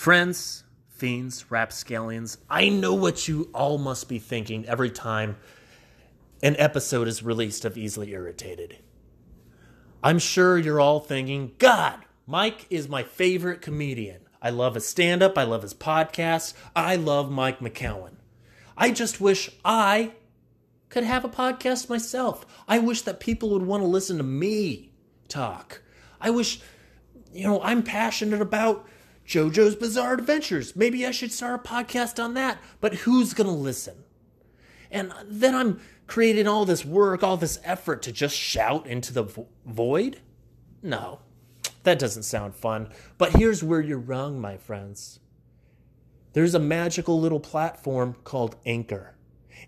Friends, fiends, rapscallions, I know what you all must be thinking every time an episode is released of Easily Irritated. I'm sure you're all thinking, God, Mike is my favorite comedian. I love his stand up, I love his podcast, I love Mike McCowan. I just wish I could have a podcast myself. I wish that people would want to listen to me talk. I wish, you know, I'm passionate about JoJo's Bizarre Adventures. Maybe I should start a podcast on that. But who's going to listen? And then I'm creating all this work, all this effort to just shout into the vo- void? No, that doesn't sound fun. But here's where you're wrong, my friends. There's a magical little platform called Anchor,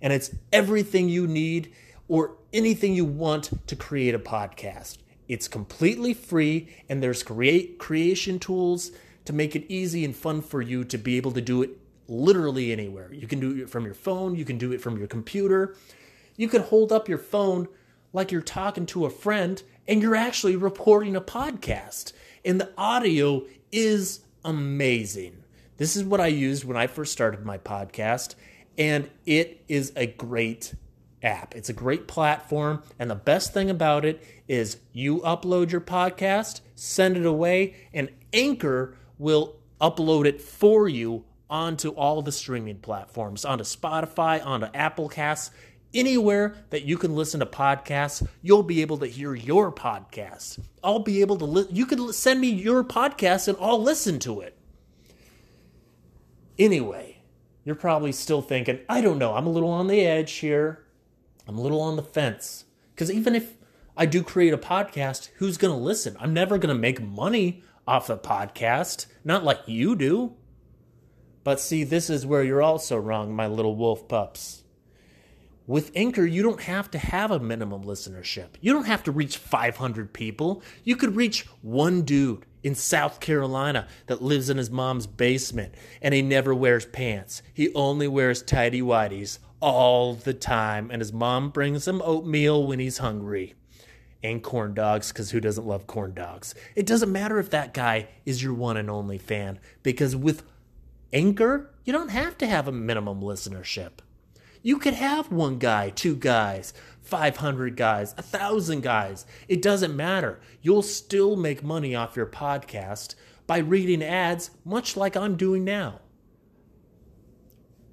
and it's everything you need or anything you want to create a podcast. It's completely free, and there's create creation tools to make it easy and fun for you to be able to do it literally anywhere. You can do it from your phone, you can do it from your computer. You can hold up your phone like you're talking to a friend and you're actually reporting a podcast. And the audio is amazing. This is what I used when I first started my podcast, and it is a great app. It's a great platform, and the best thing about it is you upload your podcast, send it away, and Anchor will upload it for you onto all the streaming platforms, onto Spotify, onto Apple Casts, anywhere that you can listen to podcasts, you'll be able to hear your podcast. I'll be able to li- you can send me your podcast and I'll listen to it. Anyway, you're probably still thinking, I don't know, I'm a little on the edge here. I'm a little on the fence. Cuz even if I do create a podcast, who's going to listen? I'm never going to make money off the podcast, not like you do. But see, this is where you're also wrong, my little wolf pups. With Anchor, you don't have to have a minimum listenership. You don't have to reach 500 people. You could reach one dude in South Carolina that lives in his mom's basement and he never wears pants. He only wears tidy whities all the time, and his mom brings him oatmeal when he's hungry and corn dogs because who doesn't love corn dogs? It doesn't matter if that guy is your one and only fan because with Anchor, you don't have to have a minimum listenership. You could have one guy, two guys, 500 guys, a thousand guys. It doesn't matter. You'll still make money off your podcast by reading ads, much like I'm doing now.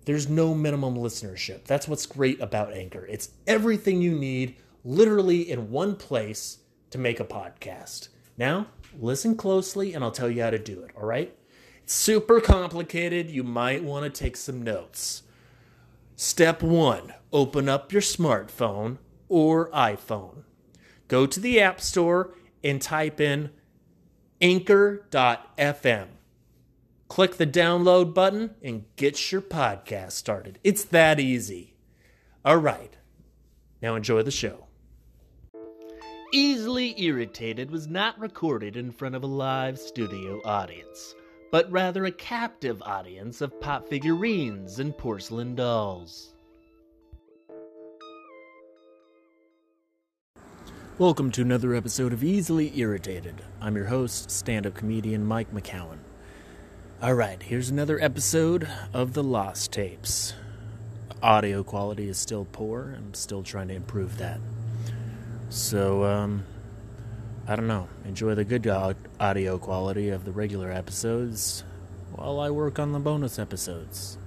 There's no minimum listenership. That's what's great about Anchor. It's everything you need literally in one place to make a podcast. Now, listen closely and I'll tell you how to do it, all right? It's super complicated. You might want to take some notes. Step one open up your smartphone or iPhone. Go to the App Store and type in anchor.fm. Click the download button and get your podcast started. It's that easy. All right, now enjoy the show. Easily Irritated was not recorded in front of a live studio audience, but rather a captive audience of pop figurines and porcelain dolls. Welcome to another episode of Easily Irritated. I'm your host, stand up comedian Mike McCowan. Alright, here's another episode of The Lost Tapes. Audio quality is still poor. I'm still trying to improve that. So, um, I don't know. Enjoy the good audio quality of the regular episodes while I work on the bonus episodes.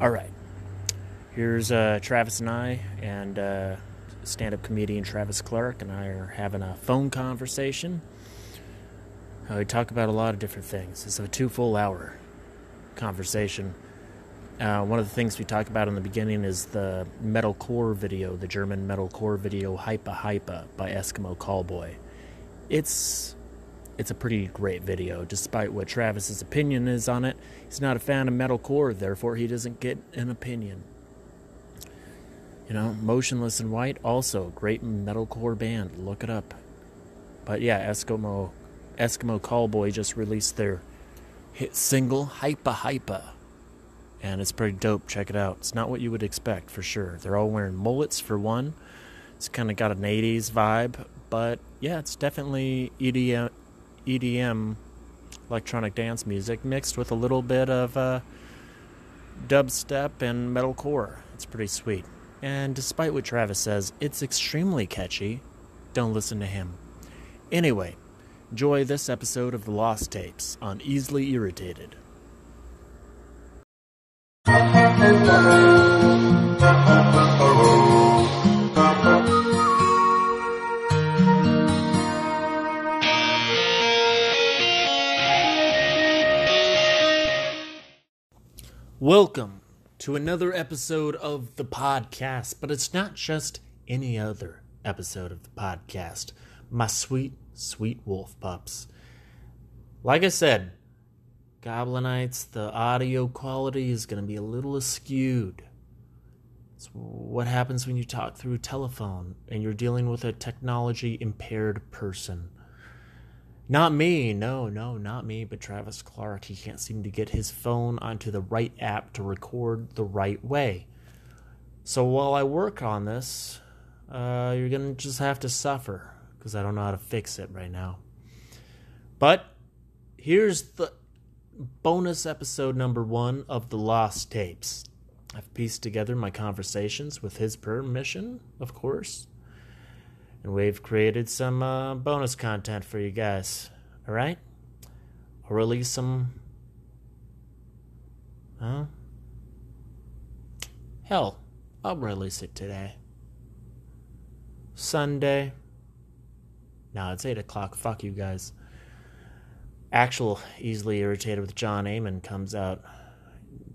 Alright, here's uh, Travis and I, and uh, stand up comedian Travis Clark and I are having a phone conversation. Uh, we talk about a lot of different things. It's a two full hour conversation. Uh, one of the things we talk about in the beginning is the metalcore video, the German metalcore video "Hypa Hypa" by Eskimo Callboy. It's it's a pretty great video, despite what Travis's opinion is on it. He's not a fan of metalcore, therefore he doesn't get an opinion. You know, Motionless in White, also great metalcore band. Look it up. But yeah, Eskimo Eskimo Callboy just released their hit single "Hypa Hypa." And it's pretty dope. Check it out. It's not what you would expect for sure. They're all wearing mullets for one. It's kind of got an 80s vibe, but yeah, it's definitely EDM, EDM electronic dance music mixed with a little bit of uh, dubstep and metalcore. It's pretty sweet. And despite what Travis says, it's extremely catchy. Don't listen to him. Anyway, enjoy this episode of The Lost Tapes on Easily Irritated. Welcome to another episode of the podcast, but it's not just any other episode of the podcast. My sweet, sweet wolf pups. Like I said, Goblinites, the audio quality is going to be a little askewed. It's what happens when you talk through telephone and you're dealing with a technology impaired person. Not me, no, no, not me, but Travis Clark. He can't seem to get his phone onto the right app to record the right way. So while I work on this, uh, you're going to just have to suffer because I don't know how to fix it right now. But here's the bonus episode number one of The Lost Tapes. I've pieced together my conversations with his permission, of course and we've created some uh, bonus content for you guys. All right? I'll release some. Huh? Hell, I'll release it today. Sunday. No, it's 8 o'clock. Fuck you guys. Actual Easily Irritated with John Amon comes out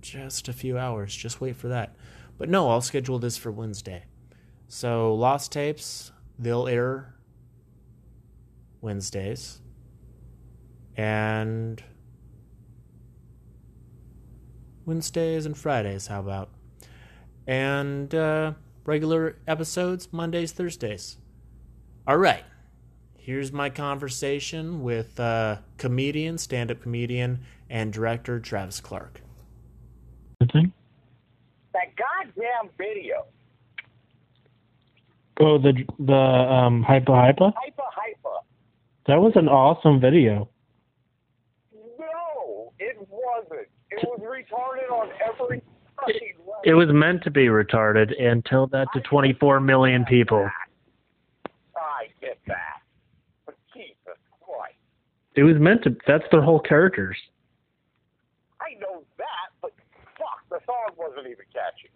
just a few hours. Just wait for that. But no, I'll schedule this for Wednesday. So, Lost Tapes, they'll air Wednesdays. And Wednesdays and Fridays, how about? And uh, regular episodes, Mondays, Thursdays. All right. Here's my conversation with uh, comedian, stand up comedian, and director Travis Clark. Thing? That goddamn video. Oh, the the um hyper hyper. Hyper hyper. That was an awesome video. No, it wasn't. It was retarded on every fucking level. It was meant to be retarded and tell that to 24 million people. I get that. But Jesus Christ. It was meant to. That's their whole characters. I know that, but fuck, the song wasn't even catchy.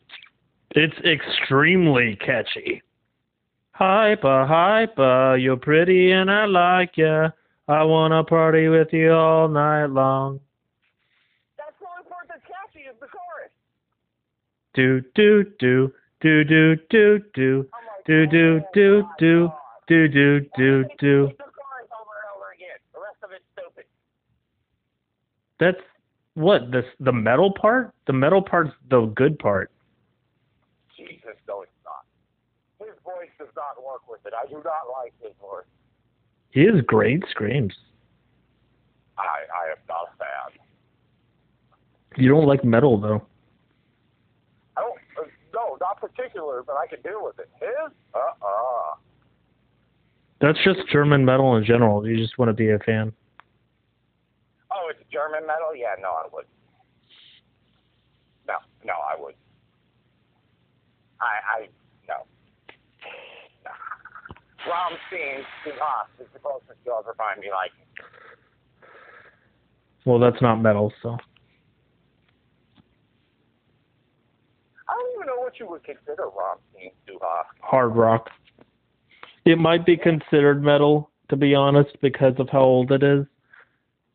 It's extremely catchy. Hyper, hyper, you're pretty and I like ya. I wanna party with you all night long. That's the only part that's catchy is the chorus. Do do do do do do do do do oh do do do do do do. it's The chorus over and over again. The rest of it's stupid. That's what the the metal part. The metal part's the good part. Jesus, no, it's not. His voice does not work with it. I do not like his voice. He has great screams. I, I am not a fan. You don't like metal though. I don't, uh, no, not particular, but I can deal with it. His, uh-uh. That's just German metal in general. You just want to be a fan. Oh, it's German metal? Yeah, no, I would. No, no, I would. I, I, no. no. Rammstein us is the closest you'll ever find me like. Well, that's not metal, so I don't even know what you would consider Rammstein us. hard rock. It might be considered metal, to be honest, because of how old it is.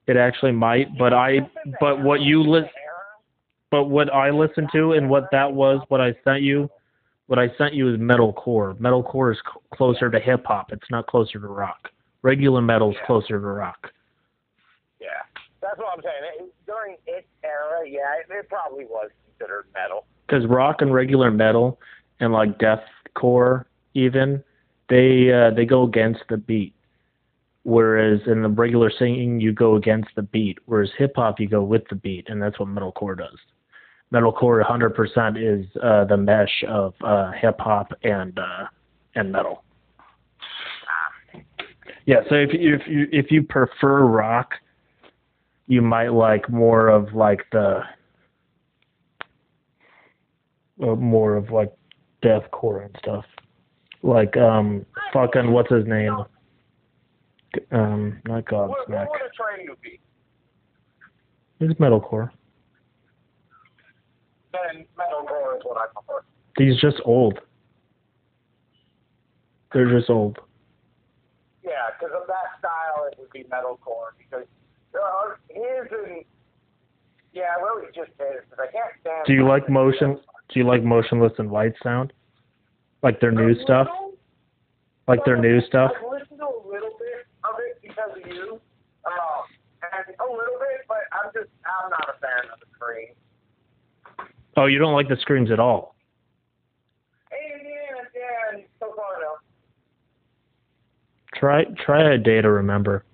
It actually might, but I, but what you list, but what I listened to and what that was, what I sent you, what I sent you is metalcore. Metalcore is c- closer to hip hop. It's not closer to rock. Regular metal's Yeah. closer to rock. Yeah, that's what I'm saying. It, during its era, yeah, it, it probably was considered metal. because rock and regular metal and like deathcore even they uh, they go against the beat whereas in the regular singing you go against the beat whereas hip hop you go with the beat and that's what metalcore does metalcore 100% is uh, the mesh of uh, hip hop and uh, and metal yeah so if you, if you if you prefer rock you might like more of like the uh, more of like deathcore and stuff. Like um fucking what's his name? Um not What, Godsmack. what would a train you be? He's metalcore. Then metalcore is what I prefer. He's just old. They're just old. Yeah, because of that style, it would be metalcore. Because uh, his and yeah, really just his. Because I can't stand. Do you like motion do you like Motionless in White sound? Like their new stuff? Like their new stuff? I've listened to a little bit of it because of you, um, and a little bit, but I'm just I'm not a fan of the. Oh, you don't like the screams at all. And yeah, yeah, so far no. Try try a day to remember.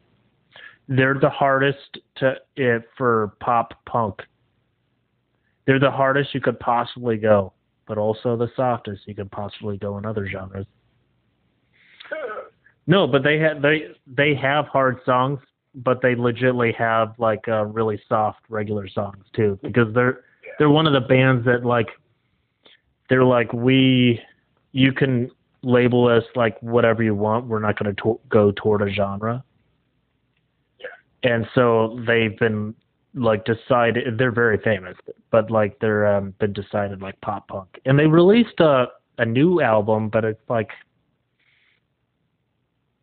They're the hardest to it for pop punk. They're the hardest you could possibly go, but also the softest you could possibly go in other genres. No, but they have they they have hard songs, but they legitimately have like uh, really soft regular songs too, because they're they're one of the bands that like they're like we you can label us like whatever you want. We're not going to to- go toward a genre. Yeah. And so they've been like decided they're very famous, but like they're um, been decided like pop punk, and they released a a new album, but it's like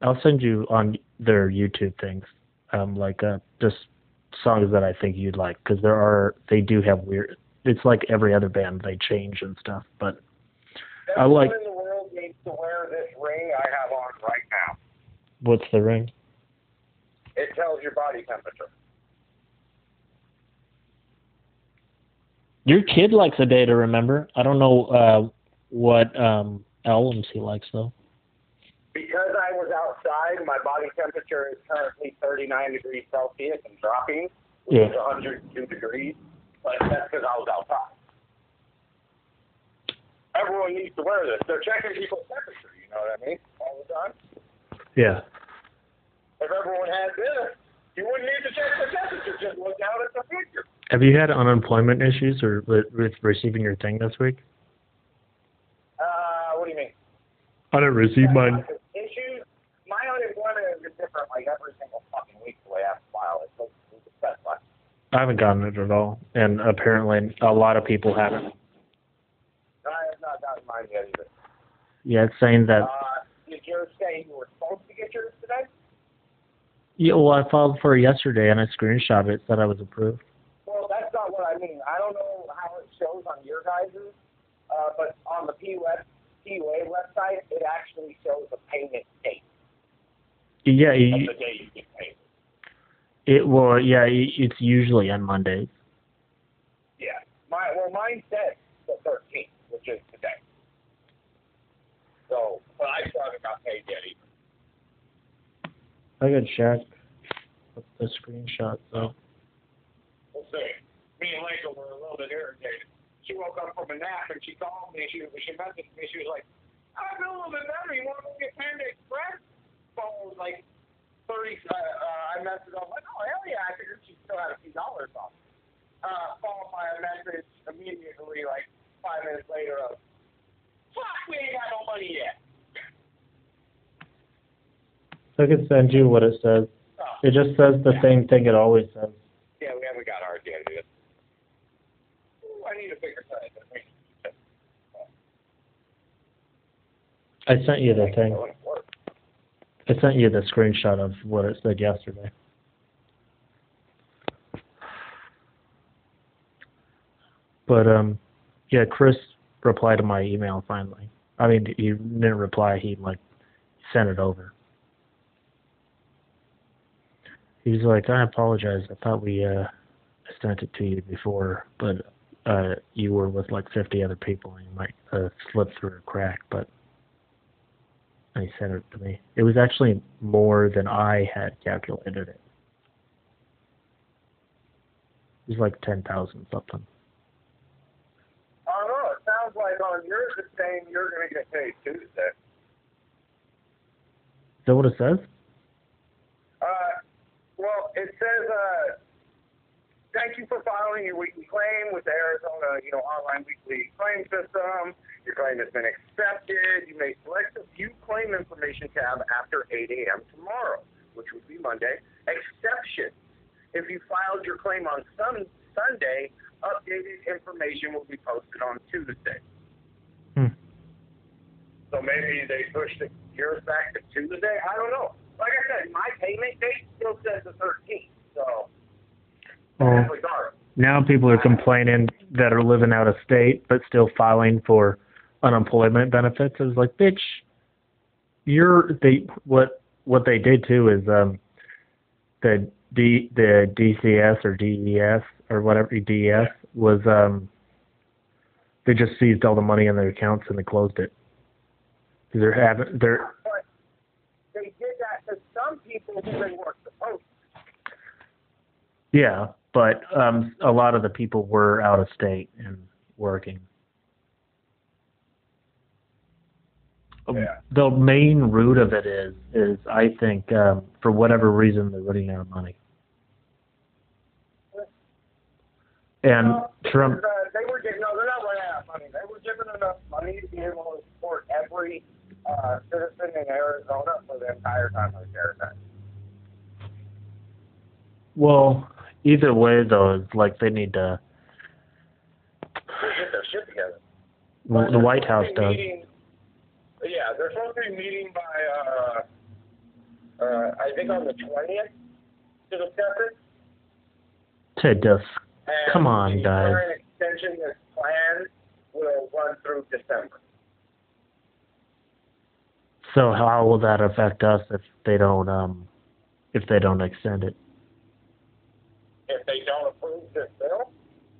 I'll send you on their YouTube things, um, like uh, just songs that I think you'd like because there are they do have weird. It's like every other band they change and stuff, but I like- in the world needs to wear this ring I have on right now. what's the ring? It tells your body temperature. Your kid likes a day to remember. I don't know uh, what um, albums he likes though. Because I was outside, my body temperature is currently 39 degrees Celsius and dropping, which Yeah. is 102 degrees. But that's because I was outside. Everyone needs to wear this. They're checking people's temperature, you know what I mean? All the time. Yeah. If everyone had this, you wouldn't need to check the temperature. Just look out at the future. Have you had unemployment issues or with, with receiving your thing this week? Uh, what do you mean? I didn't receive mine. Issues. My unemployment is different like every single fucking week the way I file it. So it's the best one. I haven't gotten it at all, and apparently a lot of people haven't. I have not gotten mine yet either. Yeah, it's saying that. Uh, did yours say you were supposed to get yours today? Yeah, well, I filed for it yesterday, and I screenshot it. Said I was approved. Well, that's not what I mean. I don't know how it shows on your guys', uh, but on the P web, PUA website, it actually shows a payment date Yeah, you, the day you get paid. it well, yeah, it's usually on Mondays. Yeah. My well, mine says the 13th, which is today. So, but I still haven't got paid yet either. I could check the screenshot though. We'll see. Me and Lisa were a little bit irritated. She woke up from a nap and she called me. She she messaged me. She was like, "I feel a little bit better. You want to go get Panda Express?" Phone was like thirty. Uh, uh, I messaged her. I'm like, "Oh hell yeah!" I figured she still had a few dollars off. Uh, followed by a message immediately, like five minutes later, of, "Fuck, we ain't got no money yet." I could send you what it says. Oh, It just says the same thing it always says. yeah, we haven't got ours yet either. Need a bigger size. I sent you the thing. So it works. I sent you the screenshot of what it said yesterday. But um, yeah, Chris replied to my email finally. I mean, he didn't reply. He like sent it over. He was like, "I apologize. I thought we uh sent it to you before, but uh you were with like 50 other people and you might uh, slip through a crack, but." he sent it to me. It was actually more than I had calculated it. It was like ten thousand something. I don't know. It sounds like on yours it's saying you're going to get paid Tuesday. Is that what it says? Uh, well, it says uh, thank you for filing your weekly claim with the Arizona, you know, online weekly claim system. Your claim has been accepted. You may select the View Claim Information tab after 8 a.m. tomorrow, which would be Monday. Exceptions. If you filed your claim on some Sunday, updated information will be posted on Tuesday. Hmm. So maybe they pushed it yours back to Tuesday. I don't know. Like I said, my payment date still says the 13th. So Well, now people are complaining that are living out of state but still filing for unemployment benefits. It's like, bitch, you're they what what they did too is um the D the DCS or DES or whatever DES was um they just seized all the money in their accounts and they closed it. They're having they're But they did that to some people who they weren't supposed to. yeah, but um a lot of the people were out of state and working. Yeah. The main root of it is is I think um, for whatever reason they're running out of money. And Well, Trump, Uh, they were getting, no, they're not running out of money. They were given enough money to be able to support every uh, citizen in Arizona for the entire time of the CARES Act. well, either way though, it's like they need to. They get their shit together. Well, the White House does. meeting- Yeah, they're supposed to be meeting by, uh, uh, I think on the 20th to discuss it. To And Come on, the guys. current extension that's planned will run through December. so how will that affect us if they don't um if they don't extend it? If they don't approve this bill,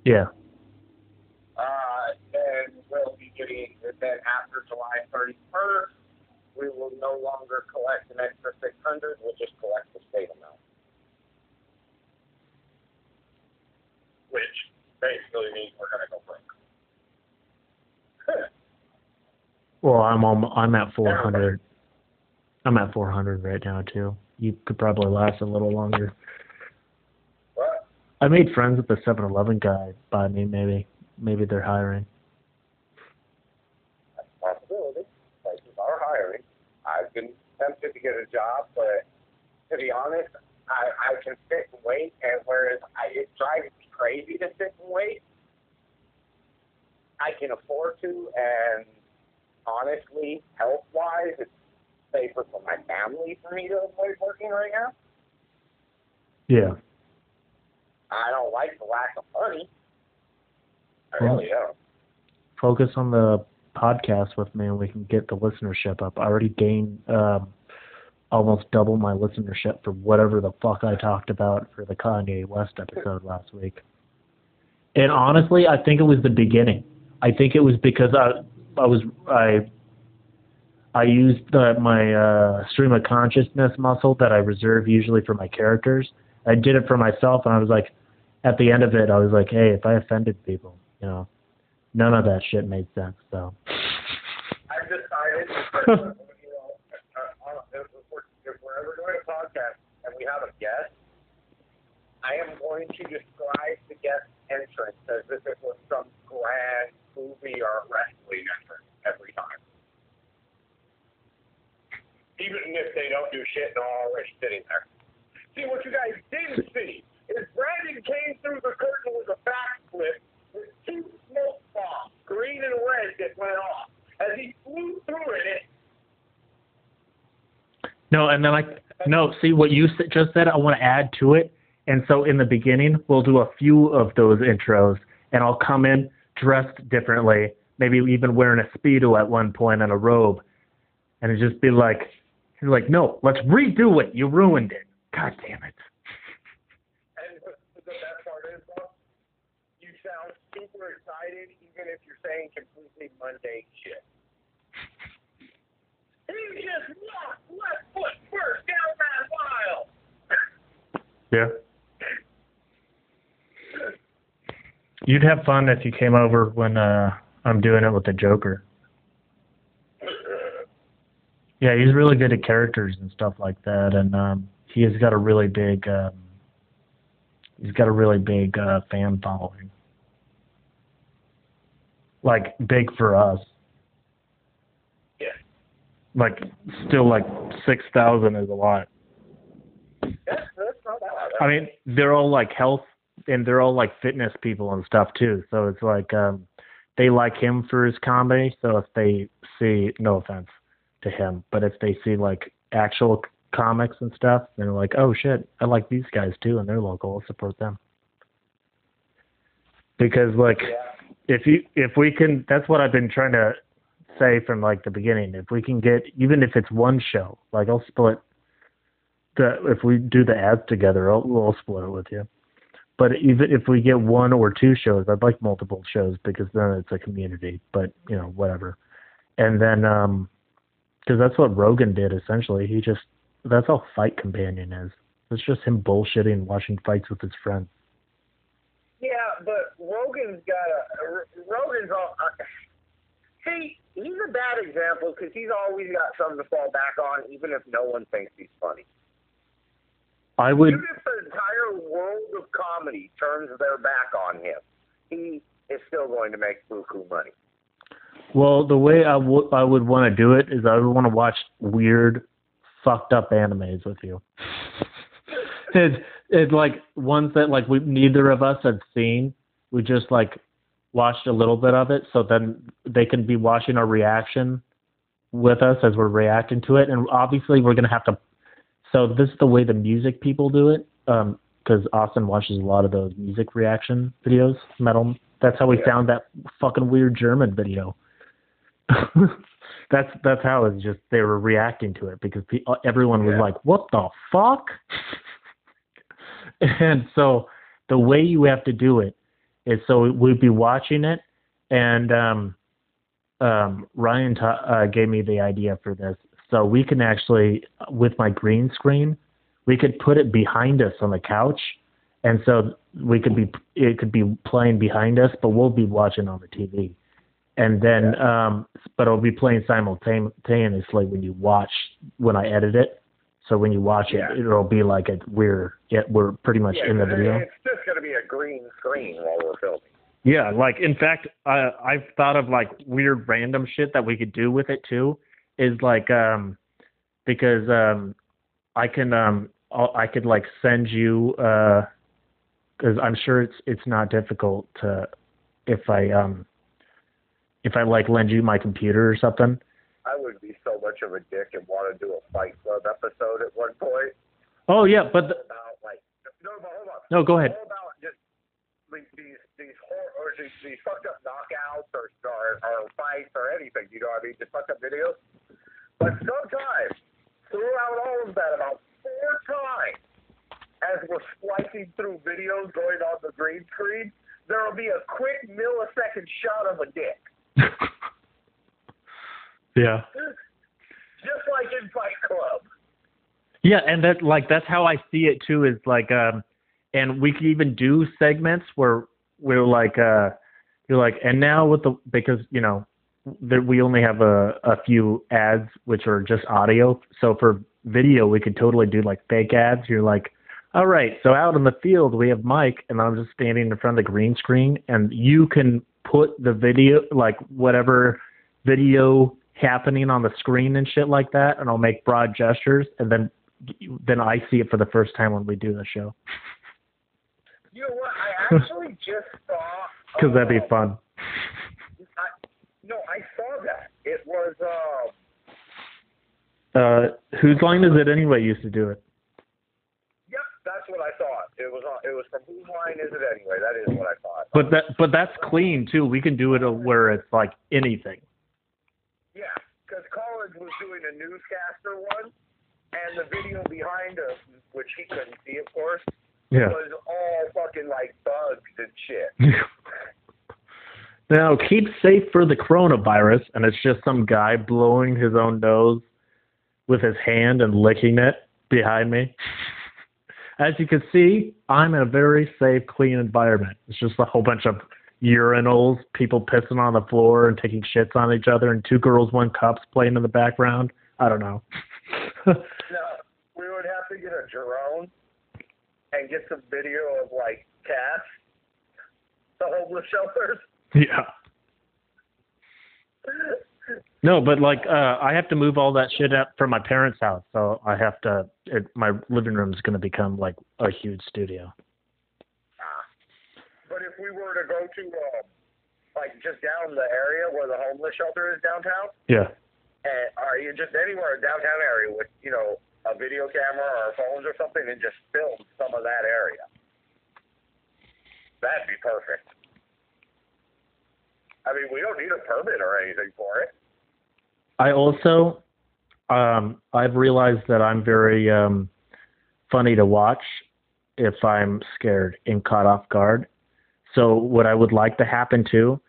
Yeah. uh, then we'll be getting, then after July 31st, we will no longer collect an extra 600, we'll just collect the state amount. Which basically means we're gonna go broke. Well, I'm on, I'm at 400. I'm at 400 right now too. You could probably last a little longer. I made friends with the 7-Eleven guy by me. Maybe maybe they're hiring. that's a possibility, places are hiring. I've been tempted to get a job, but to be honest, I, I can sit and wait, and whereas I, it drives me crazy to sit and wait, I can afford to, and honestly, health wise, it's safer for my family for me to avoid working right now. Yeah. I don't like the lack of money. I Well- really don't. Focus on the podcast with me, and we can get the listenership up. I already gained um, almost double my listenership for whatever the fuck I talked about for the Kanye West episode last week. And honestly, I think it was the beginning. I think it was because I I was I I used the, my uh, stream of consciousness muscle that I reserve usually for my characters. I did it for myself, and I was like, at the end of it, I was like, hey, if I offended people, you know, none of that shit made sense. So I've decided, if we're ever doing a podcast and we have a guest, I am going to describe the guest entrance as if it was some grand movie or wrestling entrance every time. Even if they don't do shit and are already sitting there. See, what you guys didn't see is Brandon came through the curtain with a backflip with two smoke bombs, green and red, that went off. As he flew through it, it no, and then I no see what you just said. I want to add to it, and so in the beginning we'll do a few of those intros, and I'll come in dressed differently, maybe even wearing a speedo at one point and a robe, and just be like, like, no, let's redo it. You ruined it. God damn it. And the, the best part is, though, you sound super excited, even if you're saying completely mundane shit. He just walked left foot first down that mile. Yeah. You'd have fun if you came over when uh I'm doing it with the Joker. Yeah, he's really good at characters and stuff like that, and um, he has got a really big um, He's got a really big uh, fan following. Like big for us. Yeah. Like still like six thousand is a lot. That's, that's not bad. I mean, they're all like health and they're all like fitness people and stuff too. So it's like um they like him for his comedy. So if they see no offense to him, but if they see like actual comics and stuff, and they're like, Oh shit, I like these guys too and they're local, I'll support them. Because like yeah. if you if we can that's what I've been trying to say from like the beginning. If we can get even if it's one show, like I'll split the if we do the ads together, I'll, we'll split it with you. But even if we get one or two shows, I'd like multiple shows because then it's a community. But you know, whatever. And then, um, because that's what Rogan did essentially. He just that's all Fight Companion is. It's just him bullshitting, and watching fights with his friends. Yeah, but Rogan's got a Rogan's all. Uh, see, he's a bad example because he's always got something to fall back on, even if no one thinks he's funny. I would. Even if the entire world of comedy turns their back on him, he is still going to make buku money. Well, the way I would I would want to do it is I would want to watch weird, fucked up animes with you. it's it's like ones that like we neither of us had seen. We just like watched a little bit of it, so then they can be watching our reaction with us as we're reacting to it. And obviously, we're gonna have to. So this is the way the music people do it, um, because Austin watches a lot of those music reaction videos, metal. That's how we Yeah. found that fucking weird German video. that's that's how it's just they were reacting to it because pe- everyone was Yeah. like, "What the fuck?" and so the way you have to do it is so we'd be watching it, and um, um, Ryan ta- uh, gave me the idea for this. So we can actually, with my green screen, we could put it behind us on the couch, and so we could be it could be playing behind us, but we'll be watching on the TV and then um but it'll be playing simultaneously when you watch when I edit it. So when you watch Yeah. it, it'll be like a we're it, we're pretty much Yeah, in the video. It's just going to be a green screen while we're filming. Yeah, like in fact, I I've thought of like weird random shit that we could do with it too. Is like um because um I can um I'll, I could like send you uh because I'm sure it's it's not difficult to if I um if I like lend you my computer or something. I would be so much of a dick and want to do a Fight Club episode at one point Oh yeah, but the, about like no, but hold on. no, go ahead. All about just like, these these hor- or these, these fucked up knockouts or, or or fights or anything. You know what I mean? Just fucked up videos. But sometimes throughout all of that, about four times, as we're splicing through videos going on the green screen, there will be a quick millisecond shot of a dick, Yeah. just like in Fight Club. Yeah, and that like that's how I see it too. Is like, um, and we could even do segments where we're like, uh, you're like, and now with the because you know that we only have a a few ads which are just audio. So for video, we could totally do like fake ads. You're like, all right, so out in the field we have Mike, and I'm just standing in front of the green screen, and you can put the video like whatever video happening on the screen and shit like that, and I'll make broad gestures, and then then I see it for the first time when we do the show You know what? I actually just saw. because that'd be uh, fun. I, no, I saw that. It was. Uh, Uh, whose line is it anyway? Used to do it. Yep, that's what I thought. It was on, it was from whose line is it anyway? That is what I thought. But that but that's clean too. We can do it where it's like anything. Yeah, because Collins was doing a newscaster one, and the video behind us, which he couldn't see, of course, Yeah. was all fucking like bugs and shit. Now keep safe for the coronavirus, and it's just some guy blowing his own nose with his hand and licking it behind me. As you can see, I'm in a very safe, clean environment. It's just a whole bunch of urinals, people pissing on the floor and taking shits on each other, and two girls, one cups playing in the background. I don't know. no, we would have to get a drone and get some video of like cats, the homeless shelters. Yeah. No, but like uh I have to move all that shit out from my parents' house, so I have to. It, my living room is going to become like a huge studio. But if we were to go to uh, like just down the area where the homeless shelter is downtown, Yeah. and are you just anywhere in downtown area with you know a video camera or phones or something and just film some of that area? That'd be perfect. I mean, we don't need a permit or anything for it. I also, um, I've realized that I'm very um, funny to watch if I'm scared and caught off guard. So what I would like to happen too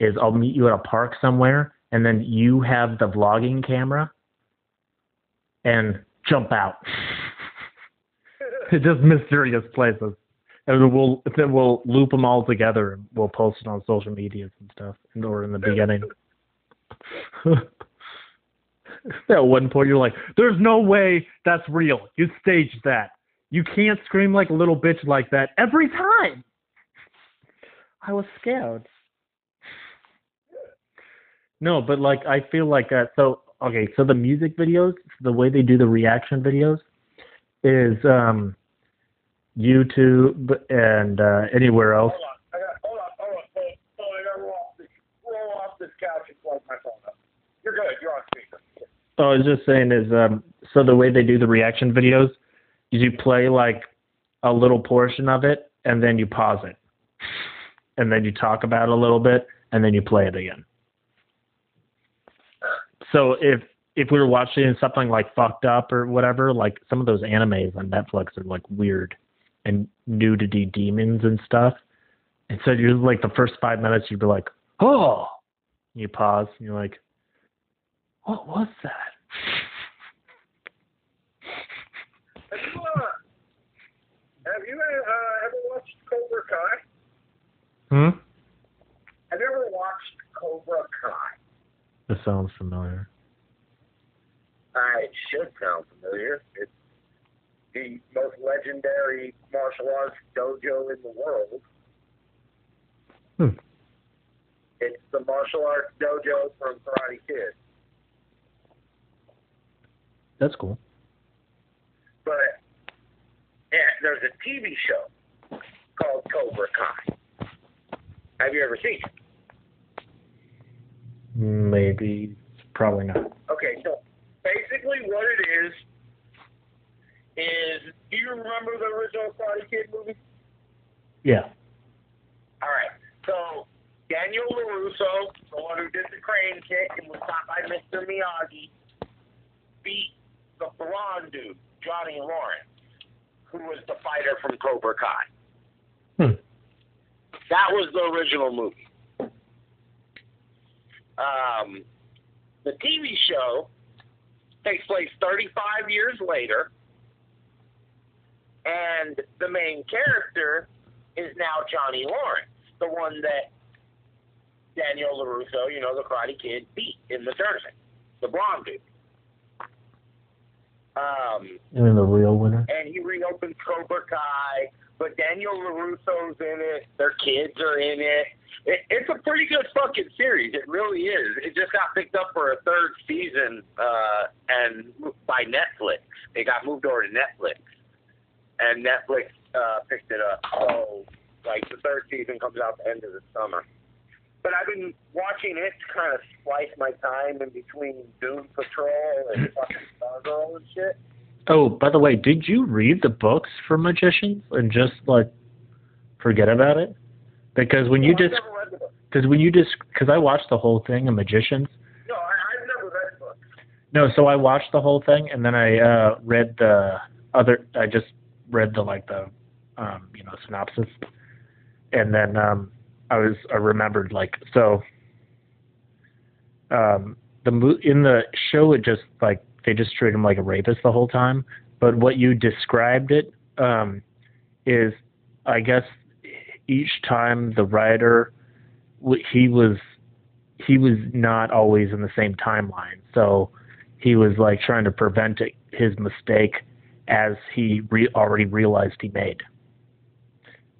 is I'll meet you at a park somewhere, and then you have the vlogging camera and jump out. Just mysterious places, and then we'll then we'll loop them all together and we'll post it on social medias and stuff. And or in the beginning. At one point, you're like, "There's no way that's real. You staged that. You can't scream like a little bitch like that every time." I was scared. No, but like I feel like uh, so okay. So the music videos, the way they do the reaction videos, is um, YouTube and uh, anywhere else. Hold on, I got, hold on, hold on, hold hold on, I gotta roll off this, roll off this couch and plug my phone up. You're good. You're on speaker. Oh, I was just saying is um, so the way they do the reaction videos is you play like a little portion of it and then you pause it, and then you talk about it a little bit and then you play it again. So if if we were watching something like fucked up or whatever, like some of those animes on Netflix are like weird and nudity demons and stuff. And so you're like the first five minutes you'd be like, oh, you pause and you're like, what was that? Have you, uh, have you uh, ever watched Cobra Kai? Hmm. Have you ever watched Cobra Kai? This sounds familiar. Uh, it should sound familiar. It's the most legendary martial arts dojo in the world. Hmm. It's the martial arts dojo from Karate Kid. That's cool. But yeah, there's a TV show called Cobra Kai. Have you ever seen it? Maybe, probably not. Okay, so basically what it is is do you remember the original Karate Kid movie? Yeah. All right. So Daniel LaRusso, the one who did the crane kick and was taught by Mr. Miyagi, beat the blonde dude, Johnny Lawrence, who was the fighter from Cobra Kai. Hmm. That was the original movie. Um, the TV show takes place 35 years later, and the main character is now Johnny Lawrence, the one that Daniel LaRusso, you know, the Karate Kid, beat in the tournament, the blonde dude. Um, You mean the real winner? and he reopens Cobra Kai, but Daniel LaRusso's in it. Their kids are in it. it. It's a pretty good fucking series. It really is. It just got picked up for a third season, uh, and by Netflix. It got moved over to Netflix, and Netflix uh, picked it up. So, like, the third season comes out the end of the summer. But I've been watching it to kind of splice my time in between Doom Patrol and fucking Stargirl and shit. Oh, by the way, did you read the books for magicians and just like forget about it? Because when you No, just, never read the book. because when you just, because I watched the whole thing of magicians. No, I, I've never read the book. No, so I watched the whole thing and then I uh read the other. I just read the like the, um, you know, synopsis, and then um I was I remembered like so. Um, the mo- in the show it just like they just treat him like a rapist the whole time. But what you described it um, is, I guess, each time the writer he was he was not always in the same timeline. So he was like trying to prevent it, his mistake as he re- already realized he made.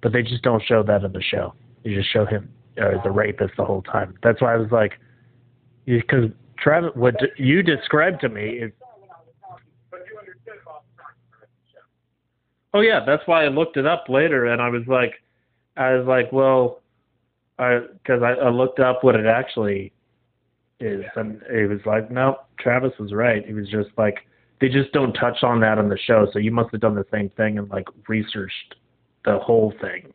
but they just don't show that in the show. They just show him uh, as a rapist the whole time. That's why I was like, because Travis, what you described to me is. Oh yeah, that's why I looked it up later, and I was like, I was like, well, I because I, I looked up what it actually is, and it was like, no, Travis was right. He was just like, they just don't touch on that on the show, so you must have done the same thing and like researched the whole thing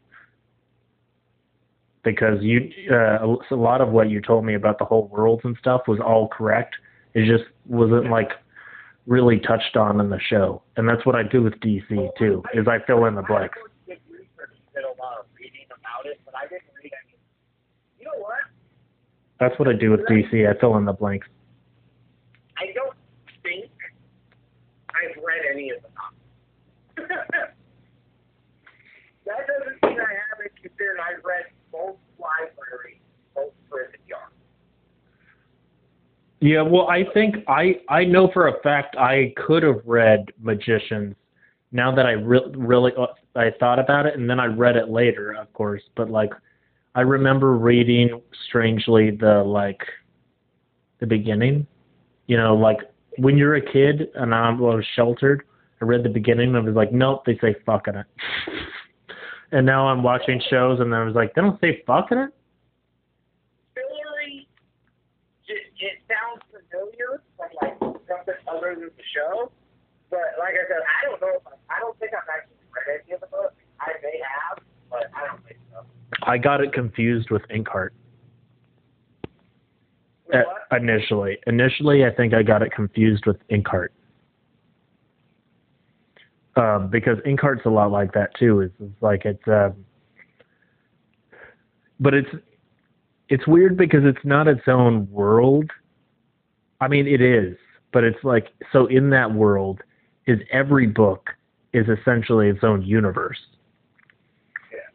because you uh, a lot of what you told me about the whole worlds and stuff was all correct. It just wasn't like really touched on in the show, and that's what I do with DC too. Is I fill in the blanks. I did a lot of reading about it, but I didn't read any. You know what? That's what I do with DC. I fill in the blanks. I don't I've read any of the novels. that doesn't mean I haven't considered I've read both libraries, both prison yards. Yeah, well, I think I I know for a fact I could have read Magicians. Now that I re- really uh, I thought about it, and then I read it later, of course. But like, I remember reading strangely the like the beginning. You know, like when you're a kid and I was sheltered, I read the beginning and I was like, nope, they say fuck in it. and now I'm watching shows and I was like, they don't say fuck in it. Hillary, it, it sounds familiar from like something other than the show, but like I said, I don't know. If I, I don't think I've actually read any of the books. I may have, but I don't think so. I got it confused with Inkheart. Uh, initially. Initially, I think I got it confused with Inkheart. Um, because Inkheart's a lot like that too. It's, it's like it's, um, but it's it's weird because it's not its own world. I mean, it is, but it's like so in that world is every book is essentially its own universe,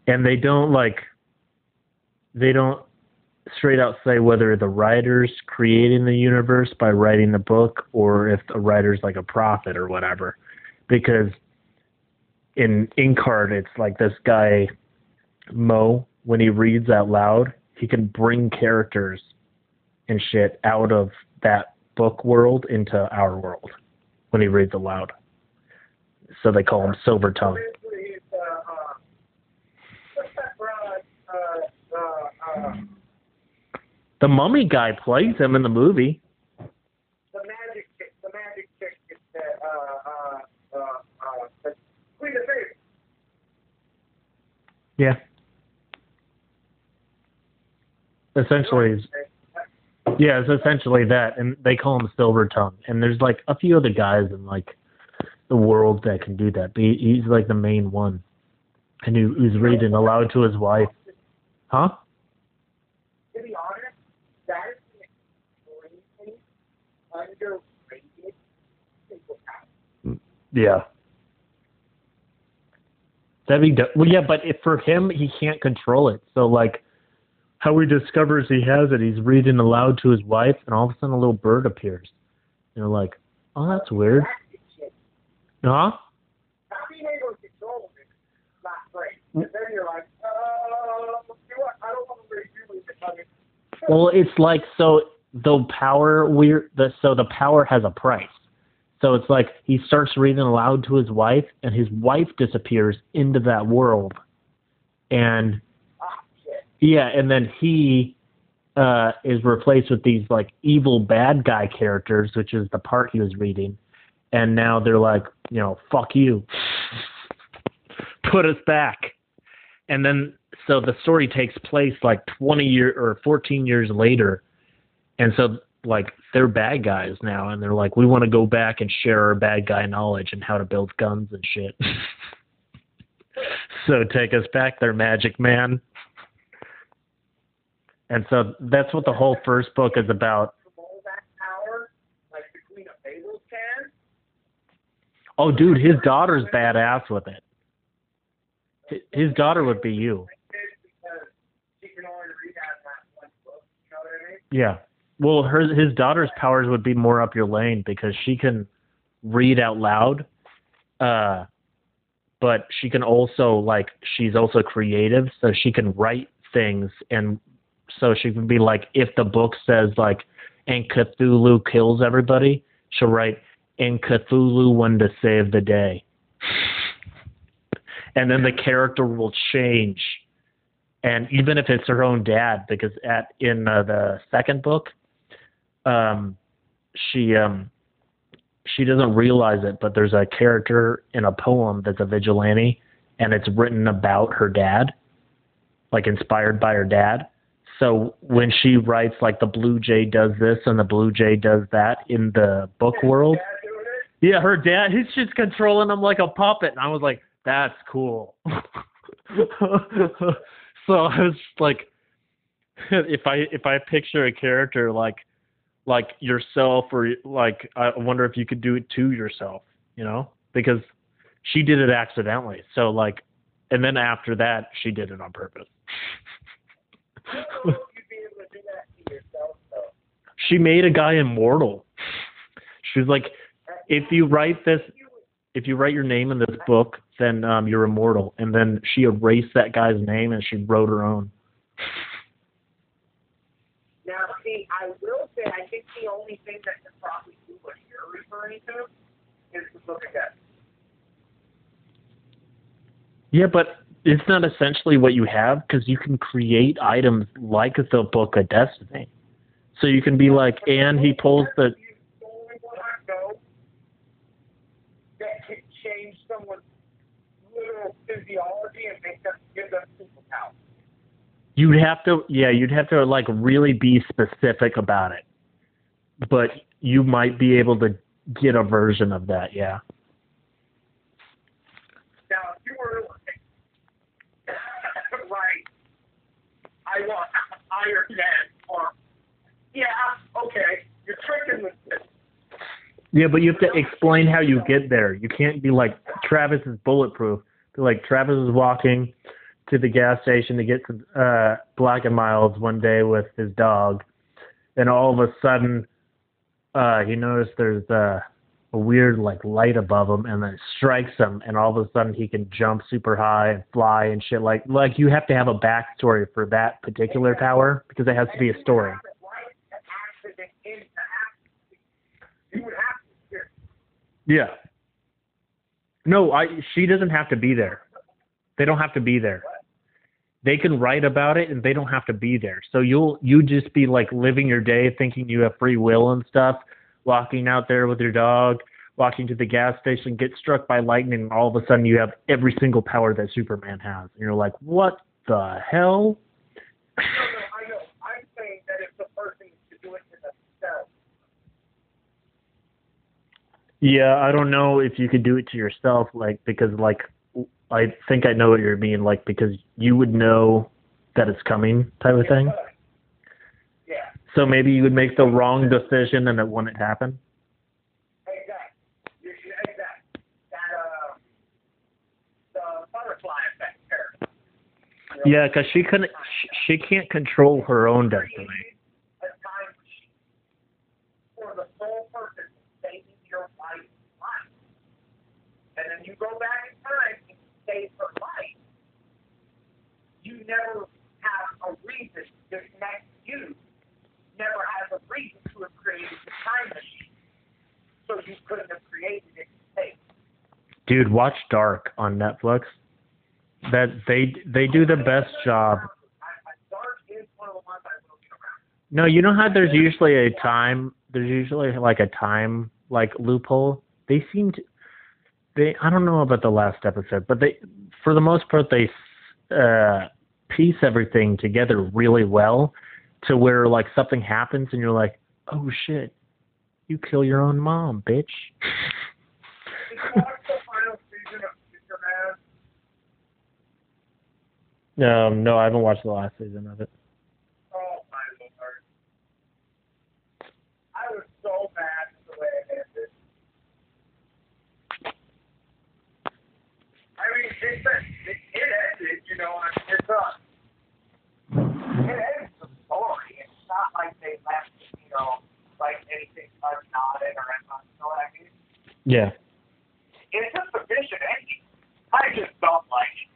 and they don't like they don't straight out say whether the writer's creating the universe by writing the book or if the writer's like a prophet or whatever. Because in Inkheart, it's like this guy, Mo, when he reads out loud, he can bring characters and shit out of that book world into our world when he reads aloud. So they call him Silver Tongue. Uh, uh, uh, uh, uh, The mummy guy plays him in the movie. the magic chick, the magic chick, is, uh, uh, uh, uh, Queen of. Yeah. Essentially, yeah, it's essentially that, and they call him Silver Tongue. And there's like a few other guys in like the world that can do that, but he, he's like the main one, and he, who's reading aloud to his wife. Huh? To be honest, that is an extremely underrated superpower. Yeah. That'd be do- well, yeah, but if for him, he can't control it. So like, how he discovers he has it, he's reading aloud to his wife, and all of a sudden a little bird appears. You know, like, oh, that's weird. Huh? And you're uh, Well, it's like so the power we're the so the power has a price. So it's like he starts reading aloud to his wife, and his wife disappears into that world, and ah, yeah, and then he uh, is replaced with these like evil bad guy characters, which is the part he was reading, and now they're like, you know, fuck you, put us back, and then so the story takes place like 20 year or 14 years later, and so like they're bad guys now, and they're like, we want to go back and share our bad guy knowledge and how to build guns and shit. so take us back there, Magic Man. And so that's what the whole first book is about. Oh, dude, his daughter's badass with it. His daughter would be you. Yeah. Well, her his daughter's powers would be more up your lane because she can read out loud, uh, but she can also like she's also creative, so she can write things and so she can be like if the book says like and Cthulhu kills everybody, she'll write and Cthulhu won to save the day. And then the character will change. And even if it's her own dad, because at in uh, the second book, um, she um, she doesn't realize it, but there's a character in a poem that's a vigilante, and it's written about her dad, like inspired by her dad. So when she writes like the blue jay does this and the blue jay does that in the book world, yeah, her dad, he's just controlling him like a puppet. And I was like, that's cool. so I was like, if I if I picture a character like like yourself or like I wonder if you could do it to yourself, you know, because she did it accidentally. So like, and then after that, she did it on purpose. I don't know if you'd be able to do that to yourself, she made a guy immortal. She was like, if you write this, if you write your name in this book, then um, you're immortal. And then she erased that guy's name and she wrote her own. See, I will say, I think the only thing that can probably do what you're referring to is the Book of Death. Yeah, but it's not essentially what you have because you can create items like the Book of Destiny. So you can be like, and he pulls the. The only one I know that can change someone's literal physiology and make them give them superpowers. You'd have to, yeah, you'd have to like really be specific about it. But you might be able to get a version of that, yeah. Now, if you were like, right, I want Iron Man, or yeah, okay, you're tricking the Yeah, but you have to explain how you get there. You can't be like Travis is bulletproof. Be like Travis is walking to the gas station to get some uh, Black and Milds one day with his dog, and all of a sudden, uh, he noticed there's uh, a weird like light above him, and then it strikes him, and all of a sudden he can jump super high and fly and shit. Like like you have to have a backstory for that particular power because it has to be a story. Yeah. No, I she doesn't have to be there. They don't have to be there. They can write about it and they don't have to be there. So you'll you just be like living your day thinking you have free will and stuff, walking out there with your dog, walking to the gas station, get struck by lightning, and all of a sudden you have every single power that Superman has. And you're like, What the hell? no, no, I know. I'm saying that if the person is to it themselves, Yeah, I don't know if you could do it to yourself, like because like I think I know what you're mean, like because you would know that it's coming type of thing. yeah, So maybe you would make the wrong decision and it wouldn't happen. exactly. Exactly. That, uh, the butterfly effect there. You know, Yeah, because she couldn't, sh- she can't control her own destiny. a time machine for the sole purpose of saving your wife's life. And then you go back in time and save her life. You never have a reason. This next you never has a reason to have created the time machine. So you couldn't have created it. Dude, watch Dark on Netflix. That they they do the best job. I, I, Dark is one of the ones I will get around. No, you know how there's usually a time. There's usually like a time like loophole. They seem to. They I don't know about the last episode, but they for the most part they uh, piece everything together really well to where like something happens and you're like, oh shit, you kill your own mom, bitch. Did you watch the final season of Superman? Um, no, I haven't watched the last season of it. It, it, it ended, you know, and it's done. It ends the story. It's not like they left, you know, like anything unknotted or anything. You know what I mean? Yeah. It's a sufficient ending. I just don't like it.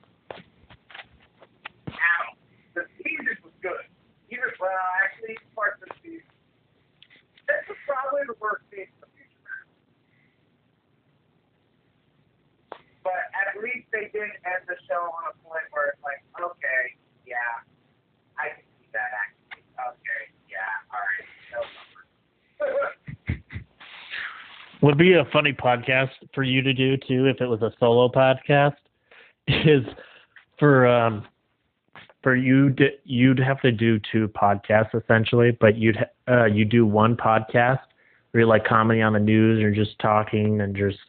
Ow. The season was good. Even, well, actually, parts of the season. This is probably the worst season. But at least they didn't end the show on a point where it's like, okay, yeah, I can see that actually. Okay, yeah, all right, show over. Would be a funny podcast for you to do too if it was a solo podcast. Is for um for you to, you'd have to do two podcasts essentially, but you'd uh you do one podcast where you like comedy on the news or just talking and just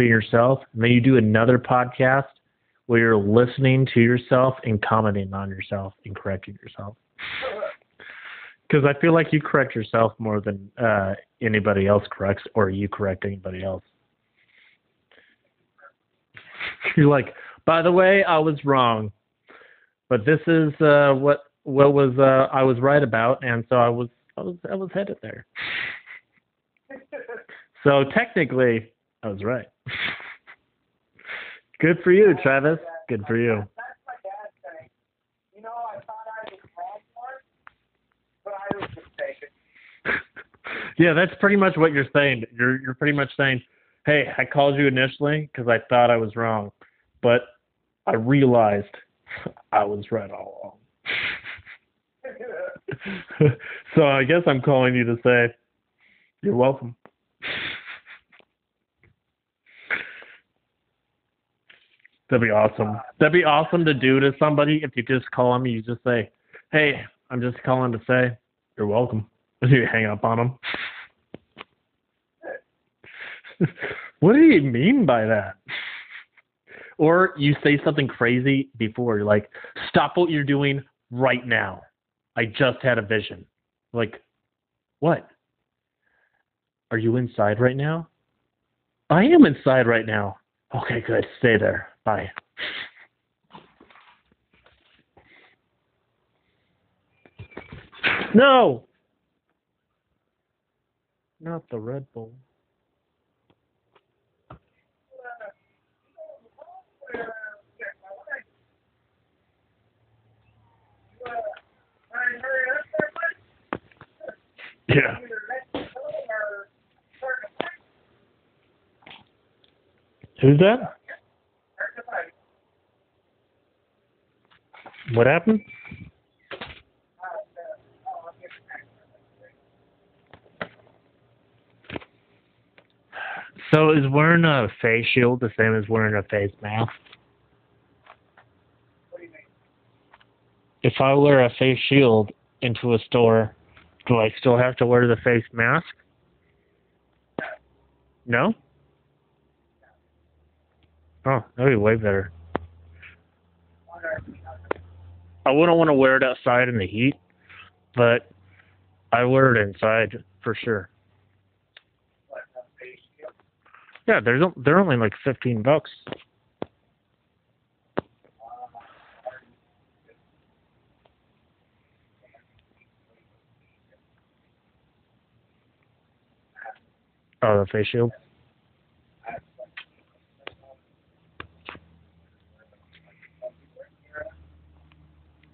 being yourself and then you do another podcast where you're listening to yourself and commenting on yourself and correcting yourself because I feel like you correct yourself more than uh, anybody else corrects, or you correct anybody else. You're like, by the way, I was wrong, but this is uh, what what was uh, I was right about, and so I was I was I was headed there. So technically, I was right. Good for you, Travis. Good for you. Yeah, that's pretty much what you're saying. You're you're pretty much saying, "Hey, I called you initially because I thought I was wrong, but I realized I was right all along." so I guess I'm calling you to say, "You're welcome." That'd be awesome. That'd be awesome to do to somebody if you just call them. You just say, "Hey, I'm just calling to say you're welcome." And you hang up on them. what do you mean by that? Or you say something crazy before. You're like, stop what you're doing right now. I just had a vision. Like, what? Are you inside right now? I am inside right now. Okay, good. Stay there. Bye. No! Not the Red Bull. Yeah. Who's that? What happened? So is wearing a face shield the same as wearing a face mask? If I wear a face shield into a store, do I still have to wear the face mask? No? Oh, that'd be way better. I wouldn't want to wear it outside in the heat, but I wear it inside for sure. Yeah, there's o- they're only like fifteen bucks. Oh, the face shield.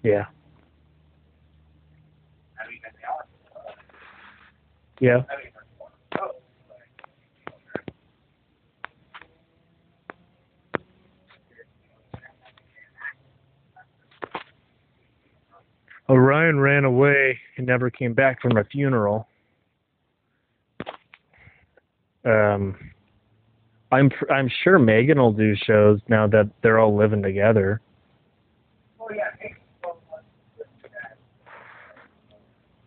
Yeah. Yeah. Orion ran away and never came back from a funeral. Um, I'm I'm sure Megan will do shows now that they're all living together. Oh, yeah, maybe.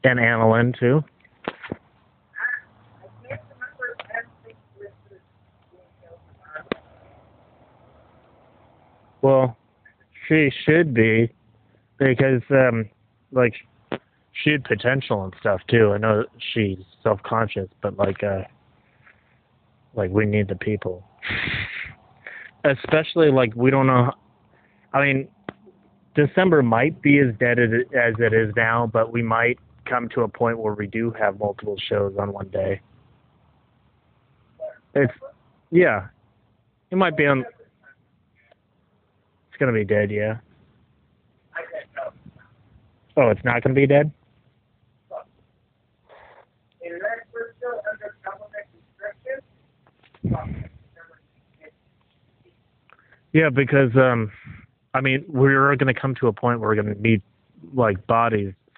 And Annalyn too. Well, she should be because um like she had potential and stuff too. I know she's self conscious, but like uh like we need the people. Especially like we don't know I mean December might be as dead as it is now, but we might come to a point where we do have multiple shows on one day. It's yeah. It might be on it's gonna be dead, yeah. Oh, it's not to be dead? Yeah, because um, I mean, we're going to come to a point where we're going to need like bodies,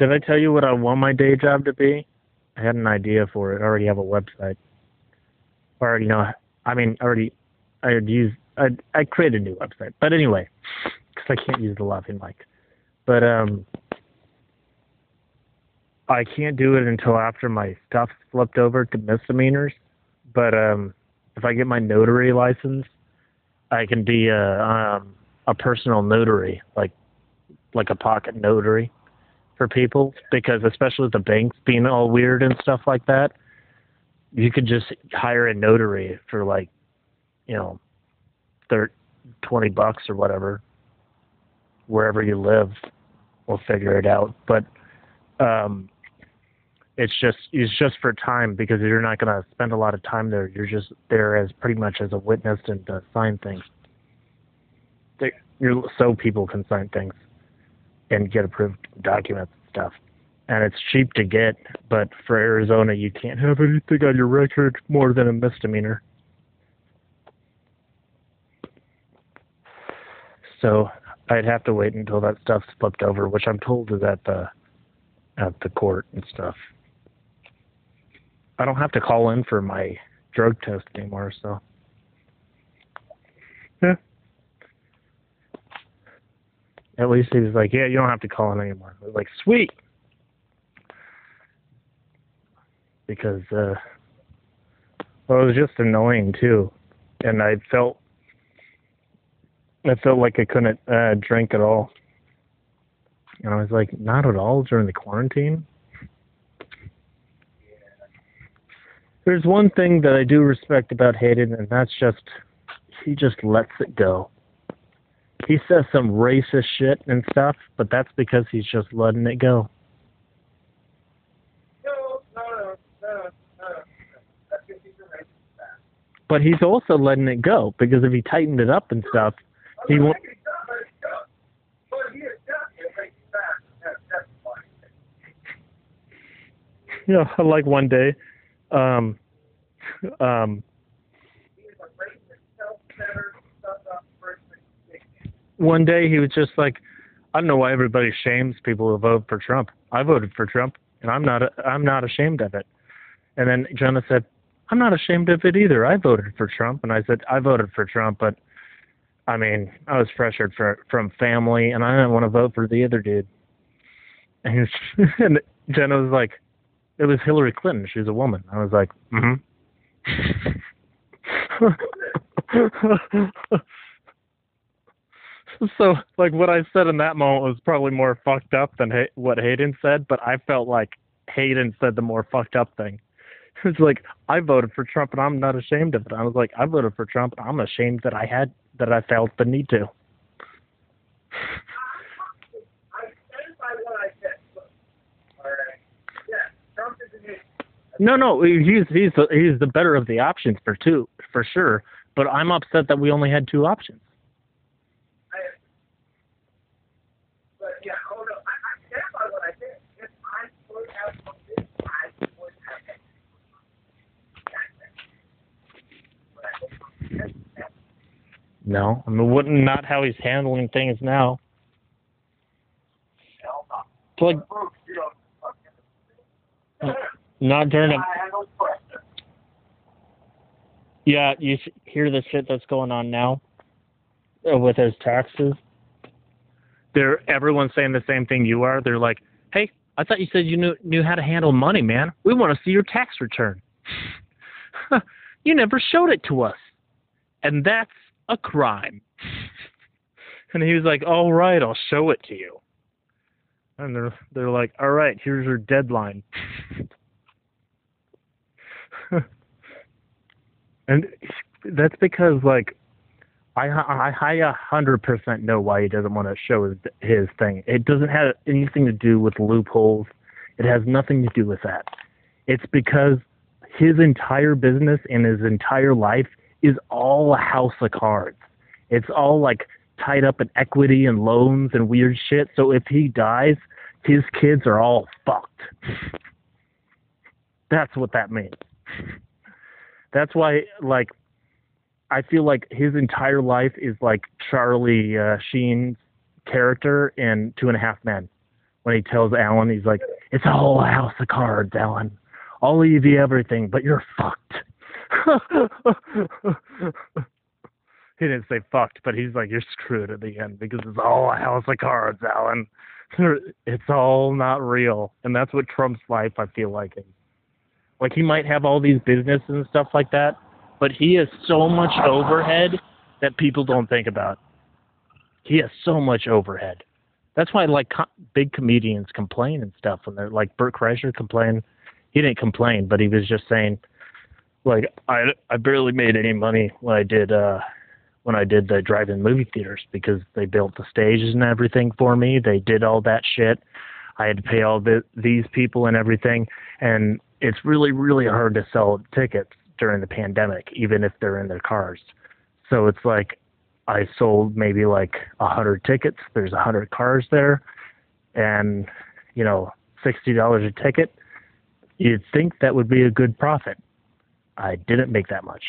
did I tell you what I want my day job to be? I had an idea for it. I already have a website. I already know. I mean, already I had used. I I created a new website. But anyway, because I can't use the laughing mic. But um, I can't do it until after my stuff's flipped over to misdemeanors. But um, if I get my notary license, I can be a um a personal notary, like like a pocket notary for people because especially with the banks being all weird and stuff like that, you could just hire a notary for like, you know, thir- 20 bucks or whatever, wherever you live. We'll figure it out. But um, it's just it's just for time because you're not going to spend a lot of time there. You're just there as pretty much as a witness and to sign things. They, you're so people can sign things and get approved documents and stuff. And it's cheap to get, but for Arizona, you can't have anything on your record more than a misdemeanor. So I'd have to wait until that stuff's flipped over, which I'm told is at the at the court and stuff. I don't have to call in for my drug test anymore, so yeah. At least he was like, "Yeah, you don't have to call in anymore." I was like, "Sweet," because uh, well, it was just annoying too, and I felt I felt like I couldn't uh, drink at all, and I was like, "Not at all during the quarantine." There's one thing that I do respect about Hayden, and that's just he just lets it go he says some racist shit and stuff, but that's because he's just letting it go. But he's also letting it go because if he tightened it up and stuff, he won't. You know, like one day, um, um, He is a racist, self-centered, stuck-up person. One day he was just like, I don't know why everybody shames people who vote for Trump. I voted for Trump, and I'm not I'm not ashamed of it. And then Jenna said, I'm not ashamed of it either. I voted for Trump, and I said I voted for Trump, but I mean I was pressured for, from family, and I didn't want to vote for the other dude. And, and Jenna was like, it was Hillary Clinton. She's a woman. I was like, mm-hmm. so like what I said in that moment was probably more fucked up than what Hayden said, but I felt like Hayden said the more fucked up thing. It's like I voted for Trump and I'm not ashamed of it. I was like I voted for Trump and I'm ashamed that I had that I felt the need to. No, no, he's he's the, he's the better of the options for two for sure. But I'm upset that we only had two options. I, but yeah, hold on. I, I stand by what I said. If I would have voted, I would have it. That's it. But I didn't. No, I mean wouldn't not how he's handling things now. Hell no. It's like Brooks, you know, fucking- not during a I have no question. Yeah, you hear the shit that's going on now uh, with his taxes. They're everyone's saying the same thing you are. They're like, "Hey, I thought you said you knew knew how to handle money, man. We want to see your tax return. you never showed it to us, and that's a crime." and he was like, "All right, I'll show it to you." And they're they're like, "All right, here's your deadline." and that's because like I I a hundred percent know why he doesn't want to show his his thing. It doesn't have anything to do with loopholes. It has nothing to do with that. It's because his entire business and his entire life is all a house of cards. It's all like tied up in equity and loans and weird shit. So if he dies, his kids are all fucked. That's what that means. That's why, like, I feel like his entire life is like Charlie uh, Sheen's character in Two and a Half Men when he tells Alan, he's like, "It's all a whole house of cards, Alan. I'll leave you everything, but you're fucked." he didn't say fucked, but he's like, "You're screwed at the end because it's all a house of cards, Alan. it's all not real." And that's what Trump's life, I feel like, is. Like he might have all these businesses and stuff like that, but he has so much overhead that people don't think about. He has so much overhead. That's why like co- big comedians complain and stuff when they're like Bert Kreischer complained. He didn't complain, but he was just saying, like I I barely made any money when I did uh when I did the drive-in movie theaters because they built the stages and everything for me. They did all that shit. I had to pay all the, these people and everything, and it's really really hard to sell tickets during the pandemic, even if they're in their cars. So it's like I sold maybe like a hundred tickets. There's a hundred cars there, and you know, sixty dollars a ticket. You'd think that would be a good profit. I didn't make that much.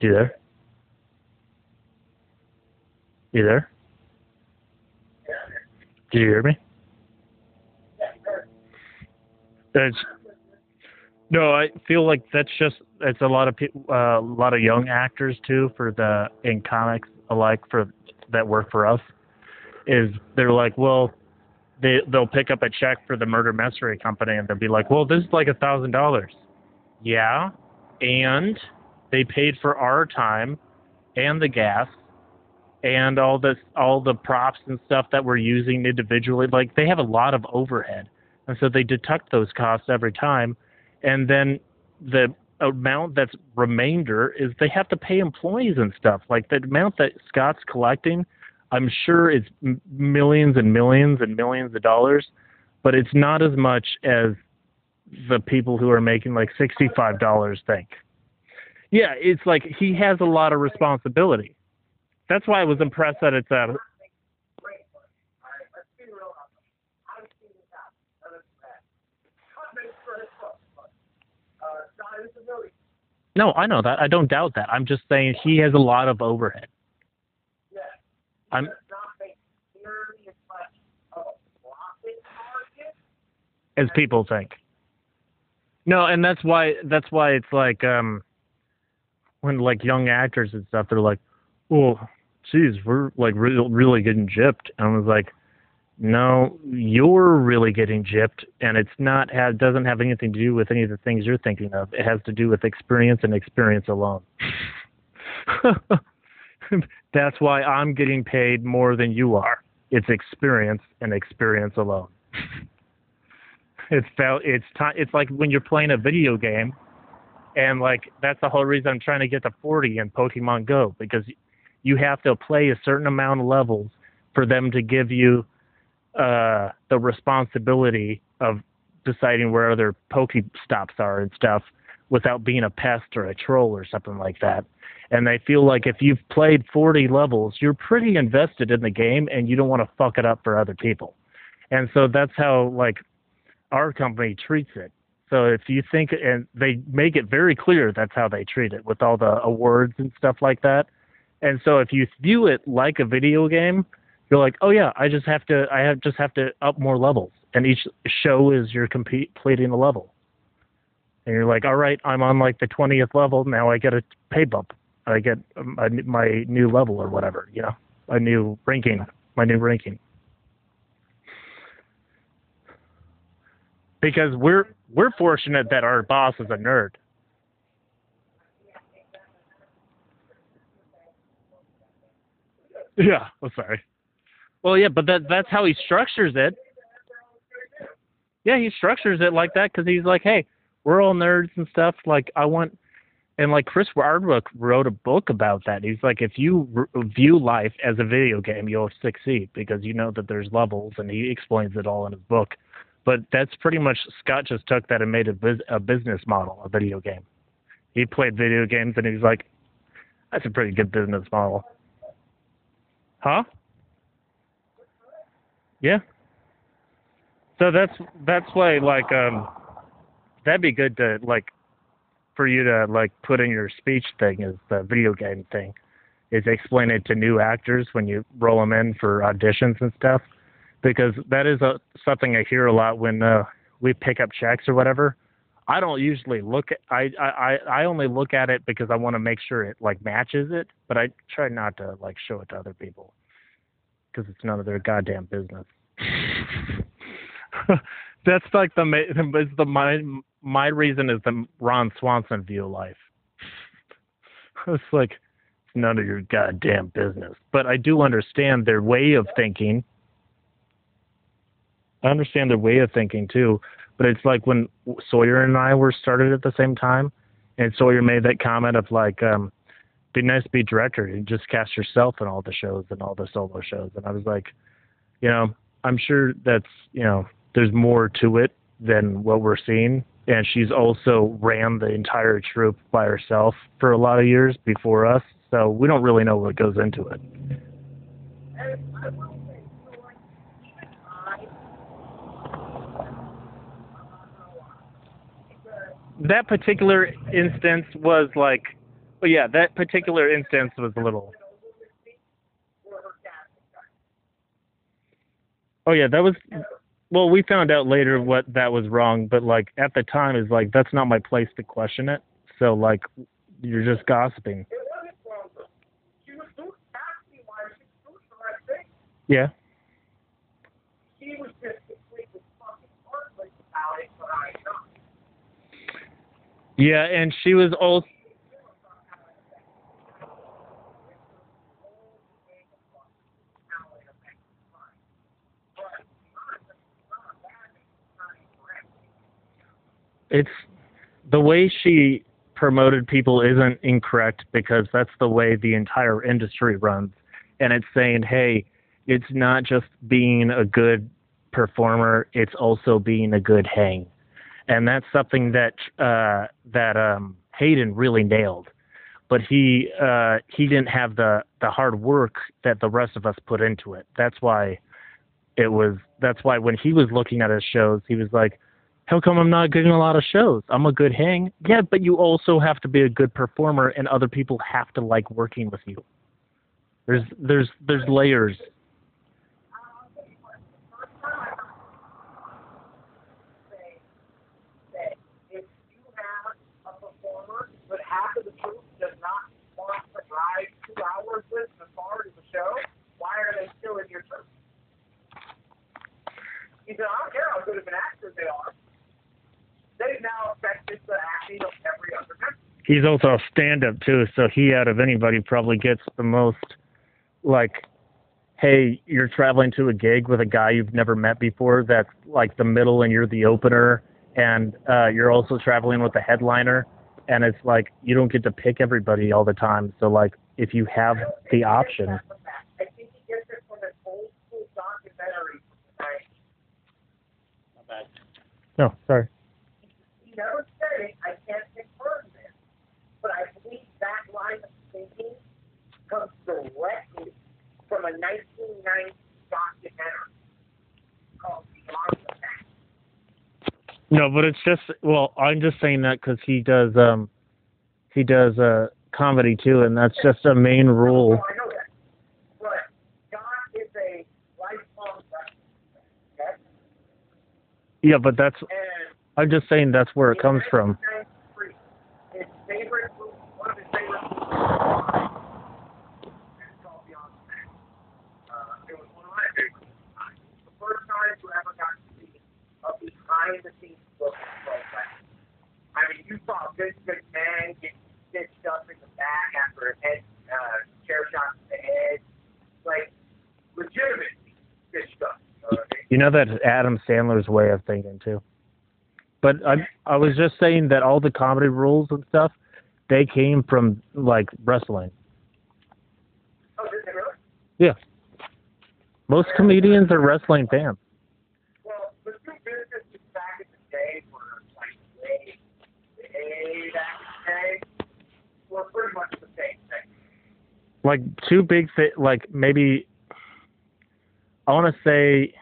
you there? You there? Did you hear me? It's no, I feel like that's just it's a lot of people, uh, a lot of young actors too for the in comics alike for that work for us. Is they're like, well, they they'll pick up a check for the murder mystery company and they'll be like, well, this is like a thousand dollars. Yeah, and they paid for our time and the gas and all this all the props and stuff that we're using individually. Like they have a lot of overhead, and so they deduct those costs every time and then the amount that's remainder is they have to pay employees and stuff. Like the amount that Scott's collecting, I'm sure it's millions and millions and millions of dollars, but it's not as much as the people who are making like $65 think. Yeah, it's like he has a lot of responsibility. That's why I was impressed that it's a No, I know that. I don't doubt that. I'm just saying he has a lot of overhead. I'm Does not make nearly as much of a profit margin as people think. No, and that's why that's why it's like um when like young actors and stuff they're like, "Oh, geez, we're like really really getting gypped." And I was like, "No, you're really getting gypped, and it's not have doesn't have anything to do with any of the things you're thinking of. It has to do with experience and experience alone." that's why I'm getting paid more than you are. It's experience and experience alone. it's felt it's time it's like when you're playing a video game and like that's the whole reason I'm trying to get to 40 in Pokemon Go because you have to play a certain amount of levels for them to give you uh the responsibility of deciding where other Pokestops are and stuff without being a pest or a troll or something like that. And they feel like if you've played 40 levels, you're pretty invested in the game and you don't want to fuck it up for other people. And so that's how like our company treats it. So if you think, and they make it very clear that's how they treat it with all the awards and stuff like that. And so if you view it like a video game, you're like, oh yeah, I just have to, I have just have to up more levels, and each show is you're completing a level. And you're like, all right, I'm on like the 20th level now. I get a pay bump. I get um, a, my new level or whatever, you know, a new ranking, my new ranking. because we're we're fortunate that our boss is a nerd. Yeah, I'm sorry. Well, yeah, but that that's how he structures it. Yeah, he structures it like that because he's like, hey, we're all nerds and stuff. Like, I want, and like Chris Hardwick wrote a book about that. He's like, if you view life as a video game, you'll succeed because you know that there's levels, and he explains it all in his book. But that's pretty much Scott just took that and made a, bus- a business model, a video game. he played video games and he's like, "That's a pretty good business model." Huh? Yeah. So that's that's why like um that'd be good to like for you to like put in your speech thing is the video game thing is explain it to new actors when you roll them in for auditions and stuff because that is a, something I hear a lot when uh, we pick up checks or whatever. I don't usually look at I, I I only look at it because I want to make sure it like matches it, but I try not to like show it to other people because it's none of their goddamn business. That's like the is the my my reason is the Ron Swanson view of life. it's like it's none of your goddamn business. But I do understand their way of thinking. I understand their way of thinking too. But it's like when Sawyer and I were started at the same time, and Sawyer made that comment of like, um, "Be nice to be director. You just cast yourself in all the shows and all the solo shows." And I was like, you know, I'm sure that's you know, there's more to it than what we're seeing. And she's also ran the entire troupe by herself for a lot of years before us, so we don't really know what goes into it. That particular instance was like, well, yeah, that particular instance was a little. Oh yeah, that was. Well, we found out later what that was wrong, but like at the time is like that's not my place to question it. So like, you're just gossiping. Yeah. Yeah, and she was also. It's the way she promoted people isn't incorrect because that's the way the entire industry runs. And it's saying, hey, it's not just being a good performer, it's also being a good hang. And that's something that uh, that um, Hayden really nailed. But he uh, he didn't have the, the hard work that the rest of us put into it. That's why it was that's why when he was looking at his shows, he was like, how come I'm not getting a lot of shows? I'm a good hang. Yeah, but you also have to be a good performer, and other people have to like working with you. There's there's there's layers. He said, I don't care how good of an actor they are. They've now affected the acting of every other member. He's also a stand-up too, so he out of anybody probably gets the most like hey, you're traveling to a gig with a guy you've never met before that's like the middle and you're the opener and uh you're also traveling with the headliner and it's like you don't get to pick everybody all the time. So like if you have the option. I think he gets it from an old school documentary from the 90s. No, sorry. Never said it, I can't confirm this, but I believe that line of thinking comes directly from a 1990 documentary called Beyond the Mat. No, but it's just well, I'm just saying that because he does um he does uh comedy too, and that's just a main rule. Oh, I know that. But John is a lifelong okay? Yeah, but that's And I'm just saying that's where it comes from. 1993, His favorite movie, one of his favorite movies, it's called Beyond the Mat. Uh, it was one of my favorite movies. The first time you ever got to see a behind the scenes look at pro wrestling. I mean, you saw Vince McMahon get stitched up in the back after a head uh, chair shot to the head, like legitimately stitched up. You know what I mean? You know that's Adam Sandler's way of thinking too. But I I was just saying that all the comedy rules and stuff, they came from like wrestling. Oh, did they really? Yeah. Most comedians are wrestling fans. Well, the two back in the day were like pretty much the same thing. Like two big, fit, like maybe I want to say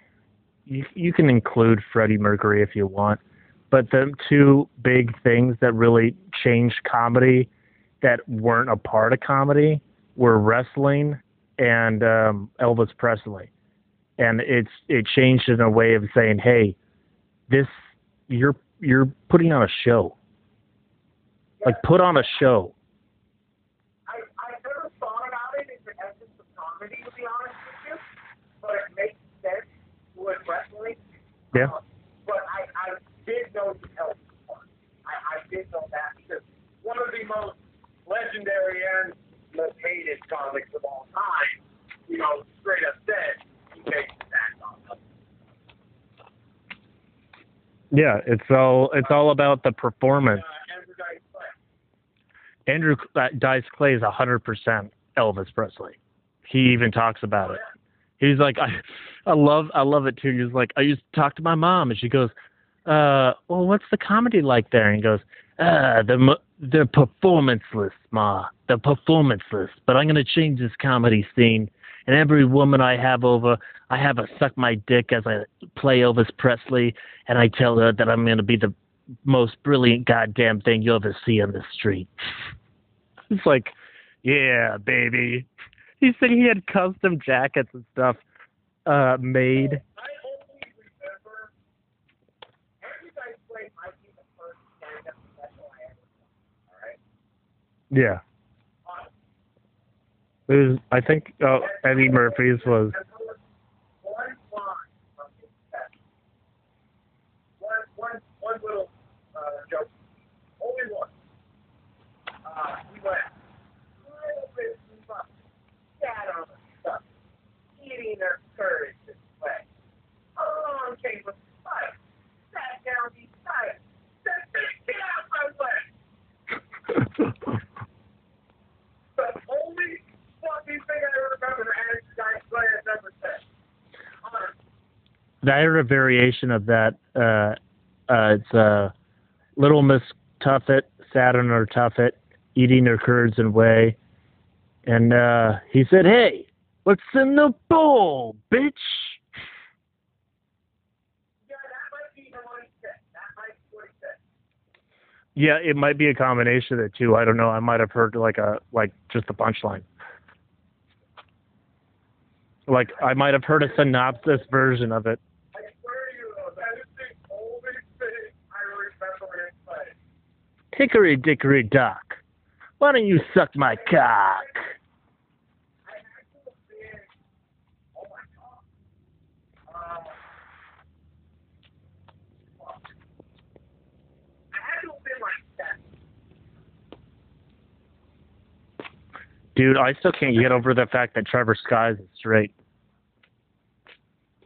you you can include Freddie Mercury if you want, but the two big things that really changed comedy that weren't a part of comedy were wrestling and um, Elvis Presley, and it's it changed in a way of saying, hey, this you're you're putting on a show, like put on a show. I, never thought about it in the essence of comedy, to be honest with you, but it makes sense with wrestling. Yeah. Uh, but I, I know Elvis part. I, I did know that because one of the most legendary and most hated comics of all time, you know, straight up said he makes that on us. Yeah, it's all it's all about the performance. Uh, Andrew Dice Clay. Andrew uh, Dice Clay is hundred percent Elvis Presley. He even talks about it. He's like, I, I love, I love it too. He's like, I used to talk to my mom, and she goes, uh, well, what's the comedy like there? And he goes, uh, the the performanceless, ma, the performanceless. But I'm gonna change this comedy scene, and every woman I have over, I have her suck my dick as I play Elvis Presley, and I tell her that I'm gonna be the most brilliant goddamn thing you'll ever see on the street. It's like, yeah, baby. He said he had custom jackets and stuff uh, made. I only remember Andrew Dice Clay might be the first stand-up special I ever saw. All right. Yeah. It was, I think oh, Eddie Murphy's was. And there was one line from his special. One, one, one little uh, joke. Only one. Uh, he went, little bit too much. Sat on the stuff. Eating their courage this way. Along came a fight. Sat down beside. Said, "Bitch, get out my way. The only fucking thing I remember Andrew Dice Clay has ever said. Honestly. A variation of that. Uh, uh, it's uh, Little Miss Tuffet Saturn or tuffet, eating her curds and whey, and uh, he said, "Hey, what's in the bowl, bitch?" Yeah, it might be a combination of the two. I don't know. I might have heard like a like just the punchline. Like I might have heard a synopsis version of it. I swear to you, though, that is the only thing I remember him saying. Hickory dickory dock. Why don't you suck my cock? Dude, I still can't get over the fact that Trevor Skies is straight.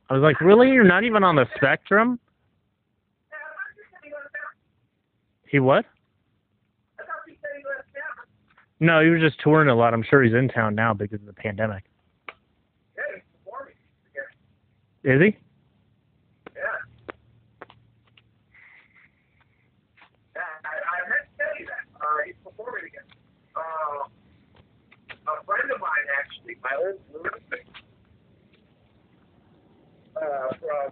I was like, really? You're not even on the spectrum? He what? I thought you said he left town. No, he was just touring a lot. I'm sure he's in town now because of the pandemic. Yeah, he's performing again. Is he? Yeah. Yeah, I, I meant to tell you that. Uh, he's performing again. Uh, a friend of mine, actually, my old roommate, uh, from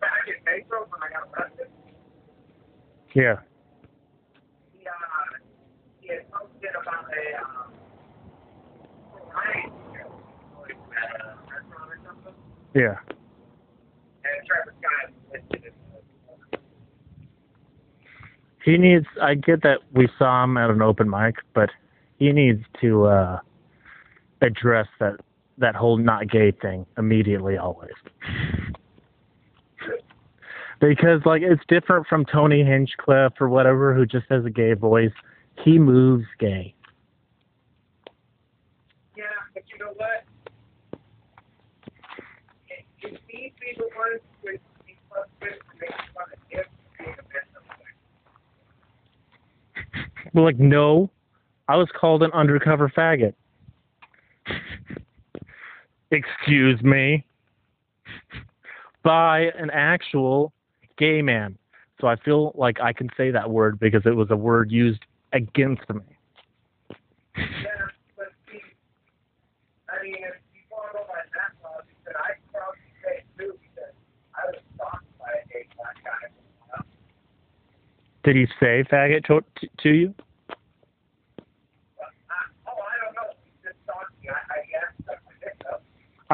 back in Metro when I got arrested, Yeah. he, uh, he had posted about a, um, variety show, like at a restaurant or something, Yeah. and Trevor Scott listed it. He needs I get that we saw him at an open mic, but he needs to uh address that that whole not gay thing immediately always. because like it's different from Tony Hinchcliffe or whatever who just has a gay voice. He moves gay. Like, no, I was called an undercover faggot. Excuse me. By an actual gay man. So I feel like I can say that word because it was a word used against me. Did he say faggot to, to, to you?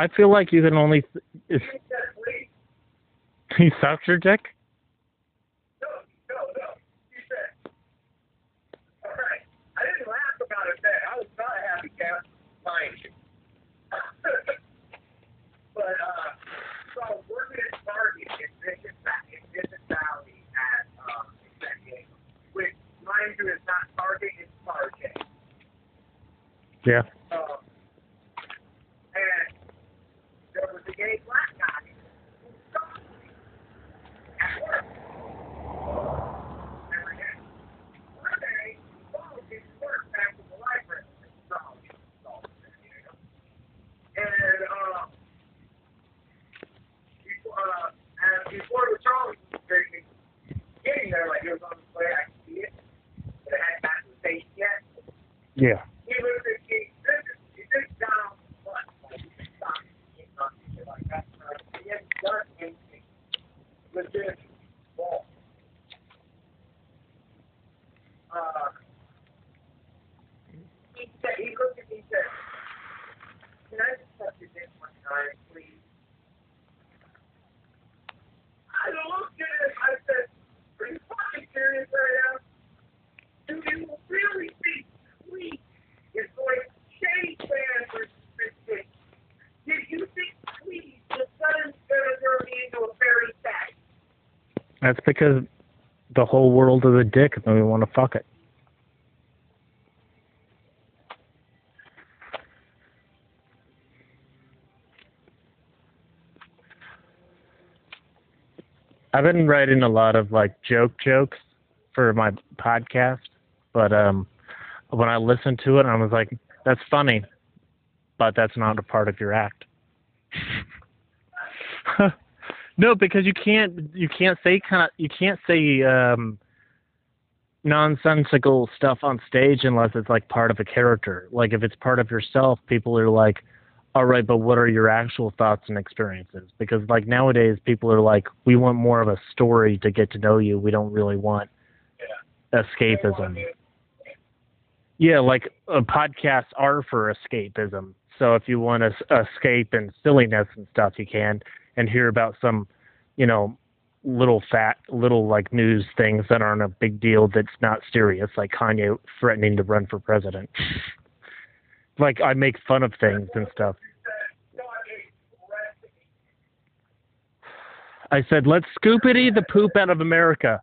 I feel like you can only. Please. he sucked your dick? No, no, no. He said, all right. I didn't laugh about it then. I was not a happy camp, mind you. but, uh, so I was working at Target in Mission, in Mission Valley at, um, San Diego, which, mind you, is not Target, it's Target. Yeah. Um, and there was a gay black guy who stopped me at work. Every day. One day, he followed me to work back to the library. So, so, you know. And, um, before, uh, and before the Charlie was getting there, like it was on the way, I could see it, but it hadn't gotten to the station yet Yeah. he was a he he sits down what like he stopped eating on shit like that. Uh, he hadn't done anything legit wrong. Uh, he said he looked at me and said, "Can I just touch your dick one time, please?" I looked at him. I said, "Are you fucking serious right now? Do you really think we is going to change fans for this thing. Did you think please the sun's gonna turn me into a fairy bag? That's because the whole world is a dick and we want to fuck it. I've been writing a lot of like joke jokes for my podcast, but um when I listened to it I was like, that's funny, but that's not a part of your act. No, because you can't you can't say kind of you can't say um nonsensical stuff on stage unless it's like part of a character. Like if it's part of yourself, people are like, "All right, but what are your actual thoughts and experiences?" Because like nowadays, people are like, "We want more of a story to get to know you. We don't really want escapism." Yeah, like uh, podcasts are for escapism. So if you want to escape and silliness and stuff, you can and hear about some, you know, little fat, little like news things that aren't a big deal. That's not serious, like Kanye threatening to run for president. like I make fun of things and stuff. I said, "Let's scoopity the poop out of America,"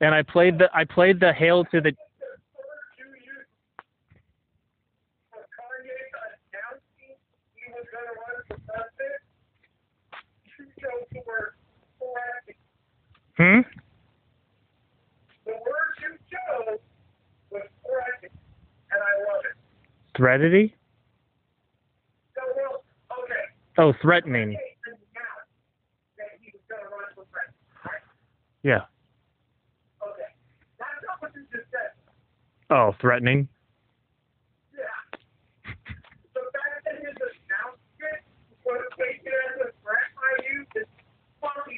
and I played the I played the hail to the Hmm? The word you chose was threatening, and I love it. Threadity? So, well, okay. Oh, threatening. Yeah. Okay. That's not what you just said. Oh, threatening?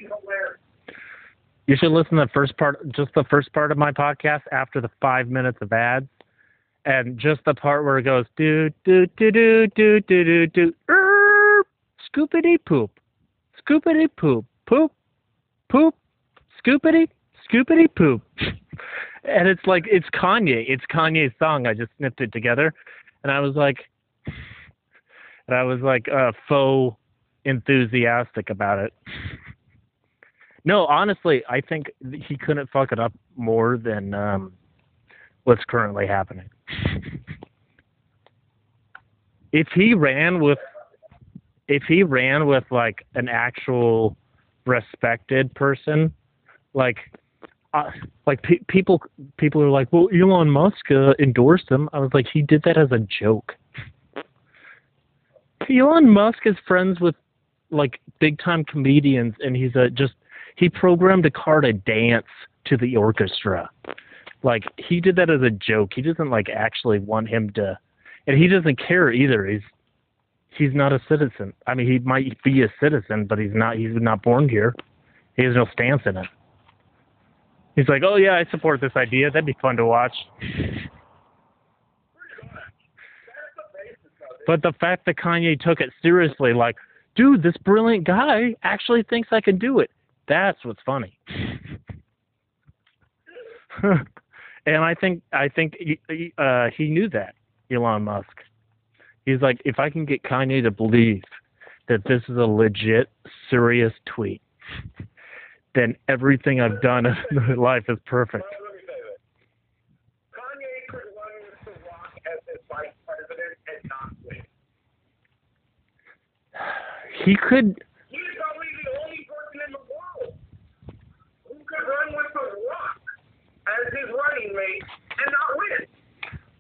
hilarious. You should listen to the first part, just the first part of my podcast after the five minutes of ads, and just the part where it goes do do do do do do do do er, scoopity poop, scoopity poop, poop, poop, scoopity, scoopity poop, and it's like it's Kanye, it's Kanye's song. I just snipped it together, and I was like, and I was like uh, faux enthusiastic about it. No, honestly, I think he couldn't fuck it up more than um, what's currently happening. if he ran with, if he ran with like an actual respected person, like, uh, like pe- people, people are like, well, Elon Musk uh, endorsed him. I was like, he did that as a joke. Elon Musk is friends with like big time comedians, and he's a just he programmed a car to dance to the orchestra. Like he did that as a joke. He doesn't like actually want him to, and he doesn't care either. He's he's not a citizen. I mean, he might be a citizen, but he's not. He's not born here. He has no stance in it. He's like, "Oh yeah, I support this idea. That'd be fun to watch." But the fact that Kanye took it seriously, like, dude, this brilliant guy actually thinks I can do it. That's what's funny. and I think I think he, uh, he knew that Elon Musk. He's like, if I can get Kanye to believe that this is a legit, serious tweet, then everything I've done in my life is perfect. he me run with The Rock as his running mate and not win.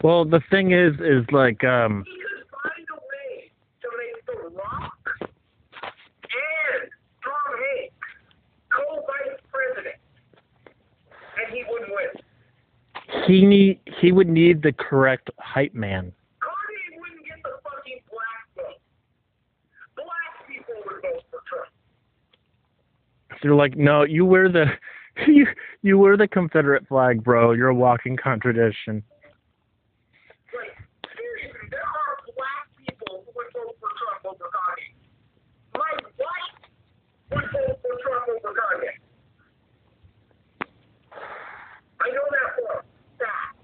well the thing is is like um He could find a way to make The Rock and Tom Hanks co-vice president, and he wouldn't win. he need he would need the correct hype man. Kanye wouldn't get the fucking black vote. Black people would vote for Trump. They're like, no, you wear the you you wear the Confederate flag, bro. You're a walking contradiction. Like, seriously, there are black people who would vote for Trump over Kanye. My wife would vote for Trump over Kanye. I know that for a fact.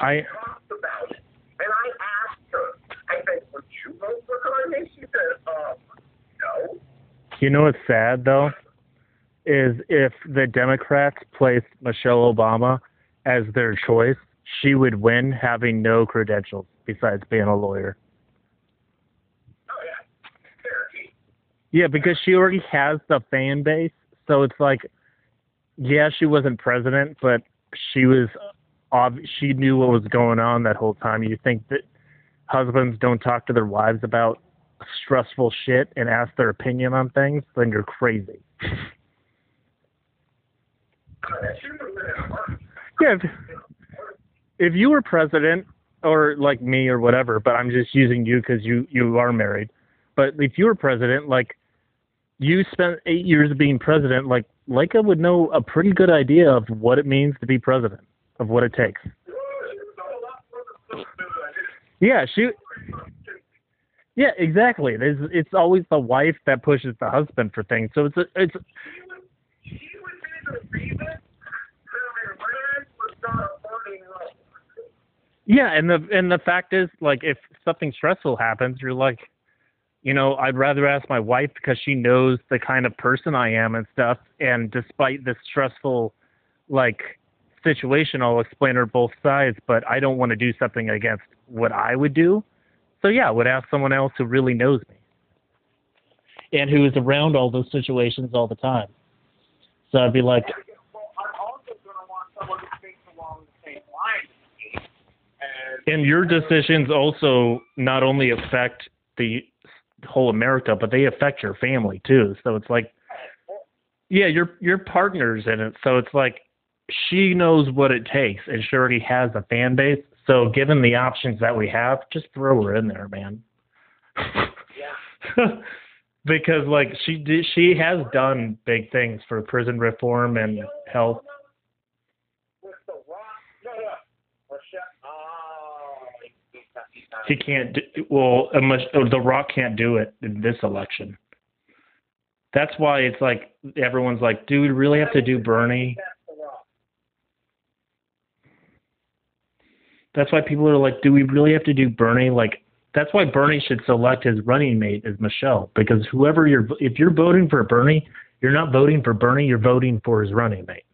I talked about it. And I asked her, I said, would you vote for Kanye? She said, um, no. you know what's sad though is if the Democrats placed Michelle Obama as their choice, she would win having no credentials besides being a lawyer. Oh, yeah. Yeah, because she already has the fan base, so it's like, yeah, she wasn't president, but she was, ob- she knew what was going on that whole time. You think that husbands don't talk to their wives about stressful shit and ask their opinion on things? Then you're crazy. Yeah, if, if you were president, or like me or whatever, but I'm just using you because you you are married. But if you were president, like you spent eight years being president, like Leica would know a pretty good idea of what it means to be president, of what it takes. Yeah, she. Yeah, exactly. It's it's always the wife that pushes the husband for things. So it's a, it's Yeah, and the and the fact is, like, if something stressful happens, you're like, you know, I'd rather ask my wife because she knows the kind of person I am and stuff. And despite this stressful, like, situation, I'll explain her both sides. But I don't want to do something against what I would do. So yeah, I would ask someone else who really knows me and who is around all those situations all the time. So I'd be like, Well, I'm also going to want someone who thinks along the same lines as me. And and your decisions also not only affect the whole America, but they affect your family too. So it's like, yeah, your your partner's in it. So it's like she knows what it takes, and she already has a fan base. So given the options that we have, just throw her in there, man. yeah. because like she did, she has done big things for prison reform and health. She can't. Do, well, unless oh, the Rock can't do it in this election. That's why it's like everyone's like, "Do we really have to do Bernie?" That's why people are like, "Do we really have to do Bernie?" Like, that's why Bernie should select his running mate as Michelle, because whoever you're, if you're voting for Bernie, you're not voting for Bernie, you're voting for his running mate.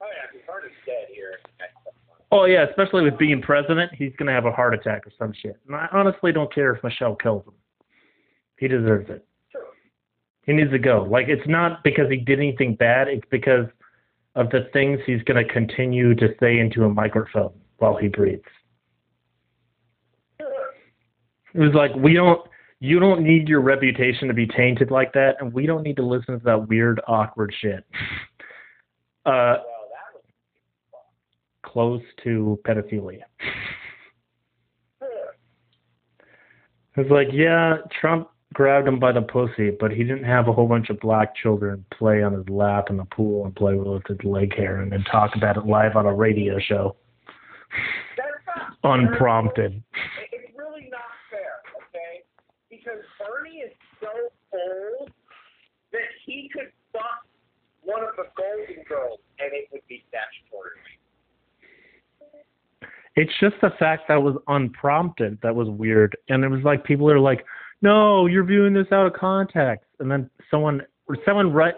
Oh, yeah. His heart is dead here. Oh yeah, especially with being president, he's gonna have a heart attack or some shit. And I honestly don't care if Michelle kills him. He deserves it. True. He needs to go. Like it's not because he did anything bad. It's because of the things he's going to continue to say into a microphone while he breathes. It was like we don't. You don't need your reputation to be tainted like that, and we don't need to listen to that weird, awkward shit. Uh, Well, that was. close to pedophilia. It's like, yeah, Trump grabbed him by the pussy, but he didn't have a whole bunch of black children play on his lap in the pool and play with his leg hair and then talk about it live on a radio show, unprompted. It- It's really not fair, okay? Because Bernie is so that he could fuck one of the Golden Girls and it would be statutory. It's just the fact that was unprompted that was weird, and it was like people are like, "No, you're viewing this out of context," and then someone, someone right,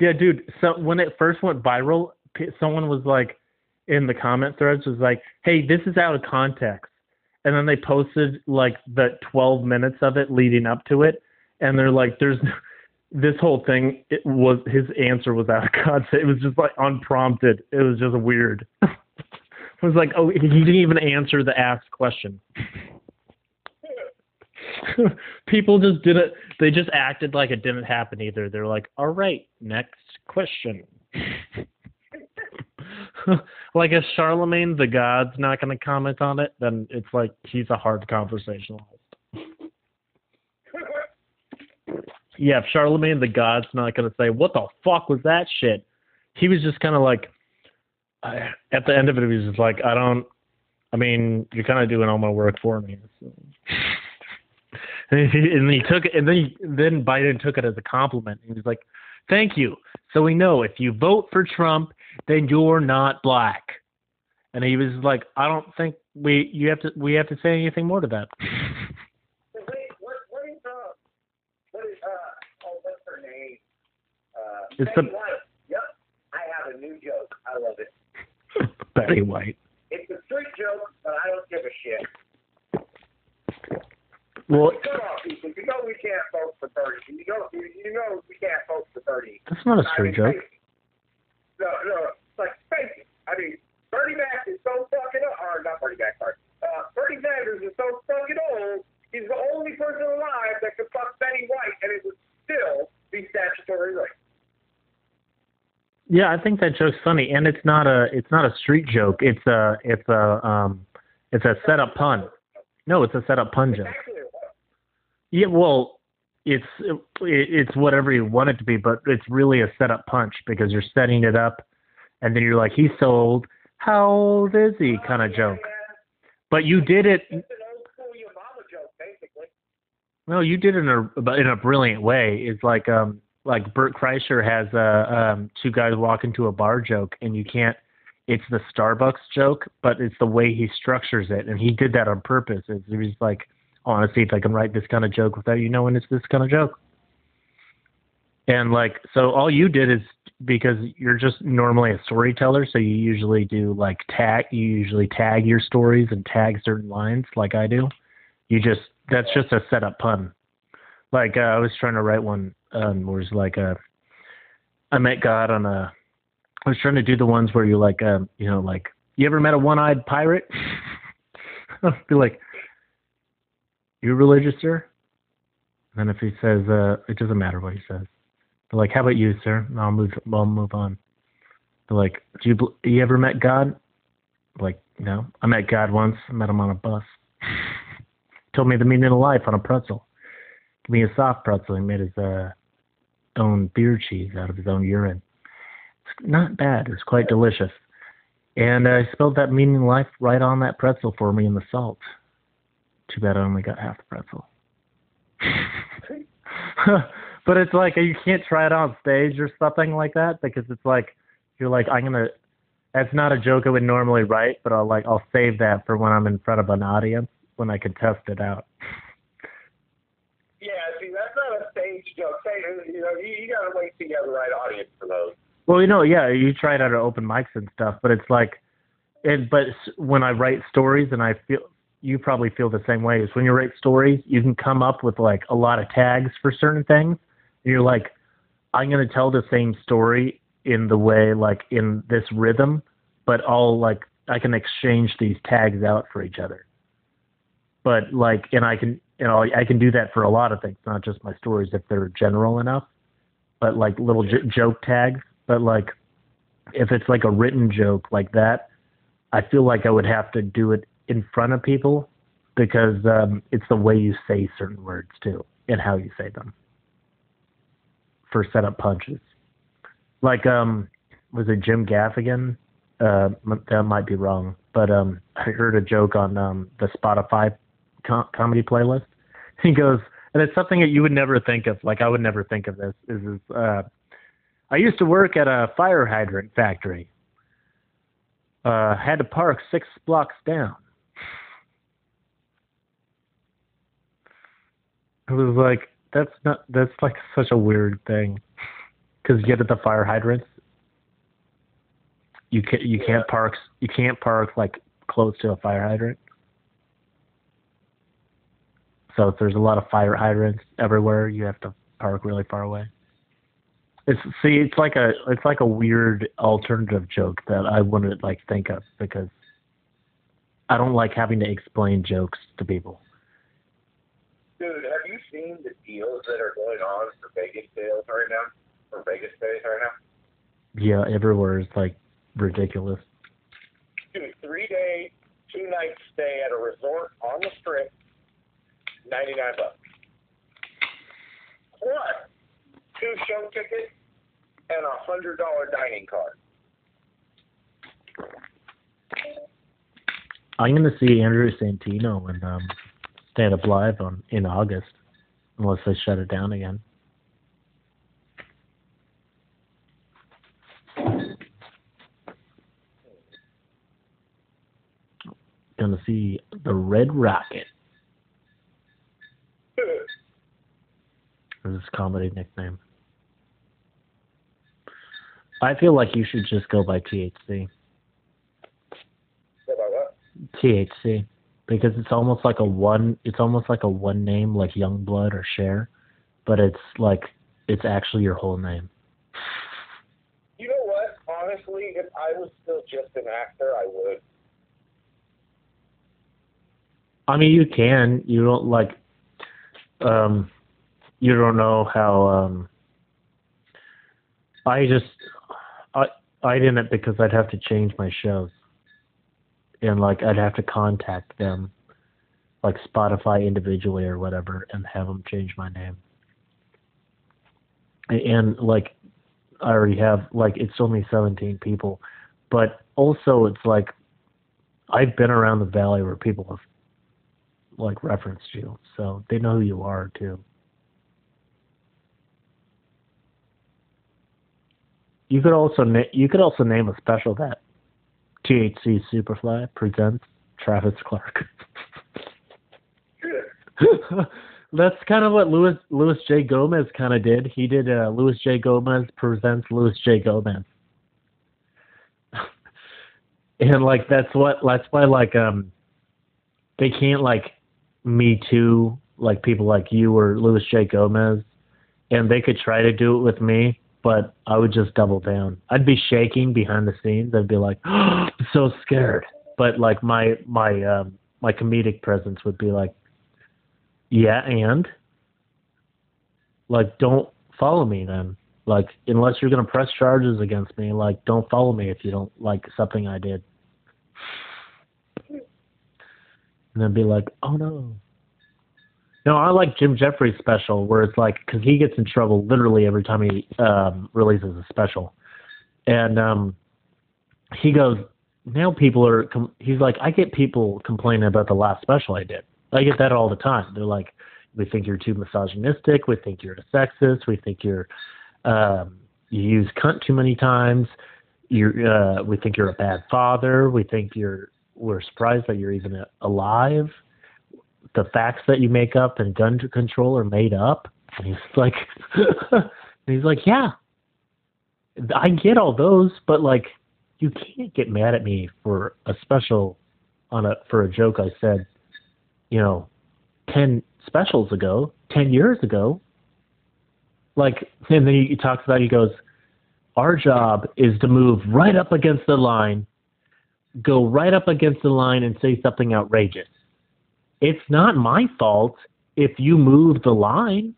yeah, dude. So when it first went viral, someone was like, in the comment threads was like, "Hey, this is out of context," and then they posted like the 12 minutes of it leading up to it, and they're like, "There's." This whole thing, it was his answer was out of context. It was just like unprompted. It was just weird. It was like, oh, he didn't even answer the asked question. People just did it. They just acted like it didn't happen either. They're like, all right, next question. like if Charlemagne the God's not going to comment on it, then it's like he's a hard conversationalist. Yeah, if Charlemagne the God's not going to say, what the fuck was that shit? He was just kind of like, I, at the end of it, he was just like, I don't. I mean, you're kind of doing all my work for me. So. and, he, and he took it, and then he, then Biden took it as a compliment. He was like, "Thank you." So we know if you vote for Trump, then you're not black. And he was like, "I don't think we you have to we have to say anything more to that." What, what is, uh, what is, uh, oh, what's her name? Uh, It's Betty the- White. Yep, I have a new joke. I love it. Betty White. It's a street joke, but I don't give a shit. Well, Come on, people. You know we can't vote for Bernie. You know, you, know we can't vote for Bernie. that's not a I straight mean, joke. Face it. No, no, it's like it. I mean, Bernie Mac is so fucking old. Or not Bernie Mac, sorry. Uh, Bernie Sanders is so fucking old. He's the only person alive that could fuck Betty White, and it would still be statutory rape. Yeah, I think that joke's funny, and it's not a it's not a street joke. It's a it's a um it's a setup pun. No, it's a setup pun joke. Actually, it was. Yeah, well, it's it's whatever you want it to be, but it's really a setup punch because you're setting it up, and then you're like, he's so old. How old is he? Kind of joke. But you did it. It's an old school your mama joke, basically. No, you did it in a in a brilliant way. It's like um like Bert Kreischer has a um two guys walk into a bar joke, and you can't. It's the Starbucks joke, but it's the way he structures it, and he did that on purpose. It's, he was like, I want to see if I can write this kind of joke without you knowing it's this kind of joke. And like, so all you did is because you're just normally a storyteller, so you usually do like tag, you usually tag your stories and tag certain lines, like I do. You just that's just a setup pun. Like uh, I was trying to write one um, where it's like uh, I met God on a. I was trying to do the ones where you like, um, you know, like you ever met a one-eyed pirate? I'd be like, you religious, sir? And then if he says, uh, it doesn't matter what he says. They're like, how about you, sir? And I'll move. I'll move on. They're like, do you you ever met God? Like, no. I met God once. I met him on a bus. Told me the meaning of life on a pretzel. Give me a soft pretzel. He made his uh, own beer cheese out of his own urine. It's not bad. It's quite delicious. And uh, I spelled that meaning of life right on that pretzel for me in the salt. Too bad I only got half the pretzel. but it's like you can't try it on stage or something like that because it's like you're like I'm gonna. That's not a joke I would normally write, but I'll like I'll save that for when I'm in front of an audience when I can test it out. Yeah, see, that's not a stage joke. Say, you know, you, you got to wait till you have the right audience for those. Well, you know, yeah, you try it out at open mics and stuff, but it's like, it. But when I write stories, and I feel you probably feel the same way. Is when you write stories, you can come up with like a lot of tags for certain things. And you're like, I'm gonna tell the same story in the way like in this rhythm, but I'll like I can exchange these tags out for each other. But like, and I can, you know, I can do that for a lot of things, not just my stories if they're general enough. But like little j- joke tags. But like, if it's like a written joke like that, I feel like I would have to do it in front of people because um, it's the way you say certain words too and how you say them for setup punches. Like um, was it Jim Gaffigan? Uh, that might be wrong, but um, I heard a joke on um the Spotify com- comedy playlist. He goes, and it's something that you would never think of. Like I would never think of this. Is is uh, I used to work at a fire hydrant factory. Uh, had to park six blocks down. It was like that's not that's like such a weird thing because you get at the fire hydrants. You can you can't park you can't park like close to a fire hydrant. So if there's a lot of fire hydrants everywhere, you have to park really far away. It's see, it's like a it's like a weird alternative joke that I wouldn't like think of because I don't like having to explain jokes to people. Dude, have you seen the deals that are going on for Vegas sales right now? For Vegas stays right now? Yeah, everywhere is like ridiculous. Dude, three day, two night stay at a resort on the strip, ninety nine bucks. Plus two show tickets and a hundred dollar dining card. I'm gonna see Andrew Santino and um, Stand Up Live on in August, unless they shut it down again. Gonna see the Red Rocket. Is his comedy nickname. I feel like you should just go by THC. What about what? THC because it's almost like a one it's almost like a one name like Youngblood or Cher, but it's like it's actually your whole name. You know what? Honestly, if I was still just an actor, I would. I mean you can. You don't like um you don't know how um I just I I didn't because I'd have to change my shows. And like I'd have to contact them like Spotify individually or whatever and have them change my name. And like I already have like it's only 17 people, but also it's like I've been around the valley where people have like referenced you, so they know who you are too. You could also na- you could also name a special that THC Superfly presents Travis Clark. That's kind of what Louis Luis J Gomez kind of did. He did uh, Luis J Gomez presents Luis J Gomez. and like that's what that's why like um they can't like me too like people like you or Luis J Gomez and they could try to do it with me but I would just double down. I'd be shaking behind the scenes. I'd be like, oh, I'm so scared. But like my my um my comedic presence would be like, yeah, and like don't follow me then. Like unless you're gonna press charges against me, like don't follow me if you don't like something I did. And then be like, oh no. No, I like Jim Jefferies' special where it's like because he gets in trouble literally every time he um, releases a special, and um, he goes, now people are. Com-, he's like, I get people complaining about the last special I did. I get that all the time. They're like, we think you're too misogynistic. We think you're a sexist. We think you're um, you use cunt too many times. You're uh, we think you're a bad father. We think you're we're surprised that you're even alive the facts that you make up and gun control are made up. And he's like, he's like, yeah, I get all those, but like, you can't get mad at me for a special on a for a joke I said, you know, ten specials ago, ten years ago. Like, and then he talks about, he goes, our job is to move right up against the line, go right up against the line and say something outrageous it's not my fault if you move the line.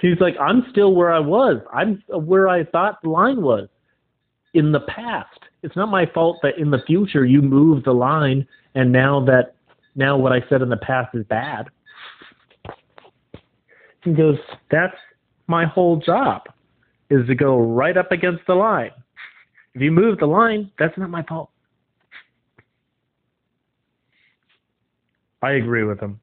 He's like, I'm still where I was. I'm where I thought the line was in the past. It's not my fault that in the future you move the line and now that now what I said in the past is bad. He goes, that's my whole job, is to go right up against the line. If you move the line, that's not my fault. I agree with him.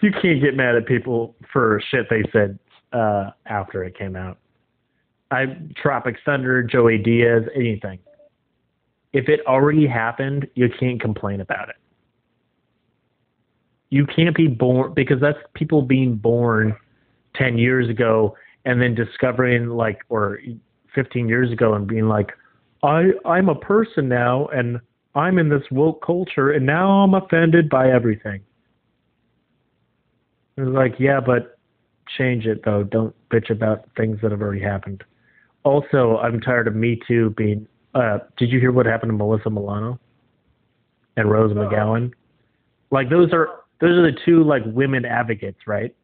You can't get mad at people for shit they said uh, after it came out. I Tropic Thunder, Joey Diaz, anything. If it already happened, you can't complain about it. You can't be born because that's people being born 10 years ago and then discovering like or 15 years ago and being like I I'm a person now and I'm in this woke culture and now I'm offended by everything. It was like, yeah, but change it though. Don't bitch about things that have already happened. Also, I'm tired of Me Too being. Uh, did you hear what happened to Melissa Milano and Rose McGowan? Like those are those are the two like women advocates, right?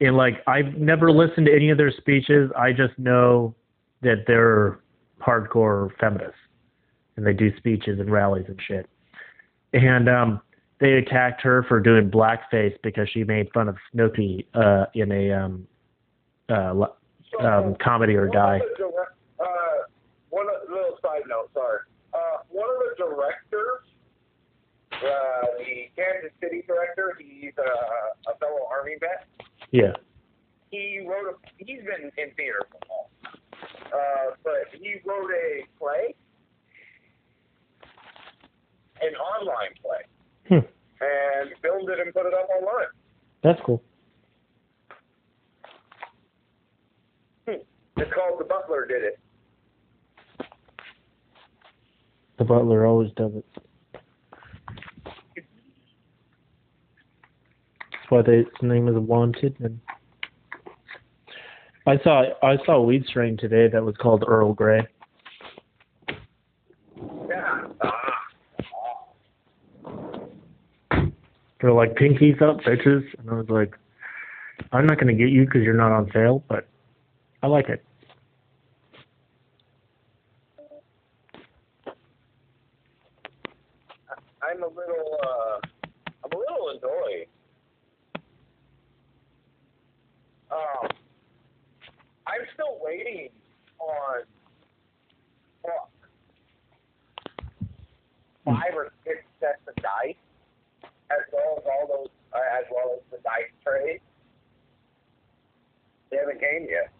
And like I've never listened to any of their speeches. I just know that they're hardcore feminists and they do speeches and rallies and shit. And um they attacked her for doing blackface because she made fun of Snooki uh in a um uh um comedy or die. One direct, uh, one little side note, sorry. Uh, one of the directors, uh, the Kansas City director, he's a, a fellow Army vet. Yeah. He wrote a. He's been in theater for a long, uh, but he wrote a play, an online play, Hmm. and filmed it and put it up online. That's cool. It's called The Butler Did It. The butler always does it. That's why they, its name is Wanted. And I saw I saw a weed strain today that was called Earl Grey. Yeah. Ah. They're like pinkies up, bitches, and I was like, I'm not gonna get you because you're not on sale, but I like it. I'm a little, uh, I'm a little annoyed. Um, I'm still waiting on fuck, five or six sets of dice, all those, uh, as well as the dice trays. They haven't came yet.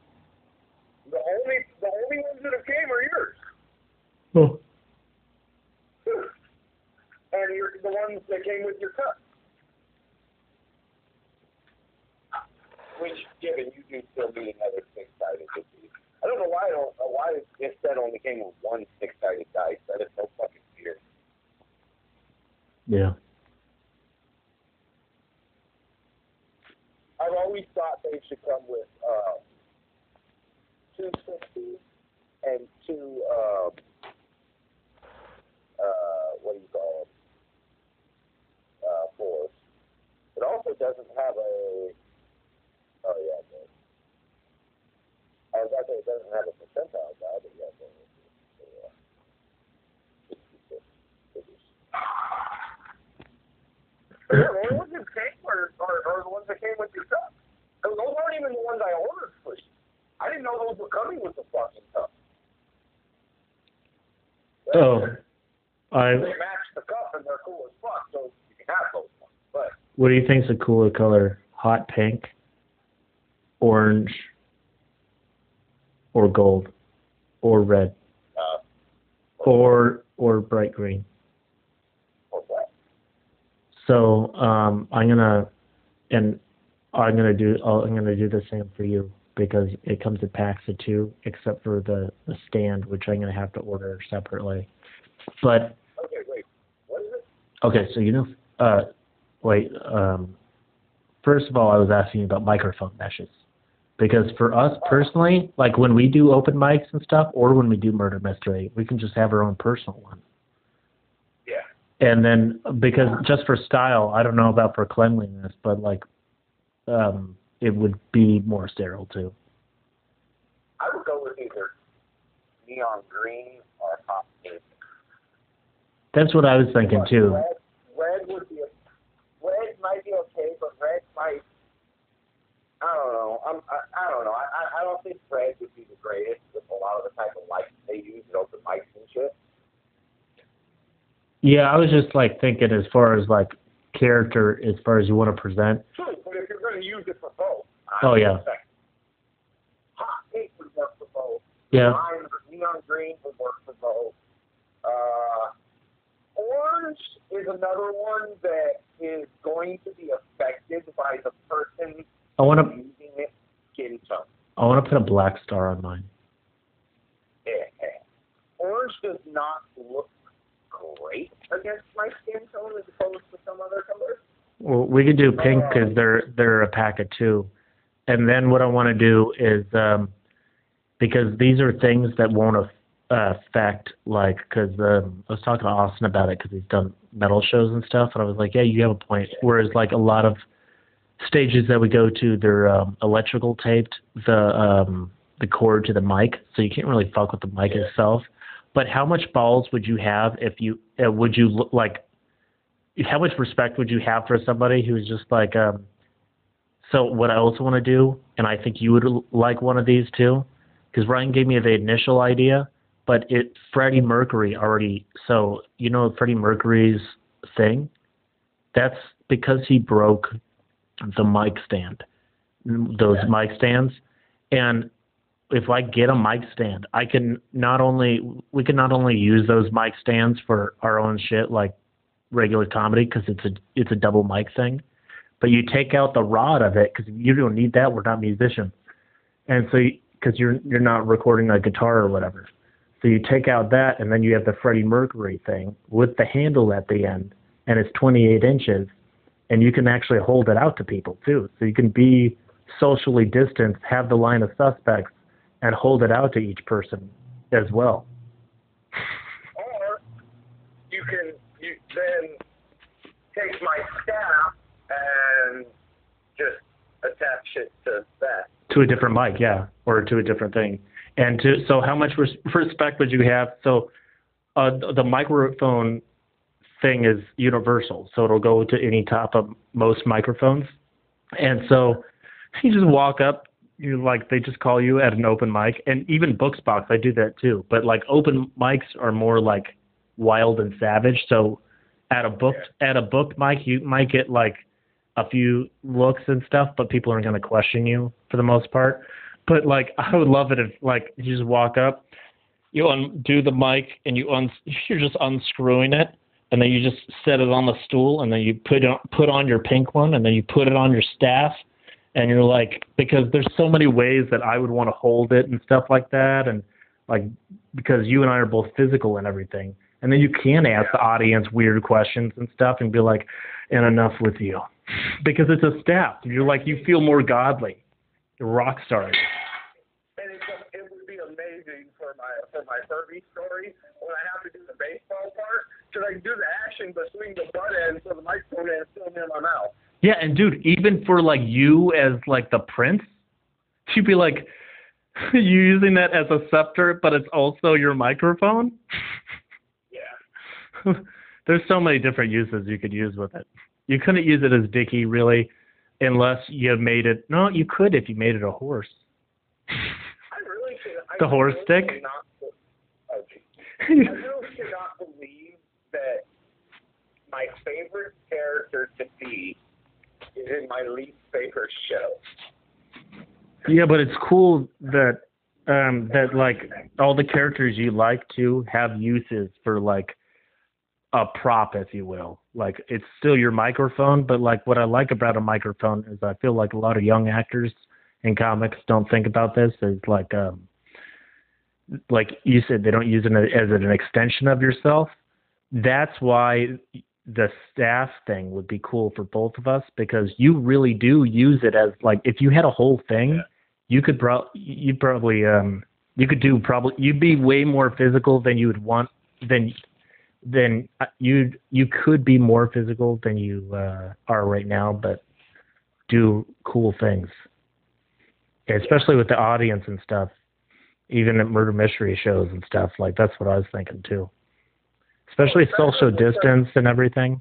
The only, the only ones that have came are yours. Oh, and you're the ones that came with your cup. Which, given you do still need another six-sided dice. I don't know why I don't uh, why this set only came with one six-sided dice. That is so fucking weird. yeah. I've always thought they should come with uh, and two um, uh, what do you call them? Uh, fours. It also doesn't have a. Oh yeah, does. I was about to say it doesn't have a percentile die, but. Yeah. 66 figures. Yeah, the only ones that came were, are, are the ones that came with your cup. Those those aren't even the ones I ordered for you. I didn't know those were coming with the fucking cup. Oh, I. They match the cup and they're cool as fuck, so you can have those ones. But What do you think's a cooler color? Hot pink, orange, or gold, or red, uh, or or bright green? So um, I'm gonna, and I'm gonna do. I'm gonna do the same for you because it comes in packs of two, except for the the stand, which I'm gonna have to order separately. But Okay, wait. What is it? okay, so you know, uh, wait. Um, first of all, I was asking about microphone meshes because for us personally, like when we do open mics and stuff, or when we do murder mystery, we can just have our own personal one. And then because just for style, I don't know about for cleanliness, but like, um, it would be more sterile too. I would go with either neon green or hot pink. That's what I was thinking too. Red, red would be. Red might be okay, but red might. I don't know. I'm, I, I don't know. I, I, I don't think red would be the greatest with a lot of the type of lights they use at open mics and shit. Yeah, I was just like thinking as far as like character, as far as you want to present. True, but if you're going to use it for both. Oh, yeah. Hot pink would work for both. Yeah. Lime, neon green would work for both. Uh, orange is another one that is going to be affected by the person I want to using it skin tone. I want to put a black star on mine. Yeah. Orange does not look great against my skin tone as opposed to some other colors. Well, we could do pink because they're they're a pack of two, and then what I want to do is um, because these are things that won't af- uh, affect like because um, I was talking to Austin about it because he's done metal shows and stuff, and I was like, yeah, you have a point. Whereas like a lot of stages that we go to, they're um, electrical taped the um, the cord to the mic, so you can't really fuck with the mic itself. But how much balls would you have if you uh, would you like how much respect would you have for somebody who's just like um so what I also want to do and I think you would like one of these too because Ryan gave me the initial idea but it Freddie Mercury already so you know Freddie Mercury's thing? That's because he broke the mic stand those mic stands and if I get a mic stand I can not only we can not only use those mic stands for our own shit like regular comedy because it's a it's a double mic thing. But you take out the rod of it because you don't need that. We're not musicians, and so because you're you're not recording a guitar or whatever. So you take out that, and then you have the Freddie Mercury thing with the handle at the end, and it's 28 inches, and you can actually hold it out to people too. So you can be socially distanced, have the line of suspects, and hold it out to each person as well. Or you can you then take my staff and just attach it to that. to a different mic, yeah, or to a different thing. And to so, how much res- respect would you have? So, uh, the microphone thing is universal, so it'll go to any top of most microphones. And so, you just walk up, you like they just call you at an open mic, and even Booksbox, I do that too. But like open mics are more like wild and savage. So, at a booked at a booked mic, you might get like a few looks and stuff, but people aren't going to question you for the most part. But like, I would love it if like you just walk up, you undo the mic, and you un you're just unscrewing it, and then you just set it on the stool, and then you put on put on your pink one, and then you put it on your staff, and you're like, because there's so many ways that I would want to hold it and stuff like that, and like because you and I are both physical and everything, and then you can ask the audience weird questions and stuff, and be like, and enough with you because it's a step. You're like you feel more godly, You're rock stars. And it's, it would be amazing for my for my Furby story when I have to do the baseball part because I can do the action but swing the butt end so the microphone is still near my mouth. Yeah, and dude, even for like you as like the prince, you'd be like you using that as a scepter, but it's also your microphone. Yeah. There's so many different uses you could use with it. You couldn't use it as Dicky really, unless you made it. No, you could if you made it a horse. I really. I The horse really stick? cannot- oh. I really cannot believe that my favorite character to be is in my least favorite show. Yeah, but it's cool that um that like all the characters you like to have uses for like a prop, if you will. Like it's still your microphone, but like what I like about a microphone is I feel like a lot of young actors in comics don't think about this as like um like you said they don't use it as an extension of yourself. That's why the staff thing would be cool for both of us because you really do use it as like if you had a whole thing you could pro you probably um you could do probably you'd be way more physical than you would want than than uh, you you could be more physical than you uh, are right now but do cool things. Especially with the audience and stuff even at murder mystery shows and stuff like that's what I was thinking too especially social distance and everything.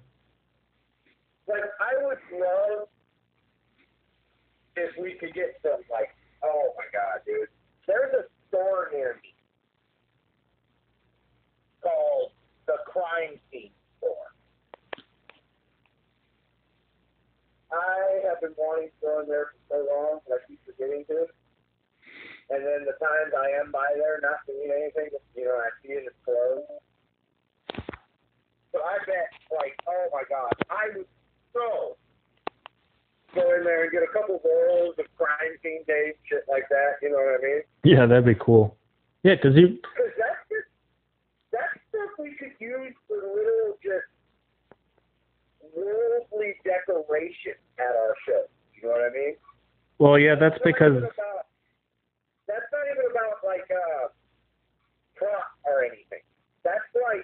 Like I would love if we could get some like oh my god, dude. There's a store near me called the Crime Scene Store. I have been wanting to go in there for so long, but I keep forgetting to. And then the times I am by there, not doing anything, you know, I see it, it's closed. But I bet, like, oh my god, I would so go in there and get a couple rolls of crime scene tape, shit like that. You know what I mean? Yeah, that'd be cool. Yeah, 'cause you Because that's just that's stuff we could use for little just worldly decoration at our show. You know what I mean? well, yeah, that's not because about, that's not even about like uh prop or anything. That's like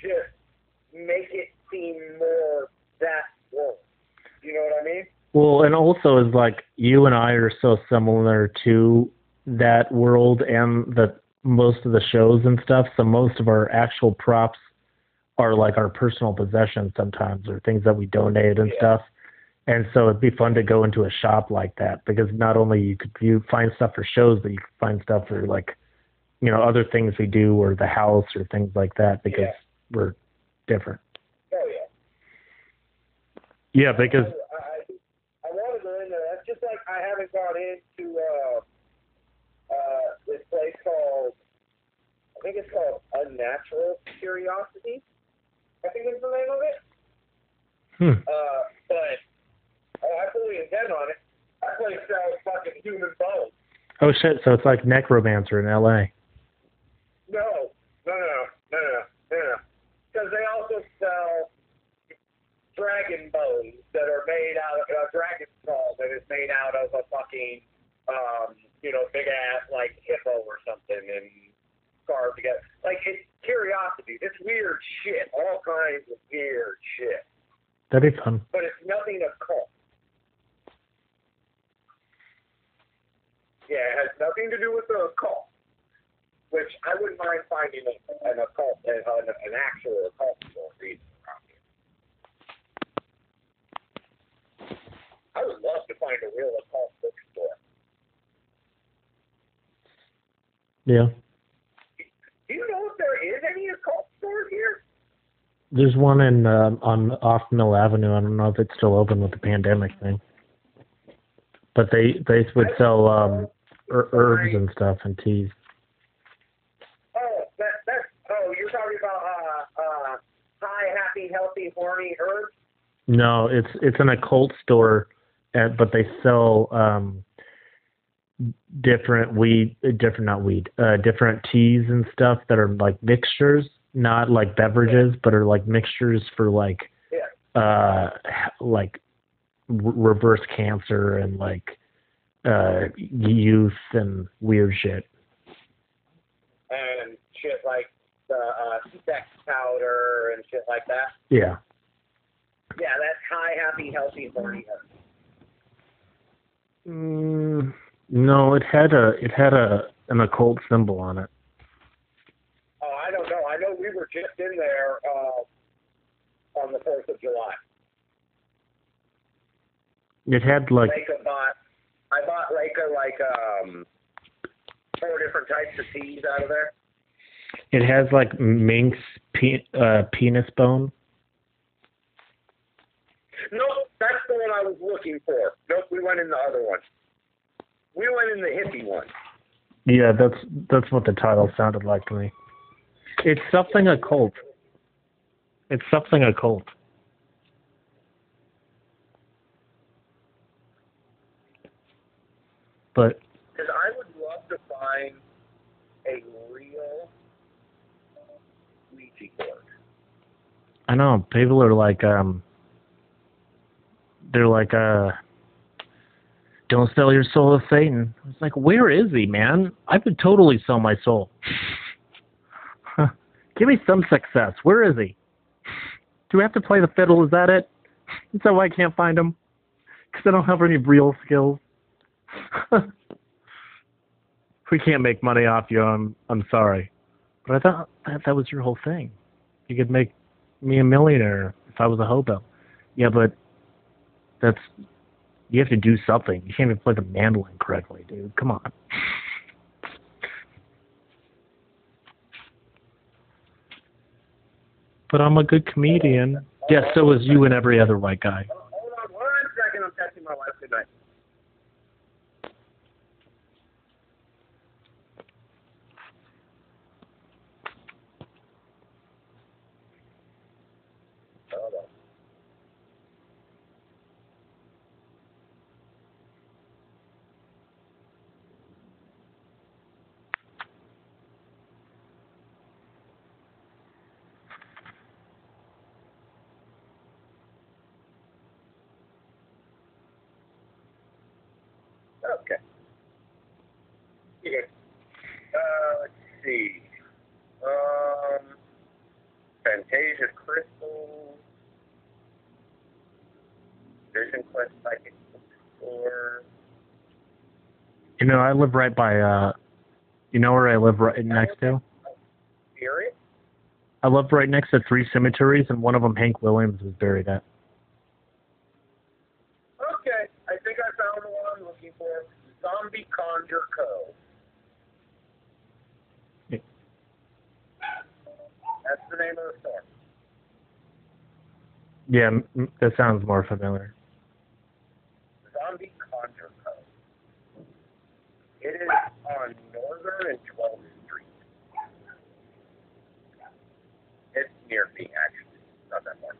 just make it seem more that world. You know what I mean? well, and also is like you and I are so similar to that world and the most of the shows and stuff. So most of our actual props are like our personal possessions sometimes, or things that we donate and Yeah. stuff. And so it'd be fun to go into a shop like that because not only you could you find stuff for shows, but you could find stuff for like, you know, other things we do or the house or things like that because Yeah. We're different. Oh yeah. Yeah, because I, I, I want to go in there. That's just like I haven't gone into uh, uh, this place called, I think it's called Unnatural Curiosity. I think is the name of it. hmm, Uh, but oh, I fully intend on it. That place sells fucking human bones. oh shit, so it's like Necromancer in L.A. No, no, no, no, no, no, no. Because they also sell dragon bones that are made out of a dragon skull that is made out of a fucking, um, you know, big ass like hippo or something and carved together. Like it's curiosity. It's weird shit. All kinds of weird shit. That'd be fun. But it's nothing occult. Yeah, it has nothing to do with the occult. Which I wouldn't mind finding a, an occult, an, an actual occult store around here. I would love to find a real occult bookstore. Yeah. Do you know if there is any occult store here? There's one in uh, on off Mill Avenue. I don't know if it's still open with the pandemic thing. But they they would sell um er- herbs and stuff and teas. Oh, that that's oh, you're talking about uh uh high, healthy, horny herbs? No, it's it's an occult store, uh, but they sell um different weed, uh, different not weed, uh different teas and stuff that are like mixtures, not like beverages, but are like mixtures for like Yeah. uh like r- reverse cancer and like uh youth and weird shit. and shit like the uh, powder and shit like that. Yeah. Yeah, that's high, happy, healthy, horny. Mm, no, it had a it had a an occult symbol on it. Oh, I don't know. I know we were just in there uh, on the Fourth of July. It had like Leica bought. I bought Leica like um, four different types of teas out of there. It has like minx pe- uh, penis bone. Nope, that's the one I was looking for. Nope, we went in the other one. We went in the hippie one. Yeah, that's that's what the title sounded like to me. It's something occult. It's something occult. But Because I would love to find a real Ouija board. I know people are like, um, they're like, uh, don't sell your soul to Satan. It's like, where is he, man? I could totally sell my soul. Give me some success. Where is he? Do we have to play the fiddle? Is that it? Is that why I can't find him? Because I don't have any real skills. we can't make money off you. I'm I'm sorry, but I thought that, that was your whole thing. You could make me a millionaire if I was a hobo. Yeah, but that's you have to do something. You can't even play the mandolin correctly, dude. Come on. But I'm a good comedian. Yeah, so is you and every other white guy. Hold on one second. I'm texting my wife good night. Hold on. Okay. Okay. Uh, let's see. Um, Fantasia Crystal, Vision Quest Psychic Bookstore. You know, I live right by uh you know where I live right next to? Fury. I live right next to three cemeteries and one of them Hank Williams was buried at. Okay, I think I found the one I'm looking for. Zombie Conjure Co. Yeah. That's the name of the store. Yeah, that sounds more familiar. Zombie Conjure Co. It is on Northern and 12th Street. It's near me, actually. Not that far.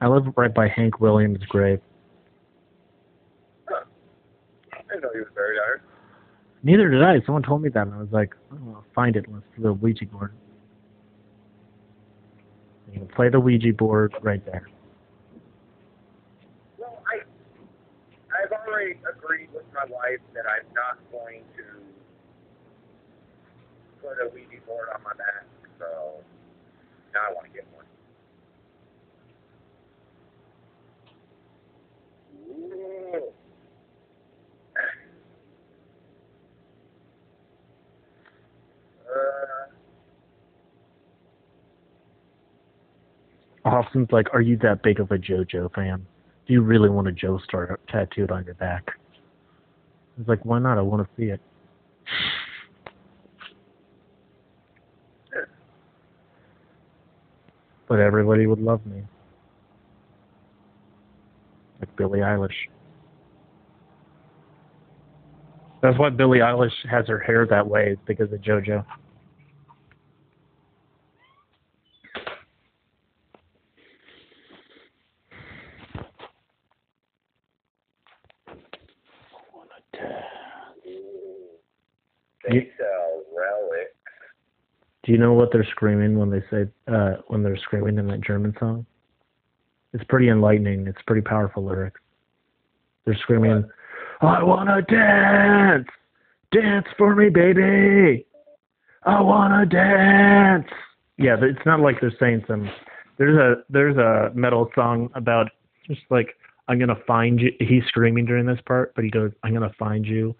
I live right by Hank Williams' grave. Huh. I didn't know he was buried out here. Neither did I. Someone told me that, and I was like, oh, I'll find it. Let's do the Ouija board. You can play the Ouija board right there. Well, I, I've already agreed with my wife that I'm not going to put a Ouija board on my back, so now I want to get one. Uh, Austin's like, are you that big of a JoJo fan? Do you really want a Joestar tattooed on your back? I was like, why not? I want to see it. But everybody would love me. Like Billie Eilish. That's why Billie Eilish has her hair that way, is because of JoJo. they sell relics. Do you know what they're screaming when they say uh, when they're screaming in that German song? It's pretty enlightening. It's pretty powerful lyrics. They're screaming, "I wanna dance, dance for me, baby. I wanna dance." Yeah, it's not like they're saying some. There's a there's a metal song about just like I'm gonna find you. He's screaming during this part, but he goes, "I'm gonna find you.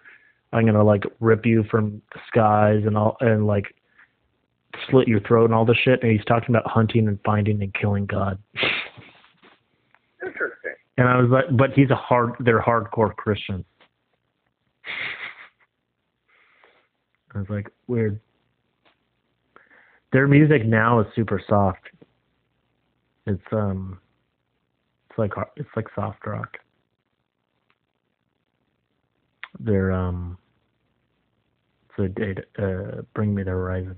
I'm gonna like rip you from the skies and all and like slit your throat and all this shit." And he's talking about hunting and finding and killing God. Interesting. And I was like, but he's a hard, they're hardcore Christians. I was like, weird. Their music now is super soft. It's um, it's like it's like soft rock. They're um, a date, uh, Bring Me the Horizon.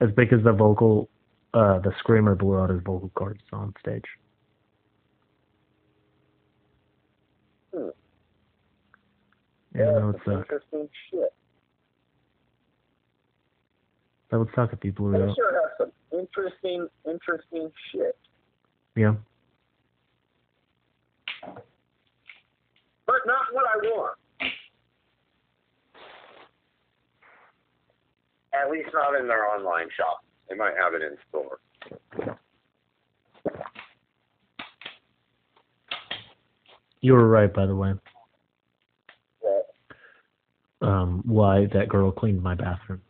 It's because the vocal uh, the screamer blew out his vocal cords on stage. Hmm. Yeah, that would suck. interesting shit. That would suck if he blew it out. sure have some interesting, interesting shit. Yeah. But not what I want. At least not in their online shop. They might have it in store. You were right, by the way. But um, why that girl cleaned my bathroom.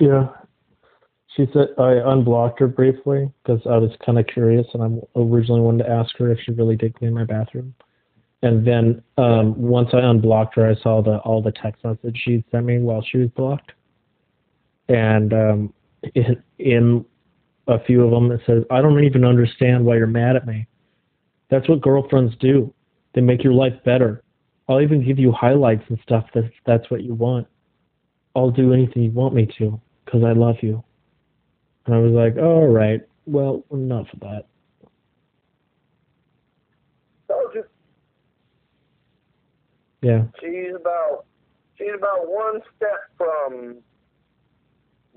Yeah. She said I unblocked her briefly because I was kind of curious, and I originally wanted to ask her if she really did clean my bathroom. And then um, once I unblocked her, I saw the all the text message she sent me while she was blocked, and um, in, in a few of them it says, "I don't even understand why you're mad at me." That's what girlfriends do. They make your life better. I'll even give you highlights and stuff if that's what you want. I'll do anything you want me to because I love you. And I was like, all right, well, enough of that. Told you. Yeah. She's about she's about one step from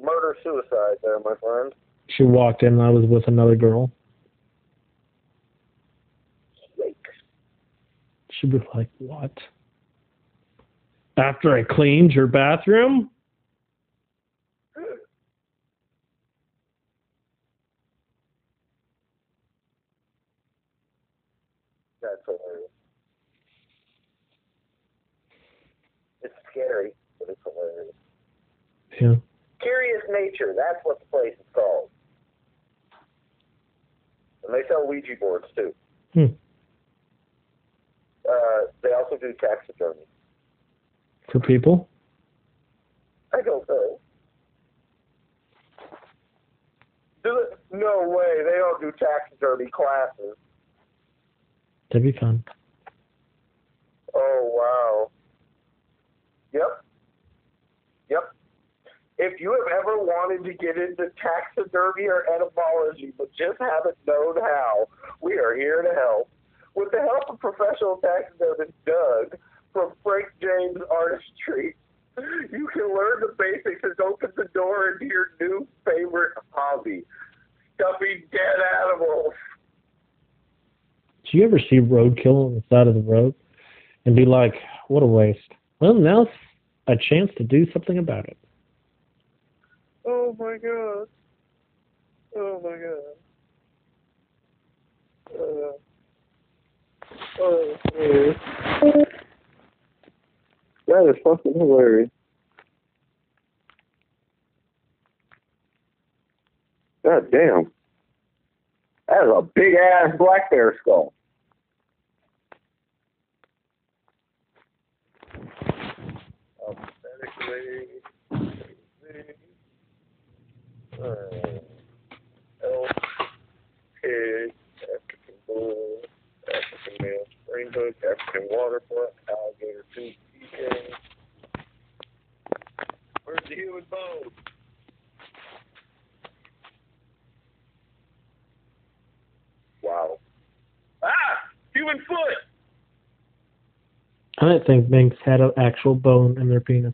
murder suicide there, my friend. She walked in and I was with another girl. Yikes. She'd be like, what? After I cleaned your bathroom? That's hilarious. It's scary, but it's hilarious. Yeah. Curious Nature, that's what the place is called. And they sell Ouija boards too. Hmm. Uh, they also do taxidermy. For people? I don't know. No way. They don't do taxidermy classes. That'd be fun. Oh wow. Yep. Yep. If you have ever wanted to get into taxidermy or etymology but just haven't known how, we are here to help. With the help of professional taxidermist Doug from Frank James Artistry, you can learn the basics and open the door into your new favorite hobby, stuffing dead animals. Do you ever see roadkill on the side of the road and be like, what a waste? Well, now's a chance to do something about it. Oh my god. Oh my god. Uh, oh. That is fucking hilarious. God damn. That is a big ass black bear skull. Pig, African bull, African male springbok, African waterbuck, alligator tooth pecan. Where's the human bone? Wow. Ah! Human foot! I didn't think minks had an actual bone in their penis.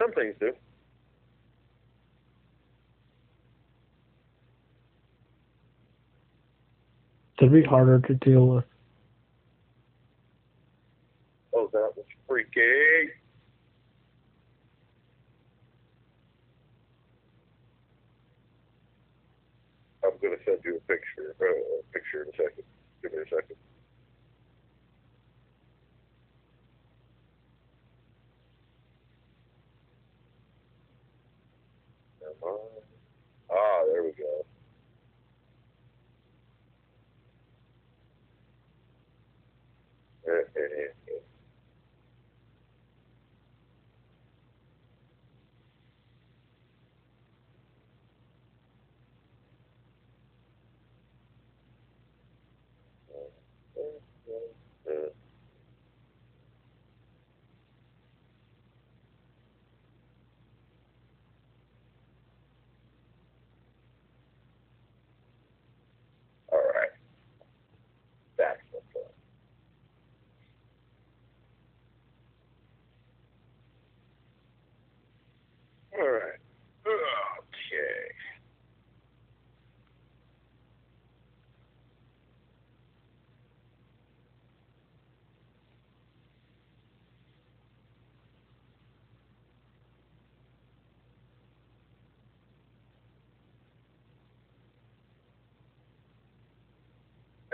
Some things do. It'd be harder to deal with. Oh, that was freaky. I'm gonna send you a picture. Uh, a picture in a second. Give me a second. Ah, there we go. eh, eh,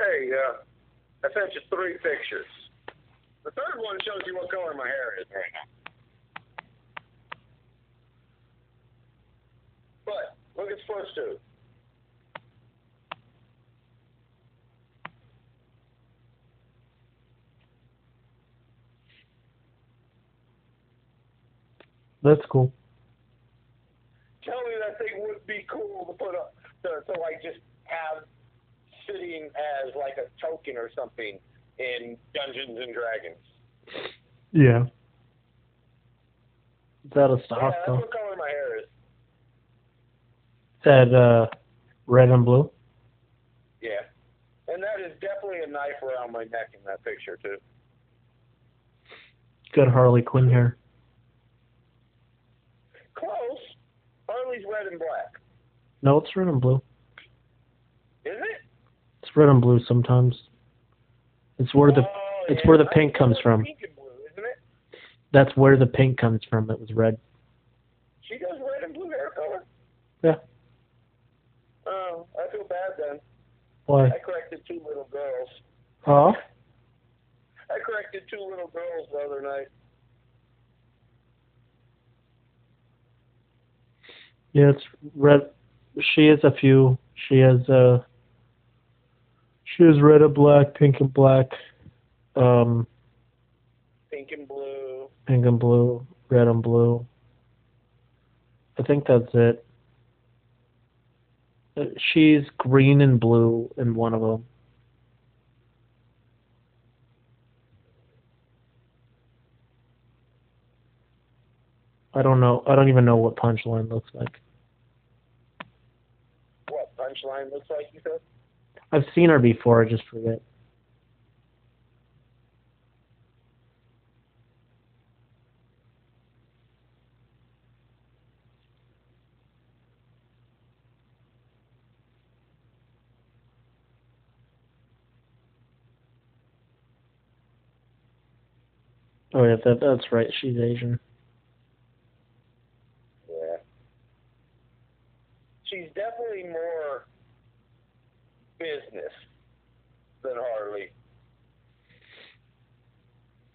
Hey, uh, I sent you three pictures. The third one shows you what color my hair is right now. But look at first two. That's cool. Tell me that thing would be cool to put up to, to like just have sitting as like a token or something in Dungeons and Dragons. Yeah. Is that a Yeah, stock that's though? what color my hair is. Is that uh, red and blue? Yeah. And that is definitely a knife around my neck in that picture too. Good Harley Quinn hair. Close. Harley's red and black. No, it's red and blue. Is it? Red and blue sometimes. It's where the Oh, it's yeah. where the pink comes from. Pink and blue, isn't it? that's where the pink comes from. It was red. She does red and blue hair color. Yeah. Oh, I feel bad then. Why? I corrected two little girls. Huh? I corrected two little girls the other night. Yeah, it's red. She has a few. She has uh. She has red and black, pink and black, um, Pink and blue. pink and blue, red and blue. I think that's it. Uh, She's green and blue in one of them. I don't know. I don't even know what punchline looks like. What punchline looks like? You said. I've seen her before. I just forget. Oh yeah, that that's right. She's Asian. Yeah. She's definitely more business than Harley.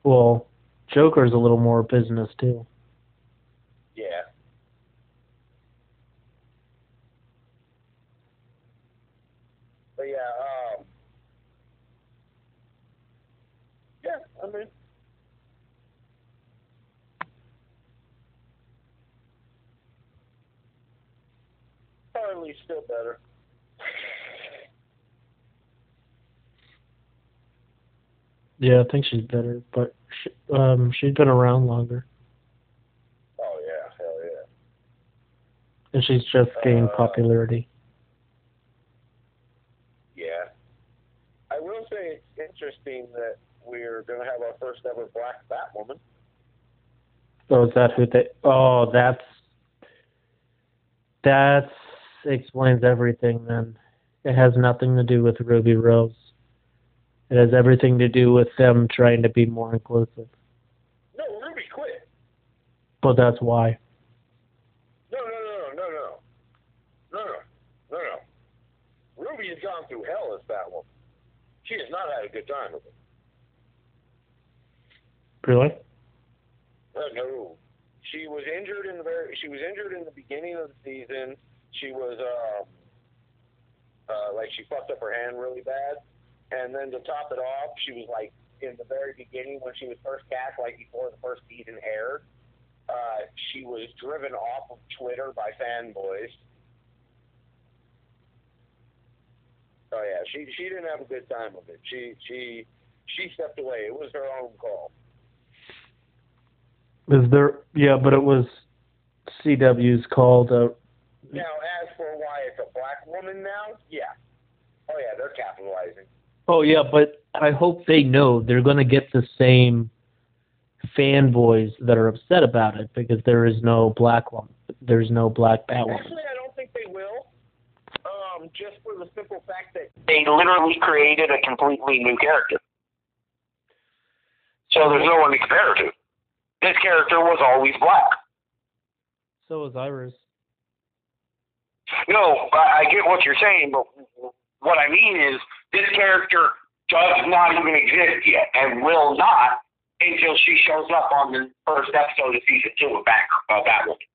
Well, Joker's a little more business too. Yeah. But yeah, um, yeah, I mean, Harley's still better. Yeah, I think she's better, but she, um, she's been around longer, Oh yeah, hell yeah. and she's just gained Uh, popularity. Yeah. I will say it's interesting that we're going to have our first ever black Batwoman. Oh, is that who they? Oh, that's that explains everything. Then it has nothing to do with Ruby Rose. It has everything to do with them trying to be more inclusive. No, Ruby quit. But that's why. No, no, no, no, no, no. No, no, no, no. Ruby has gone through hell as Batwoman. She has not had a good time with it. Really? Uh, no. She was injured in the very. She was injured in the beginning of the season. She was um, uh, like she fucked up her hand really bad, and then to top it off, she was like in the very beginning when she was first cast, like before the first season aired. Uh, she was driven off of Twitter by fanboys. Oh yeah, she she didn't have a good time with it. She she she stepped away. It was her own call. Is there? Yeah, but it was CW's call Uh, Now, as for why it's a black woman now, yeah. Oh yeah, they're capitalizing. Oh yeah, but I hope they know they're going to get the same fanboys that are upset about it because there is no black one. There's no black Batwoman. Actually, I don't think they will. Um, just for the simple fact that they literally created a completely new character. So there's no one to compare to. This character was always black. So was Iris. No, I, I get what you're saying, but what I mean is this character does not even exist yet and will not until she shows up on the first episode of season two of Bat, uh, Batwoman.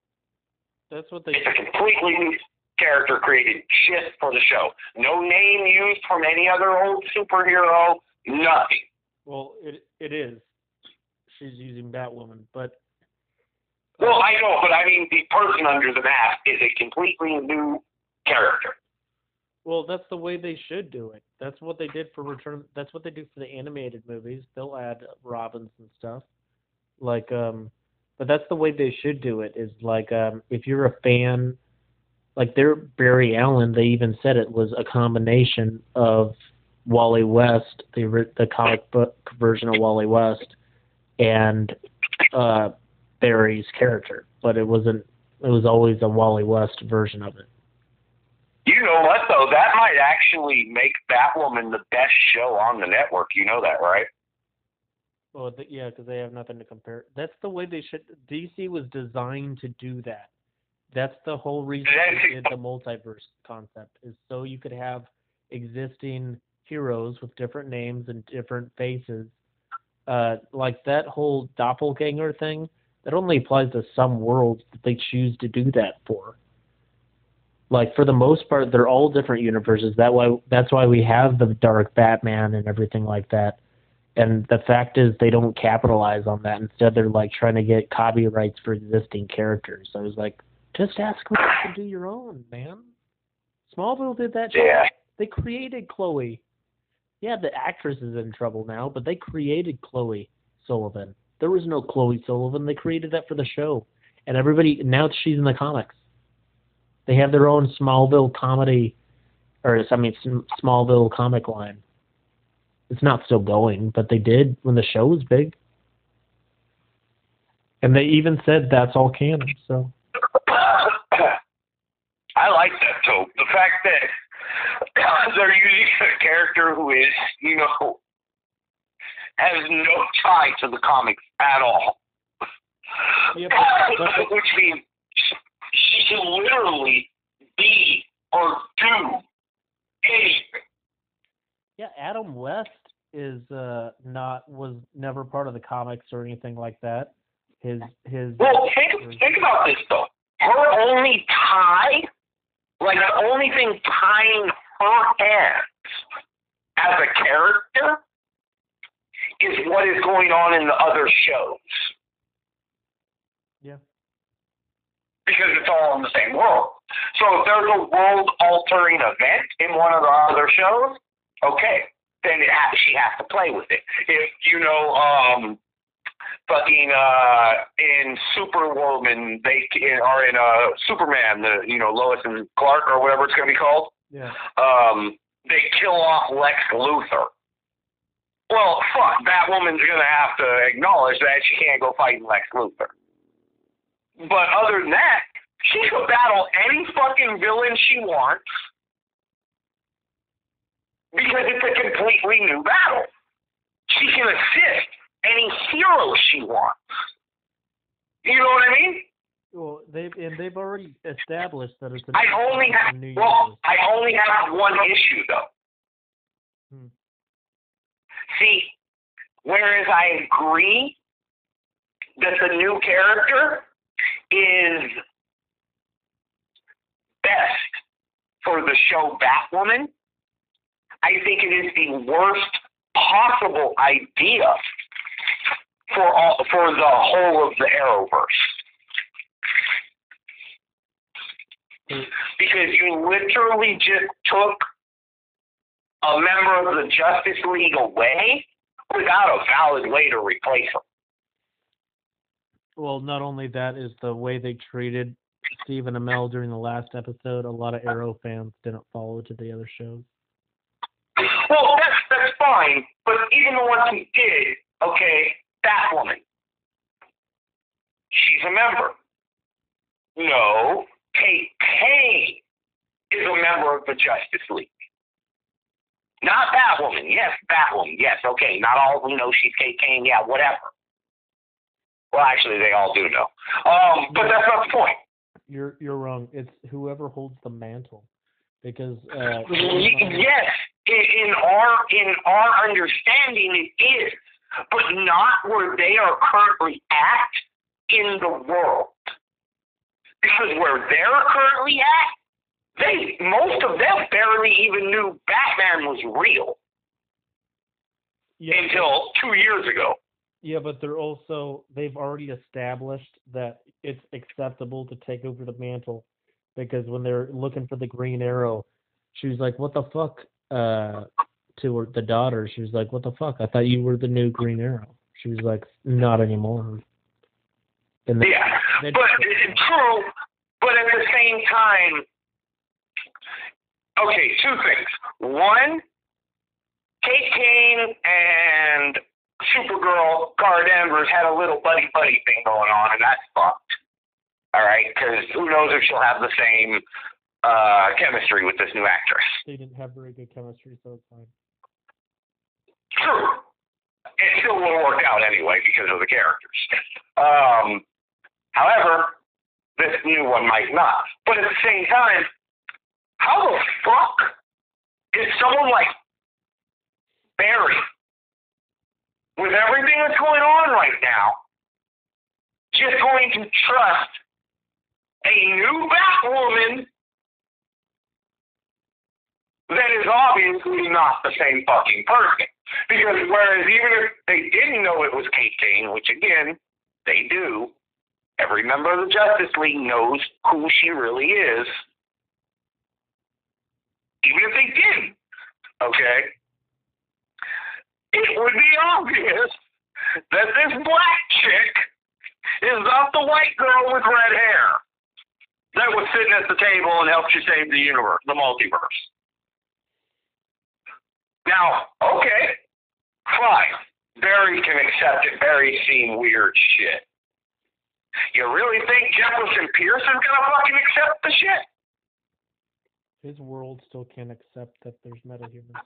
That's what they. It's a completely new character created just for the show. No name used from any other old superhero, nothing. Well, it it is. She's using Batwoman, but Well, I know, but I mean, the person under the mask is a completely new character. Well, that's the way they should do it. That's what they did for Return. That's what they do for the animated movies. They'll add Robins and stuff. Like um, but that's the way they should do it. Is like um, if you're a fan, like their Barry Allen, they even said it was a combination of Wally West, the the comic book version of Wally West, and uh, Barry's character. But it wasn't. It was always a Wally West version of it. You know what, though? That might actually make Batwoman the best show on the network. You know that, right? Well, th- yeah, because they have nothing to compare. That's the way they should. DC was designed to do that. That's the whole reason they did the multiverse concept is so you could have existing heroes with different names and different faces. Uh, like that whole doppelganger thing, that only applies to some worlds that they choose to do that for. Like for the most part, they're all different universes. That why that's why we have the Dark Batman and everything like that. And the fact is, they don't capitalize on that. Instead, they're like trying to get copyrights for existing characters. I was like, just ask them to do your own, man. Smallville did that. Yeah. They created Chloe. Yeah, the actress is in trouble now, but they created Chloe Sullivan. There was no Chloe Sullivan. They created that for the show, and everybody now she's in the comics. They have their own Smallville comedy, or I mean Smallville comic line. It's not still going, but they did when the show was big. And they even said that's all canon. So I like that though. The fact that they're using a character who is, you know, has no tie to the comics at all. Yeah, but- but- Which means she can literally be or do anything. Yeah, Adam West is uh not was never part of the comics or anything like that. His his Well, think think about this though. Her only tie, like the only thing tying her hands as a character, is what is going on in the other shows yeah. Because it's all in the same world. So if there's a world-altering event in one of the other shows, okay, then it has, she has to play with it. If you know, um, fucking uh, in Superwoman, they are in uh, Superman, the you know Lois and Clark or whatever it's gonna be called. Yeah. Um, they kill off Lex Luthor. Well, fuck, Batwoman's gonna have to acknowledge that she can't go fighting Lex Luthor. But other than that, she can battle any fucking villain she wants because it's a completely new battle. She can assist any hero she wants. You know what I mean? Well, they've and they've already established that it's a I only have new well. I only have one issue though. Hmm. See, whereas I agree that the new character is best for the show Batwoman, I think it is the worst possible idea for all for the whole of the Arrowverse. because you literally just took a member of the Justice League away without a valid way to replace him. Well, not only that is the way they treated Stephen Amell during the last episode. A lot of Arrow fans didn't follow to the other shows. Well, that's that's fine, but even the ones who did, okay, Batwoman, she's a member. No, Kate Kane is a member of the Justice League. Not Batwoman. Yes, Batwoman. Yes, okay. Not all of them know she's Kate Kane. Yeah, whatever. Well, actually, they all do know. Um, but that's not the point. You're you're wrong. It's whoever holds the mantle, because uh, Yes, In, in our in our understanding, it is, but not where they are currently at in the world. Because where they're currently at, they most of them barely even knew Batman was real Yeah, until two years ago. Yeah, but they're also they've already established that it's acceptable to take over the mantle because when they're looking for the Green Arrow, she was like, "What the fuck?" Uh, to her the daughter, she was like, "What the fuck? I thought you were the new Green Arrow." She was like, "Not anymore." And Yeah, but it's true. But at the same time, okay, two things. One, Kate Kane and Supergirl Kara Danvers had a little buddy buddy thing going on, and that's fucked. All right, because who knows if she'll have the same uh, chemistry with this new actress. they didn't have very good chemistry, so it's fine. True. It still would have worked out anyway because of the characters. Um, however, this new one might not. But at the same time, how the fuck is someone like Barry, with everything that's going on right now, just going to trust a new Batwoman that is obviously not the same fucking person? Because whereas even if they didn't know it was Kate Kane, which again, they do, every member of the Justice League knows who she really is. Even if they didn't, okay? It would be obvious that this black chick is not the white girl with red hair that was sitting at the table and helped you save the universe, the multiverse. Now, okay, fine. Barry can accept it. Barry's seen weird shit. You really think Jefferson Pierce is gonna fucking accept the shit? His world still can't accept that there's metahumans.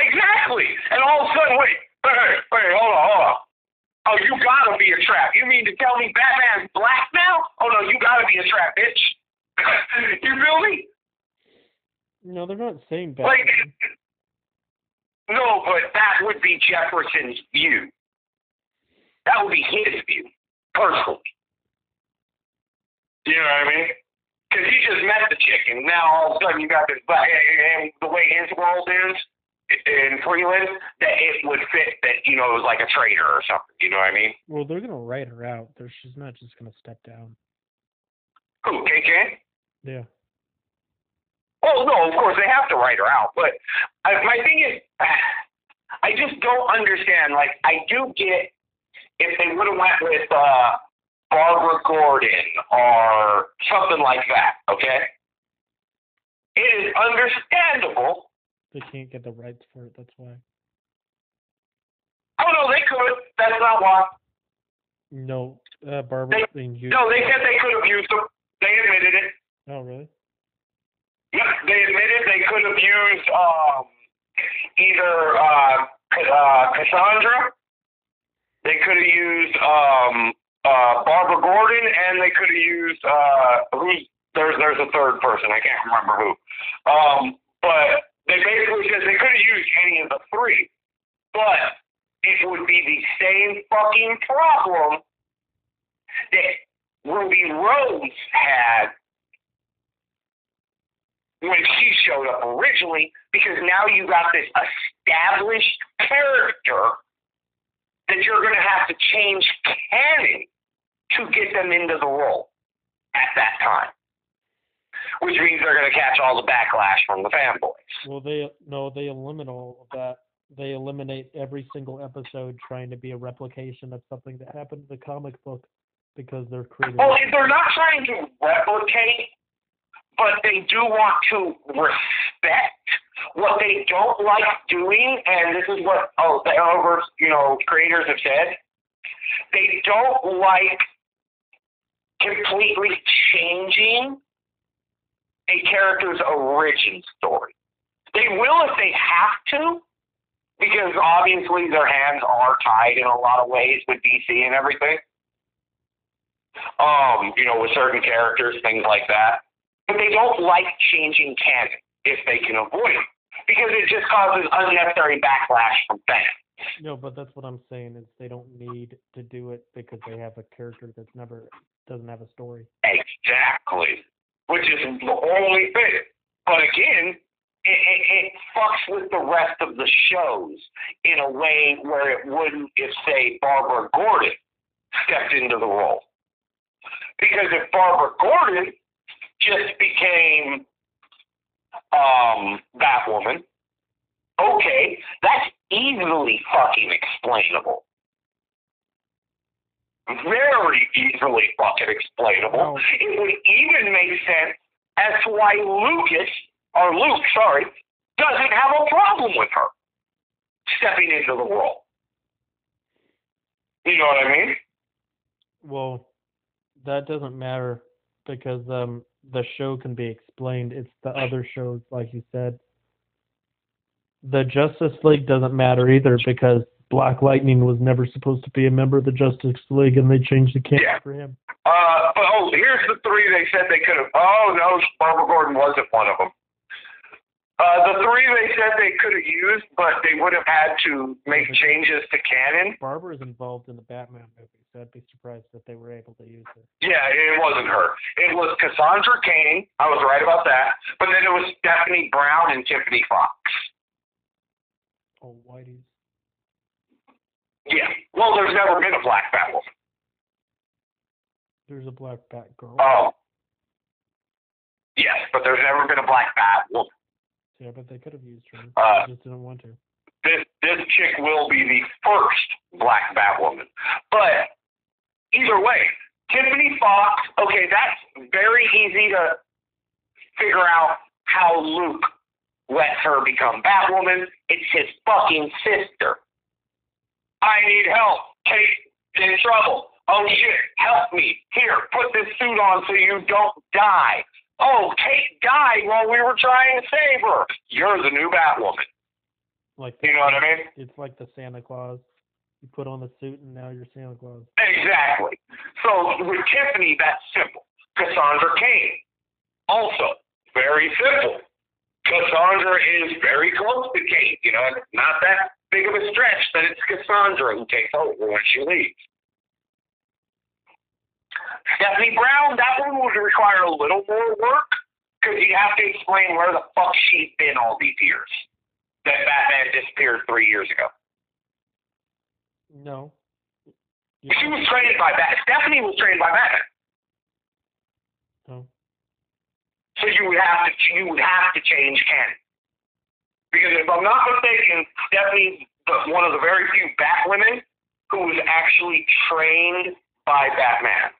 Exactly. And all of a sudden, wait, wait, wait, hold on, hold on. Oh, you gotta be a trap. You mean to tell me Batman's black now? Oh no, you gotta be a trap, bitch. you feel me? No, they're not saying Like, Batman. no, but that would be Jefferson's view. That would be his view, personally. You know what I mean? Because he just met the chick, and now all of a sudden you got this black. And the way his world is in Freeland, that it would fit that you know it was like a traitor or something. You know what I mean? Well, they're gonna write her out. They're, she's not just gonna step down. Who KK? Yeah. Oh no, of course they have to write her out. But I, my thing is, I just don't understand. Like I do get if they would have went with uh, Barbara Gordon or something like that. Okay, it is understandable. They can't get the rights for it. That's why. Oh no, they could. That's not why. No, uh, Barbara's being used. No, they said they could have used them. They admitted it. Oh, really? Yep, they admitted they could have used um, either uh, uh, Cassandra, they could have used um, uh, Barbara Gordon, and they could have used uh, who's there's there's a third person I can't remember who. Um, but they basically said they could have used any of the three, but it would be the same fucking problem that Ruby Rose had when she showed up originally, because now you got this established character that you're going to have to change canon to get them into the role at that time. Which means they're going to catch all the backlash from the fanboys. Well, they no, they eliminate all of that. They eliminate every single episode trying to be a replication of something that happened in the comic book because they're creating. Well, they're not trying to replicate, but they do want to respect what they don't like doing, and this is what oh, the Arrowverse, you know, creators have said. They don't like completely changing a character's origin story. They will if they have to, because obviously their hands are tied in a lot of ways with DC and everything um, you know, with certain characters, things like that. But they don't like changing canon if they can avoid it. because it just causes unnecessary backlash from fans. No, but that's what I'm saying is they don't need to do it because they have a character that's never doesn't have a story. Exactly. Which is the only thing. But again, it, it, it fucks with the rest of the shows in a way where it wouldn't if, say, Barbara Gordon stepped into the role. Because if Barbara Gordon just became um, Batwoman, okay, that's easily fucking explainable. Very easily fucking explainable. No. It would even make sense as to why Lucas, or Luke, sorry, doesn't have a problem with her stepping into the role. You know what I mean? Well, that doesn't matter because um the show can be explained. It's the other shows, like you said. The Justice League doesn't matter either because Black Lightning was never supposed to be a member of the Justice League, and they changed the canon Yeah. for him. Uh, but oh, here's the three they said they could have. Oh no, Barbara Gordon wasn't one of them. Uh, the three they said they could have used, but they would have had to make changes to canon. Barbara's involved in the Batman movie, so I'd be surprised if they were able to use her. Yeah, it wasn't her. It was Cassandra Cain. I was right about that. But then it was Stephanie Brown and Tiffany Fox. Oh, Whitey's. Yeah. Well, there's never been a black Batwoman. There's a black Batgirl. Oh. Yes, but there's never been a black Batwoman. yeah, but they could have used her. Uh, they just didn't want to. this this chick will be the first black Batwoman. But either way, Tiffany Fox, okay, that's very easy to figure out how Luke lets her become Batwoman. It's his fucking sister. I need help. Kate in trouble. Oh shit, help me. Here, put this suit on so you don't die. Oh, Kate died while we were trying to save her. You're the new Batwoman. Like You know what I mean? It's like the Santa Claus. You put on the suit and now you're Santa Claus. Exactly. So with Tiffany, that's simple. Cassandra Cain, also very simple. Cassandra is very close to Kate. You know, it's not that big of a stretch that it's Cassandra who takes over when she leaves. Stephanie Brown, that one would require a little more work because you have to explain where the fuck she's been all these years. That Batman disappeared three years ago. No. You- She was trained by Bat. Stephanie was trained by Batman. no. So you would have to you would have to change canon. Because if I'm not mistaken, Stephanie's the, one of the very few Batwomen who was actually trained by Batman,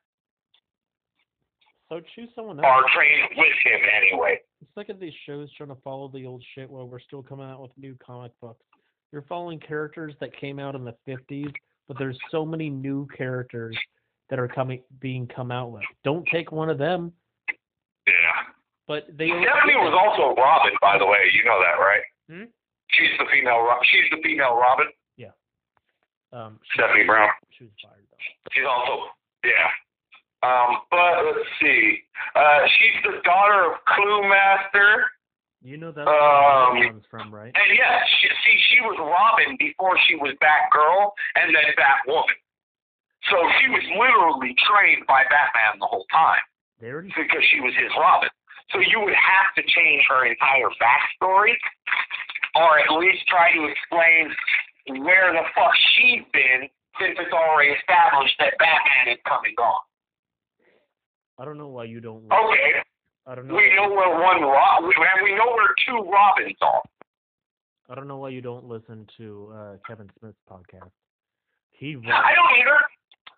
So choose someone else. or trained with him anyway. It's like at these shows trying to follow the old shit while we're still coming out with new comic books. You're following characters that came out in the 50s, but there's so many new characters that are coming being come out with. Don't take one of them, Yeah. but they Stephanie was also Robin, by the way. You know that, right? Hmm? She's the female. She's the female Robin. Yeah. Um Stephanie Brown. she was fired though. She's also yeah. Um, but let's see. Uh, she's the daughter of Cluemaster. You know that's Um, where that from, right? And yeah, she, see, she was Robin before she was Batgirl and then Batwoman. So she was literally trained by Batman the whole time already because she was his Robin. So you would have to change her entire backstory, or at least try to explain where the fuck she's been since it's already established that Batman is coming on. I don't know why you don't Okay, I don't know we know where one Rob, and we know where two Robins are. I don't know why you don't listen to uh Kevin Smith's podcast. He I writes, don't either.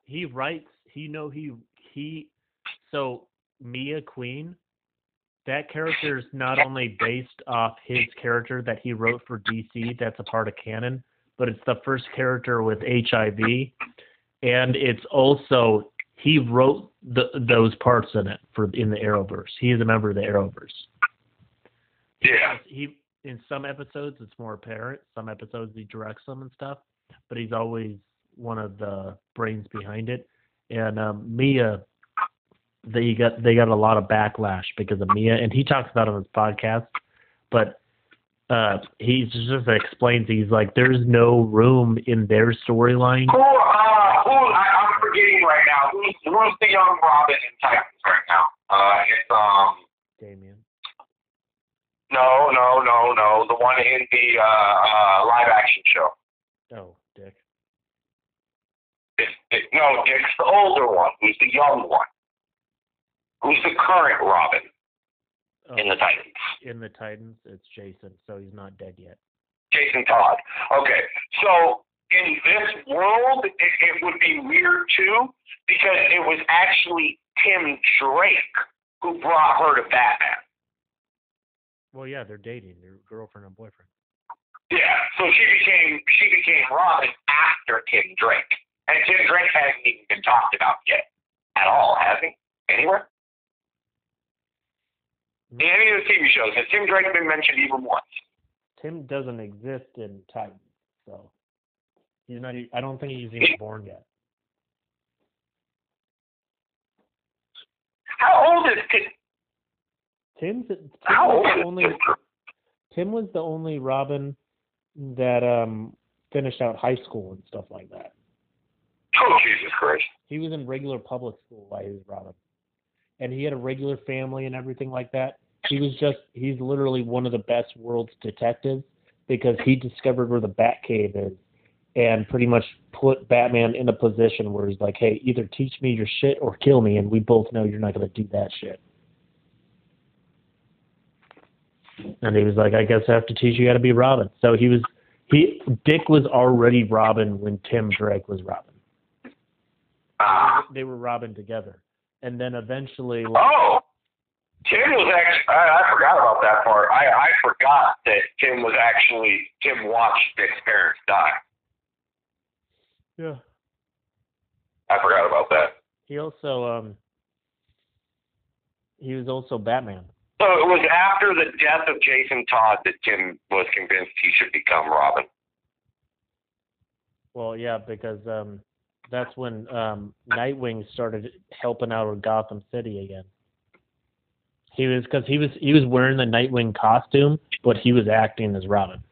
he writes he know he he so Mia Queen that character is not only based off his character that he wrote for DC that's a part of canon, but it's the first character with HIV and it's also he wrote the, those parts in it for in the Arrowverse. He is a member of the Arrowverse. Yeah. He in some episodes it's more apparent. Some episodes he directs them and stuff, but he's always one of the brains behind it. And um, Mia, they got they got a lot of backlash because of Mia, and he talks about it on his podcast. But uh, he just explains he's like, there's no room in their storyline. Who, uh, who, I, I'm forgetting right now. Who's, who's the young Robin in Titans right now? Uh, it's, um, Damian. no, no, no, no. The one in the, uh, uh, live action show. Oh, Dick. It's, it, no, it's the older one. Who's the young one? Who's the current Robin Oh, in the Titans? in the Titans, it's Jason, so he's not dead yet. Jason Todd. Okay, so in this world, it, it would be weird too because it was actually Tim Drake who brought her to Batman. Well, yeah, they're dating. They're girlfriend and boyfriend. Yeah, so she became she became Robin after Tim Drake, and Tim Drake hasn't even been talked about yet at all, has he? Anywhere? In any of the TV shows, has Tim Drake been mentioned even once? Tim doesn't exist in Titans, so he's not. I don't think he's even born yet. How old is Tim? Tim's Tim How was old the only Tim Tim was the only Robin that um finished out high school and stuff like that. Oh Jesus Christ! He was in regular public school while he was Robin, and he had a regular family and everything like that. He was just he's literally one of the best world's detectives because he discovered where the Batcave is and pretty much put Batman in a position where he's like, hey, either teach me your shit or kill me, and we both know you're not going to do that shit. And he was like, I guess I have to teach you how to be Robin. So he was, he Dick was already Robin when Tim Drake was Robin. Ah. They were Robin together, and then eventually, like, Oh, Tim was actually. I, I forgot about that part. I, I forgot that Tim was actually. Tim watched Dick's parents die. yeah, I forgot about that. he also um, he was also Batman. So it was after the death of Jason Todd that Tim was convinced he should become Robin. Well, yeah, because um, that's when um, Nightwing started helping out with Gotham City again. He was because he was he was wearing the Nightwing costume, but he was acting as Robin.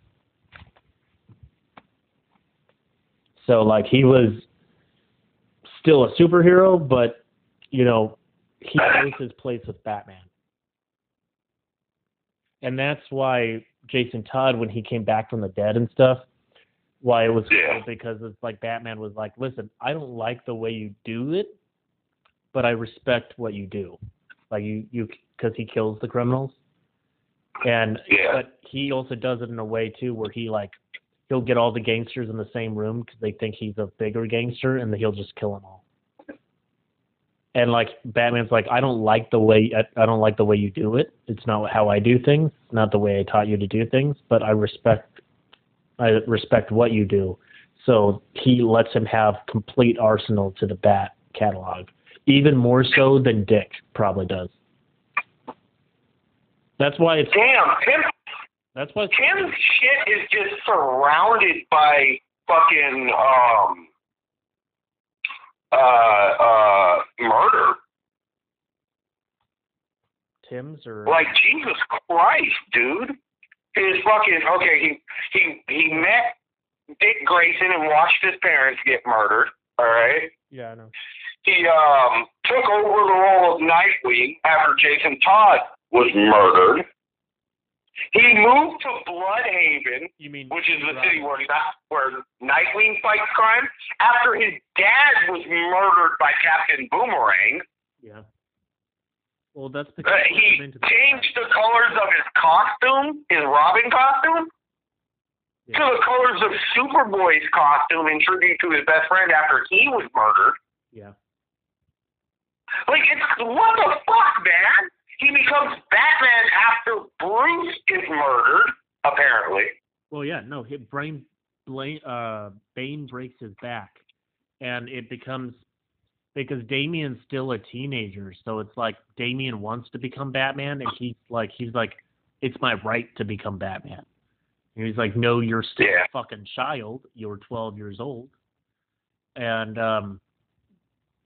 So like he was still a superhero, but you know he knows his place with Batman. And that's why Jason Todd, when he came back from the dead and stuff, why it was cool because it's like Batman was like, listen, I don't like the way you do it, but I respect what you do. Like you, you, because he kills the criminals, and Yeah. but he also does it in a way too where he like he'll get all the gangsters in the same room because they think he's a bigger gangster, and he'll just kill them all. And like Batman's like, I don't like the way I, I don't like the way you do it. It's not how I do things. It's not the way I taught you to do things. But I respect, I respect what you do. So he lets him have complete arsenal to the Bat catalog, even more so than Dick probably does. That's why it's Damn, Tim. that's why Tim's shit is just surrounded by fucking um uh uh murder. Tim's or Like Jesus Christ, dude. His fucking okay. He he he met Dick Grayson and watched his parents get murdered. All right. yeah, I know. He um took over the role of Nightwing after Jason Todd was murdered. He moved to Blüdhaven, You mean which is the Right. city where where Nightwing fights crime, after his dad was murdered by Captain Boomerang. Yeah. Well, that's because Uh, he he went into the- changed the colors of his costume, his Robin costume, Yeah. to the colors of Superboy's costume in tribute to his best friend after he was murdered. Yeah. Like, it's what the fuck, man? He becomes Batman after Bruce is murdered, apparently. Well, yeah, no, he, Brain, Blaine, uh, Bane breaks his back, and it becomes because Damian's still a teenager, so it's like Damian wants to become Batman, and he's like, he's like, it's my right to become Batman. And he's like, no, you're still Yeah. a fucking child. You're 12 years old, and um,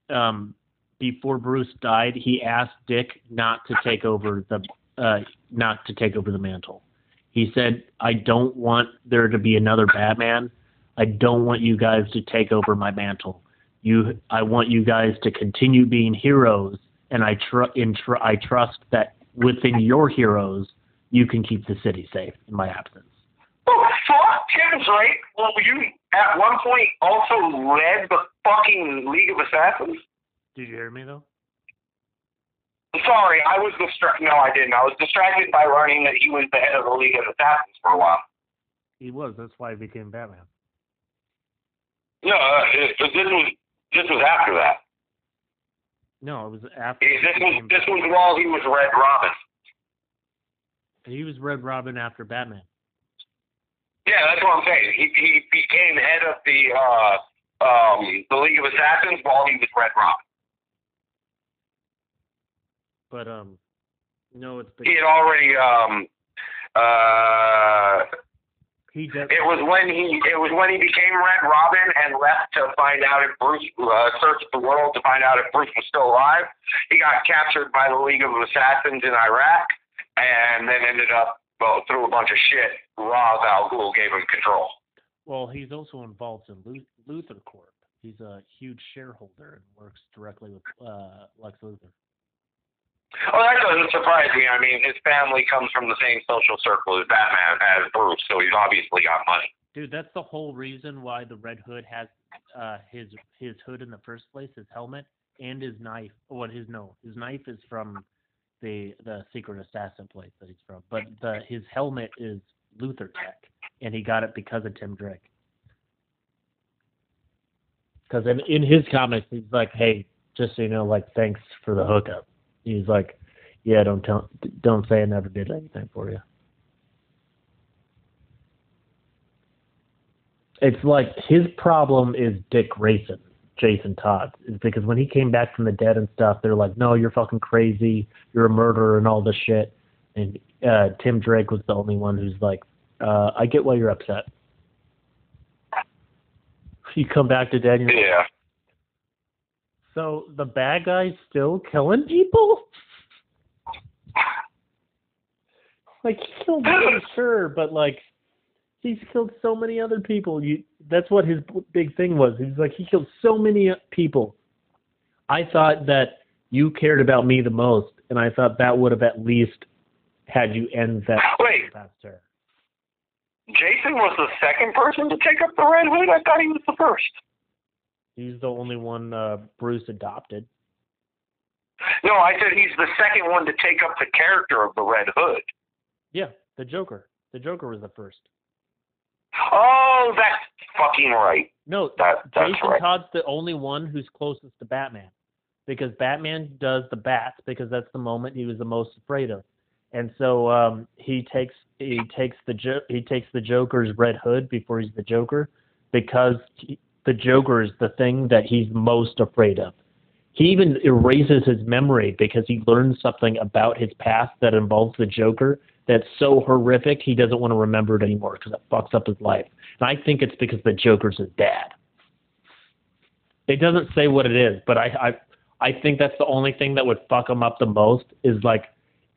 um, before Bruce died, he asked Dick not to take over the uh, not to take over the mantle. He said, "I don't want there to be another Batman. I don't want you guys to take over my mantle. You, I want you guys to continue being heroes, and I tr- tr- I trust that within your heroes, you can keep the city safe in my absence." Oh, fuck. Well, you at one point also led the fucking League of Assassins? Did you hear me though? Sorry, I was distracted. No, I didn't. I was distracted by learning that he was the head of the League of Assassins for a while. He was. That's why he became Batman. No, uh, this was this was after that. No, it was after. This was this was while he was Red Robin. He was Red Robin after Batman. Yeah, that's what I'm saying. He he became head of the uh um the League of Assassins while he was Red Robin. But um, no, it's He had already um uh he it was when he it was when he became Red Robin and left to find out if Bruce uh, searched the world to find out if Bruce was still alive. He got captured by the League of Assassins in Iraq and then ended up well, through a bunch of shit. Ra's al Ghul gave him control. Well, he's also involved in Lu- Luthor Corp. He's a huge shareholder and works directly with uh, Lex Luthor. Well, that doesn't surprise me. I mean, his family comes from the same social circle as Batman, as Bruce, so he's obviously got money. Dude, that's the whole reason why the Red Hood has uh, his his hood in the first place, his helmet, and his knife. What his no, his knife is from the the secret assassin place that he's from, but the his helmet is Luthor Tech, and he got it because of Tim Drake. Because in in his comics, he's like, hey, just so you know, like, thanks for the hookup. He's like, yeah, don't tell, don't say I never did anything for you. It's like his problem is Dick Grayson, Jason Todd, is because when he came back from the dead and stuff, they're like, no, you're fucking crazy, you're a murderer and all this shit. And uh, Tim Drake was the only one who's like, uh, I get why you're upset. You come back to dead, and you're Yeah. So the bad guy's still killing people? Like he killed one, sure, but like he's killed so many other people. You that's what his big thing was. He was like he killed so many uh, people. I thought that you cared about me the most, and I thought that would have at least had you end that Wait. past her. Jason was the second person to take up the Red Hood? I thought he was the first. He's the only one uh, Bruce adopted. No, I said he's the second one to take up the character of the Red Hood. Yeah, the Joker. The Joker was the first. Oh, that's fucking right. No, That that's Jason right. Todd's the only one who's closest to Batman because Batman does the bats because that's the moment he was the most afraid of, and so um, he takes he takes the he takes the Joker's red hood before he's the Joker because he, the Joker is the thing that he's most afraid of. He even erases his memory because he learns something about his past that involves the Joker that's so horrific he doesn't want to remember it anymore because it fucks up his life. And I think it's because the Joker's his dad. It doesn't say what it is, but I I I think that's the only thing that would fuck him up the most is like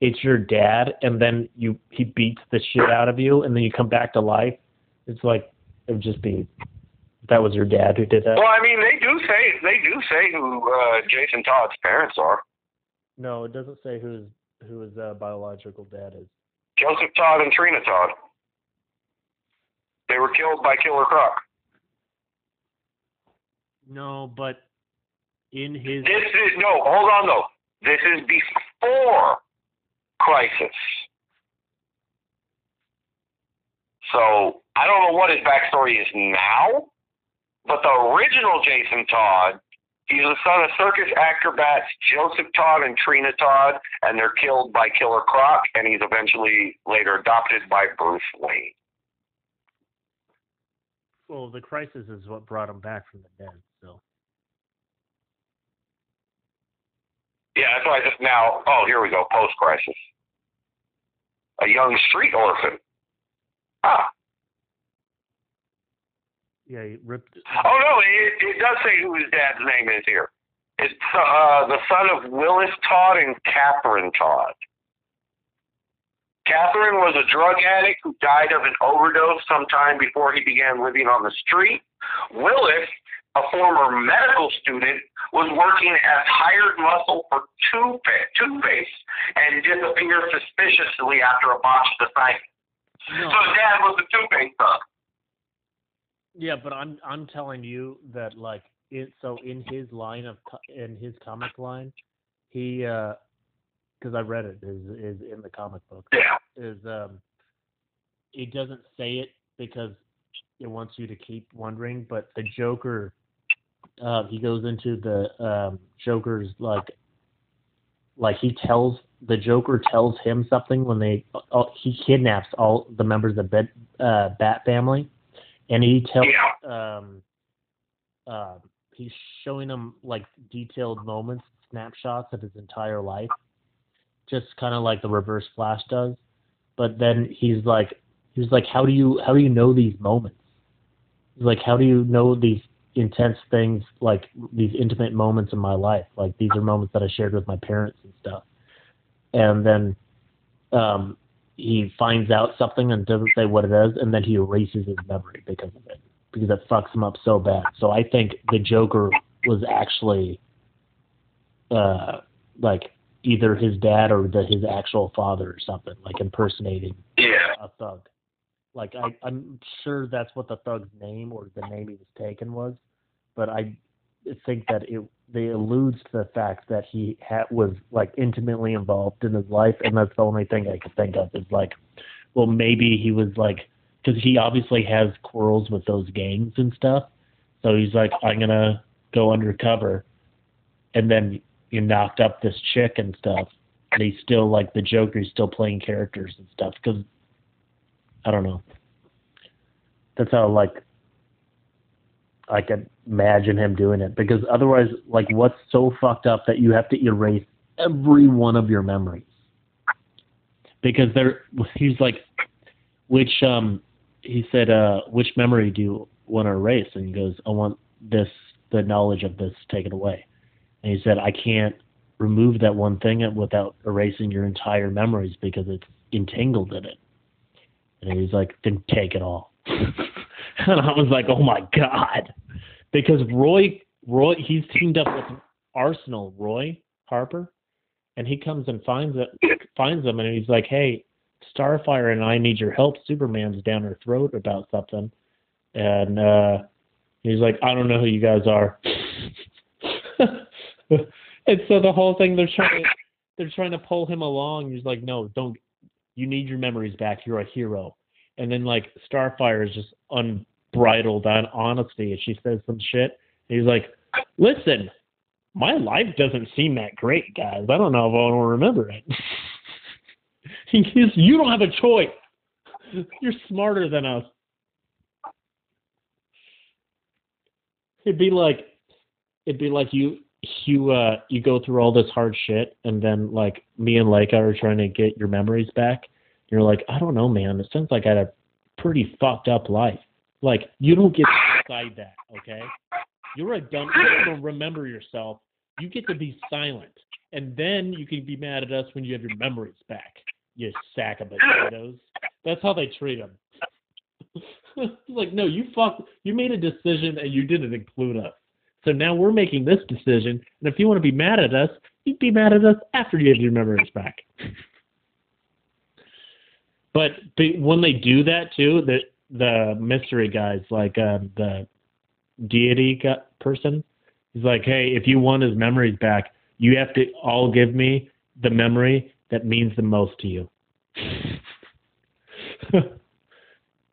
it's your dad and then you he beats the shit out of you and then you come back to life. It's like it would just be that was your dad who did that. Well, I mean, they do say they do say who uh, Jason Todd's parents are. No, it doesn't say who's who his uh, biological dad is. Joseph Todd and Trina Todd. They were killed by Killer Croc. No, but in his This is no, hold on though. This is before Crisis. So I don't know what his backstory is now, but the original Jason Todd, he's the son of circus acrobats Joseph Todd and Trina Todd, and they're killed by Killer Croc, and he's eventually later adopted by Bruce Wayne. well, the crisis is what brought him back from the dead. So Yeah, that's why I just now. Oh, here we go. Post crisis. A young street orphan. Ah. Yeah, he ripped. Oh no, it, it does say who his dad's name is here. It's uh, the son of Willis Todd and Catherine Todd. Catherine was a drug addict who died of an overdose sometime before he began living on the street. Willis, a former medical student, was working as hired muscle for toothpaste, toothpaste and disappeared suspiciously after a botched assignment. No. So his dad was a toothpaste thug. Yeah, but I'm I'm telling you that like it. So in his line of in his comic line, he uh, because I read it is is in the comic book Yeah. is um, it doesn't say it because it wants you to keep wondering, but the Joker, uh, he goes into the um, Joker's like like he tells the Joker tells him something when they uh, he kidnaps all the members of the uh, Bat family, and he tells Yeah. um, uh, he's showing him like detailed moments, snapshots of his entire life, just kind of like the Reverse Flash does. But then he's like, he's like, how do you how do you know these moments? He's like, how do you know these intense things, like these intimate moments in my life? Like these are moments that I shared with my parents and stuff. And then um, he finds out something and doesn't say what it is, and then he erases his memory because of it because it fucks him up so bad. So I think the Joker was actually uh like either his dad or the, his actual father or something, like impersonating Yeah. a thug. Like I, I'm sure that's what the thug's name or the name he was taken was, but I think that it they alludes to the fact that he ha- was like intimately involved in his life, and that's the only thing I could think of is like, well, maybe he was like, because he obviously has quarrels with those gangs and stuff, so he's like, I'm gonna go undercover, and then you knocked up this chick and stuff, and he's still like the Joker, he's still playing characters and stuff because I don't know. That's how like I could imagine him doing it because otherwise, like, what's so fucked up that you have to erase every one of your memories? Because there, he's like, which um, he said, uh, which memory do you want to erase? And he goes, I want this, the knowledge of this taken away. And he said, I can't remove that one thing without erasing your entire memories because it's entangled in it. And he's like, then take it all. and I was like, oh my god, because Roy, Roy, he's teamed up with Arsenal, Roy Harper, and he comes and finds it, finds them, and he's like, hey, Starfire and I need your help. Superman's down her throat about something, and uh, he's like, I don't know who you guys are. and so the whole thing they're trying to they're trying to pull him along. He's like, no, don't. You need your memories back. You're a hero. And then like Starfire is just unbridled on honesty, and she says some shit. He's like, listen, my life doesn't seem that great, guys. I don't know if I to remember it. he says, you don't have a choice. You're smarter than us. It'd be like, it'd be like you you uh you go through all this hard shit and then like me and Leica are trying to get your memories back. You're like, I don't know, man. It sounds like I had a pretty fucked up life. Like you don't get to decide that, okay? You're a dumb you don't remember yourself. You get to be silent. And then you can be mad at us when you have your memories back. You sack of potatoes. That's how they treat them. like, no, you fuck you made a decision and you didn't include us. So now we're making this decision, and if you want to be mad at us, you'd be mad at us after you have your memories back. but, but when they do that too, the the mystery guys, like uh, the deity person, he's like, hey, if you want his memories back, you have to all give me the memory that means the most to you.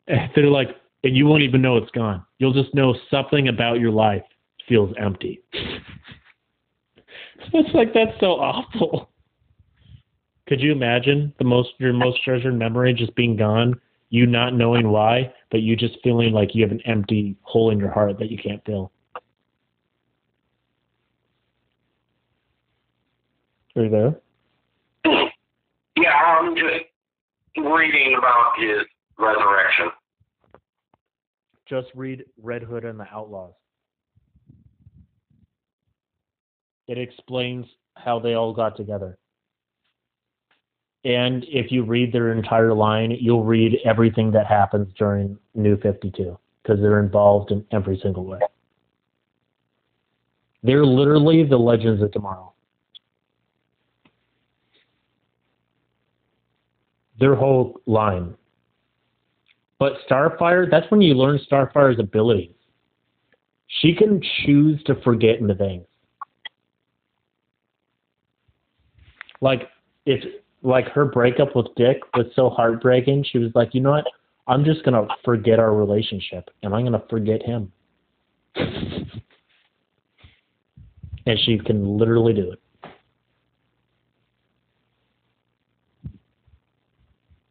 They're like, and you won't even know it's gone. You'll just know something about your life feels empty. it's like that's so awful. Could you imagine the most your most treasured memory just being gone, you not knowing why, but you just feeling like you have an empty hole in your heart that you can't fill? Are you there? Yeah, I'm just reading about his resurrection. Just read Red Hood and the Outlaws. It explains how they all got together. And if you read their entire line, you'll read everything that happens during New 52 because they're involved in every single way. They're literally the legends of tomorrow. Their whole line. But Starfire, that's when you learn Starfire's abilities. She can choose to forget into things. Like if like her breakup with Dick was so heartbreaking, she was like, you know what? I'm just gonna forget our relationship and I'm gonna forget him. and she can literally do it.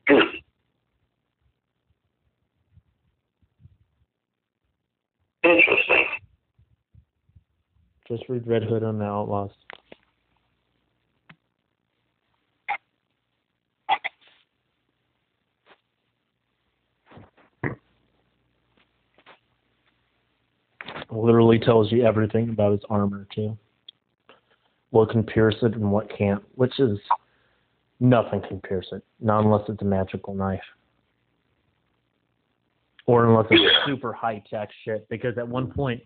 Interesting. Just read Red Hood on the Outlaws. Literally tells you everything about his armor too. What can pierce it and what can't, which is nothing can pierce it, not unless it's a magical knife. Or unless it's super high tech shit, because at one point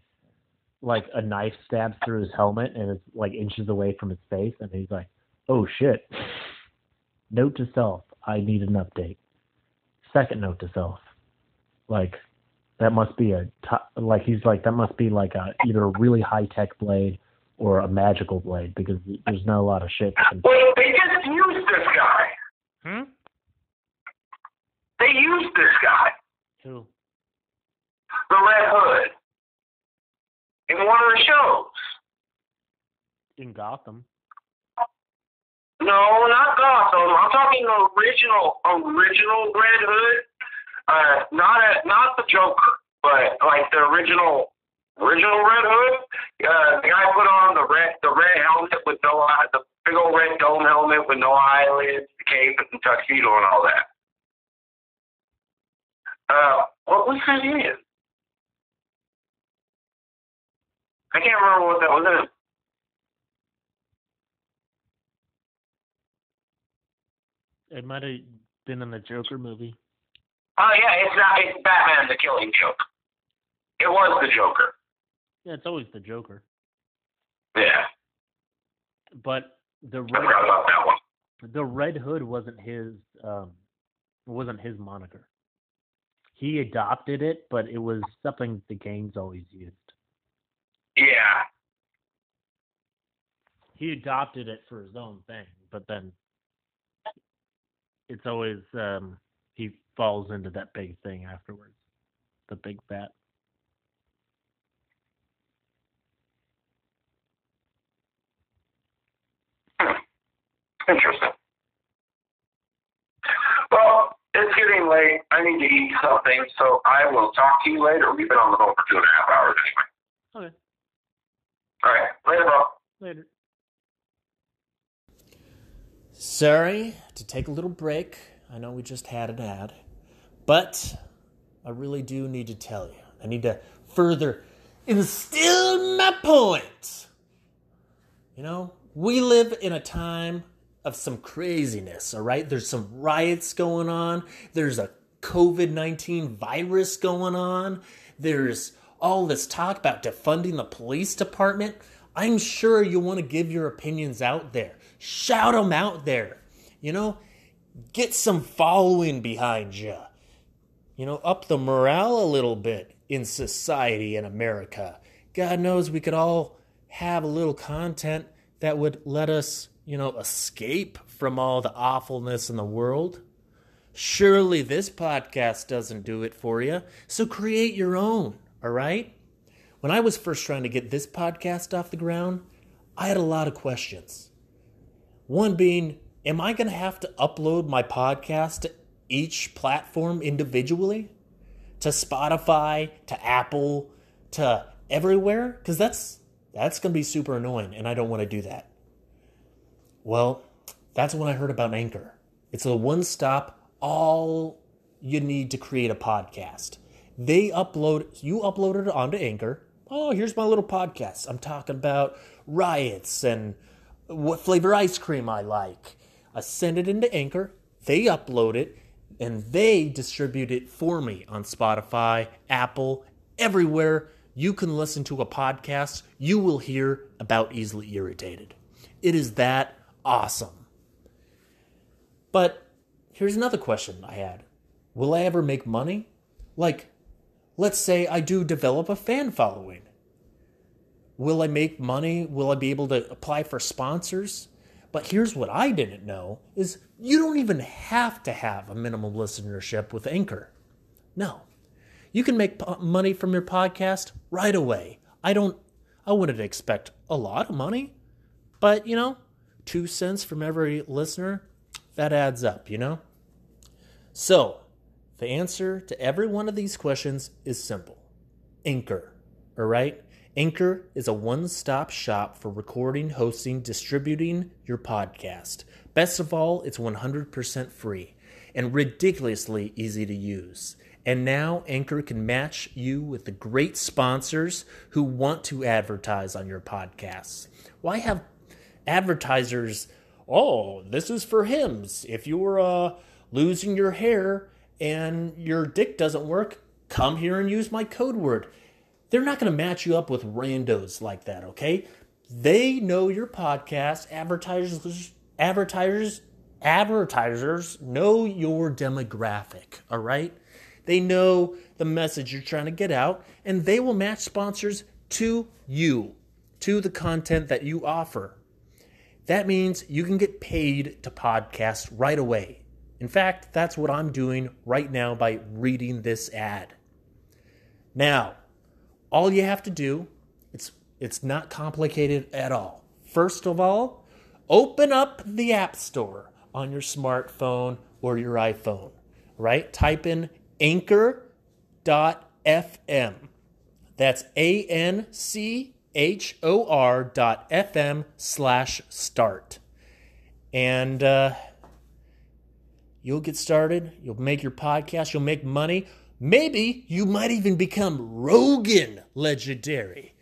like a knife stabs through his helmet and it's like inches away from his face and he's like, Oh shit. Note to self, I need an update. Second note to self. Like that must be a t- like he's like that must be like a either a really high tech blade or a magical blade because there's not a lot of shit. that can- Wait, they just used this guy. Hmm? They used this guy, Who? the Red Hood, in one of the shows. In Gotham. No, not Gotham. I'm talking original, original Red Hood. Uh, not a, not the Joker, but like the original, original Red Hood. Uh, the guy put on the red, the red helmet with no eye, the big old red dome helmet with no eyelids, the cape and tuxedo and all that. Uh, what was his name? I can't remember what that was in. It might have been in the Joker movie. Oh yeah, it's not. It's Batman the Killing Joke. It was the Joker. Yeah, it's always the Joker. Yeah, But the red forgot about that one. the Red Hood wasn't his um wasn't his moniker. He adopted it, but it was something the gangs always used. Yeah, He adopted it for his own thing, but then it's always um he falls into that big thing afterwards. The big bat. interesting. Well, it's getting late. I need to eat something, so I will talk to you later. We've been on the phone for two and a half hours anyway. Okay. All right, later, bro. Later. Sorry to take a little break. I know we just had an ad, but I really do need to tell you. I need to further instill my point. You know, we live in a time of some craziness, all right? There's some riots going on, there's a COVID 19 virus going on, there's all this talk about defunding the police department. I'm sure you want to give your opinions out there. Shout them out there. You know, get some following behind you. You know, up the morale a little bit in society in America. God knows we could all have a little content that would let us, you know, escape from all the awfulness in the world. Surely this podcast doesn't do it for you. So create your own, all right? When I was first trying to get this podcast off the ground, I had a lot of questions. One being, am I going to have to upload my podcast to each platform individually? To Spotify, to Apple, to everywhere? Cuz that's that's going to be super annoying and I don't want to do that. Well, that's when I heard about Anchor. It's a one-stop all you need to create a podcast. They upload you upload it onto Anchor. Oh, here's my little podcast. I'm talking about riots and what flavor ice cream I like. I send it into Anchor, they upload it, and they distribute it for me on Spotify, Apple, everywhere you can listen to a podcast, you will hear about Easily Irritated. It is that awesome. But here's another question I had Will I ever make money? Like, let's say I do develop a fan following. Will I make money? Will I be able to apply for sponsors? But here's what I didn't know is you don't even have to have a minimum listenership with Anchor. No. You can make money from your podcast right away. I don't I wouldn't expect a lot of money, but you know, 2 cents from every listener, that adds up, you know? So, the answer to every one of these questions is simple. Anchor, all right? Anchor is a one stop shop for recording, hosting, distributing your podcast. Best of all, it's 100% free and ridiculously easy to use. And now Anchor can match you with the great sponsors who want to advertise on your podcasts. Why have advertisers, oh, this is for Hims. If you're uh, losing your hair and your dick doesn't work, come here and use my code word. They're not going to match you up with randos like that, okay? They know your podcast. Advertisers, advertisers, advertisers know your demographic, all right? They know the message you're trying to get out, and they will match sponsors to you, to the content that you offer. That means you can get paid to podcast right away. In fact, that's what I'm doing right now by reading this ad. Now, all you have to do, it's it's not complicated at all. First of all, open up the App Store on your smartphone or your iPhone, right? Type in anchor.fm. That's A N C H O R dot FM slash start. And uh, you'll get started. You'll make your podcast. You'll make money. Maybe you might even become Rogan legendary.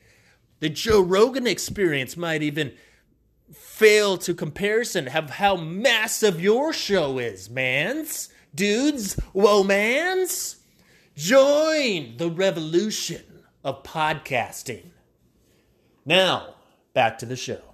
The Joe Rogan experience might even fail to comparison of how massive your show is, mans, dudes, whoa, mans. Join the revolution of podcasting. Now, back to the show.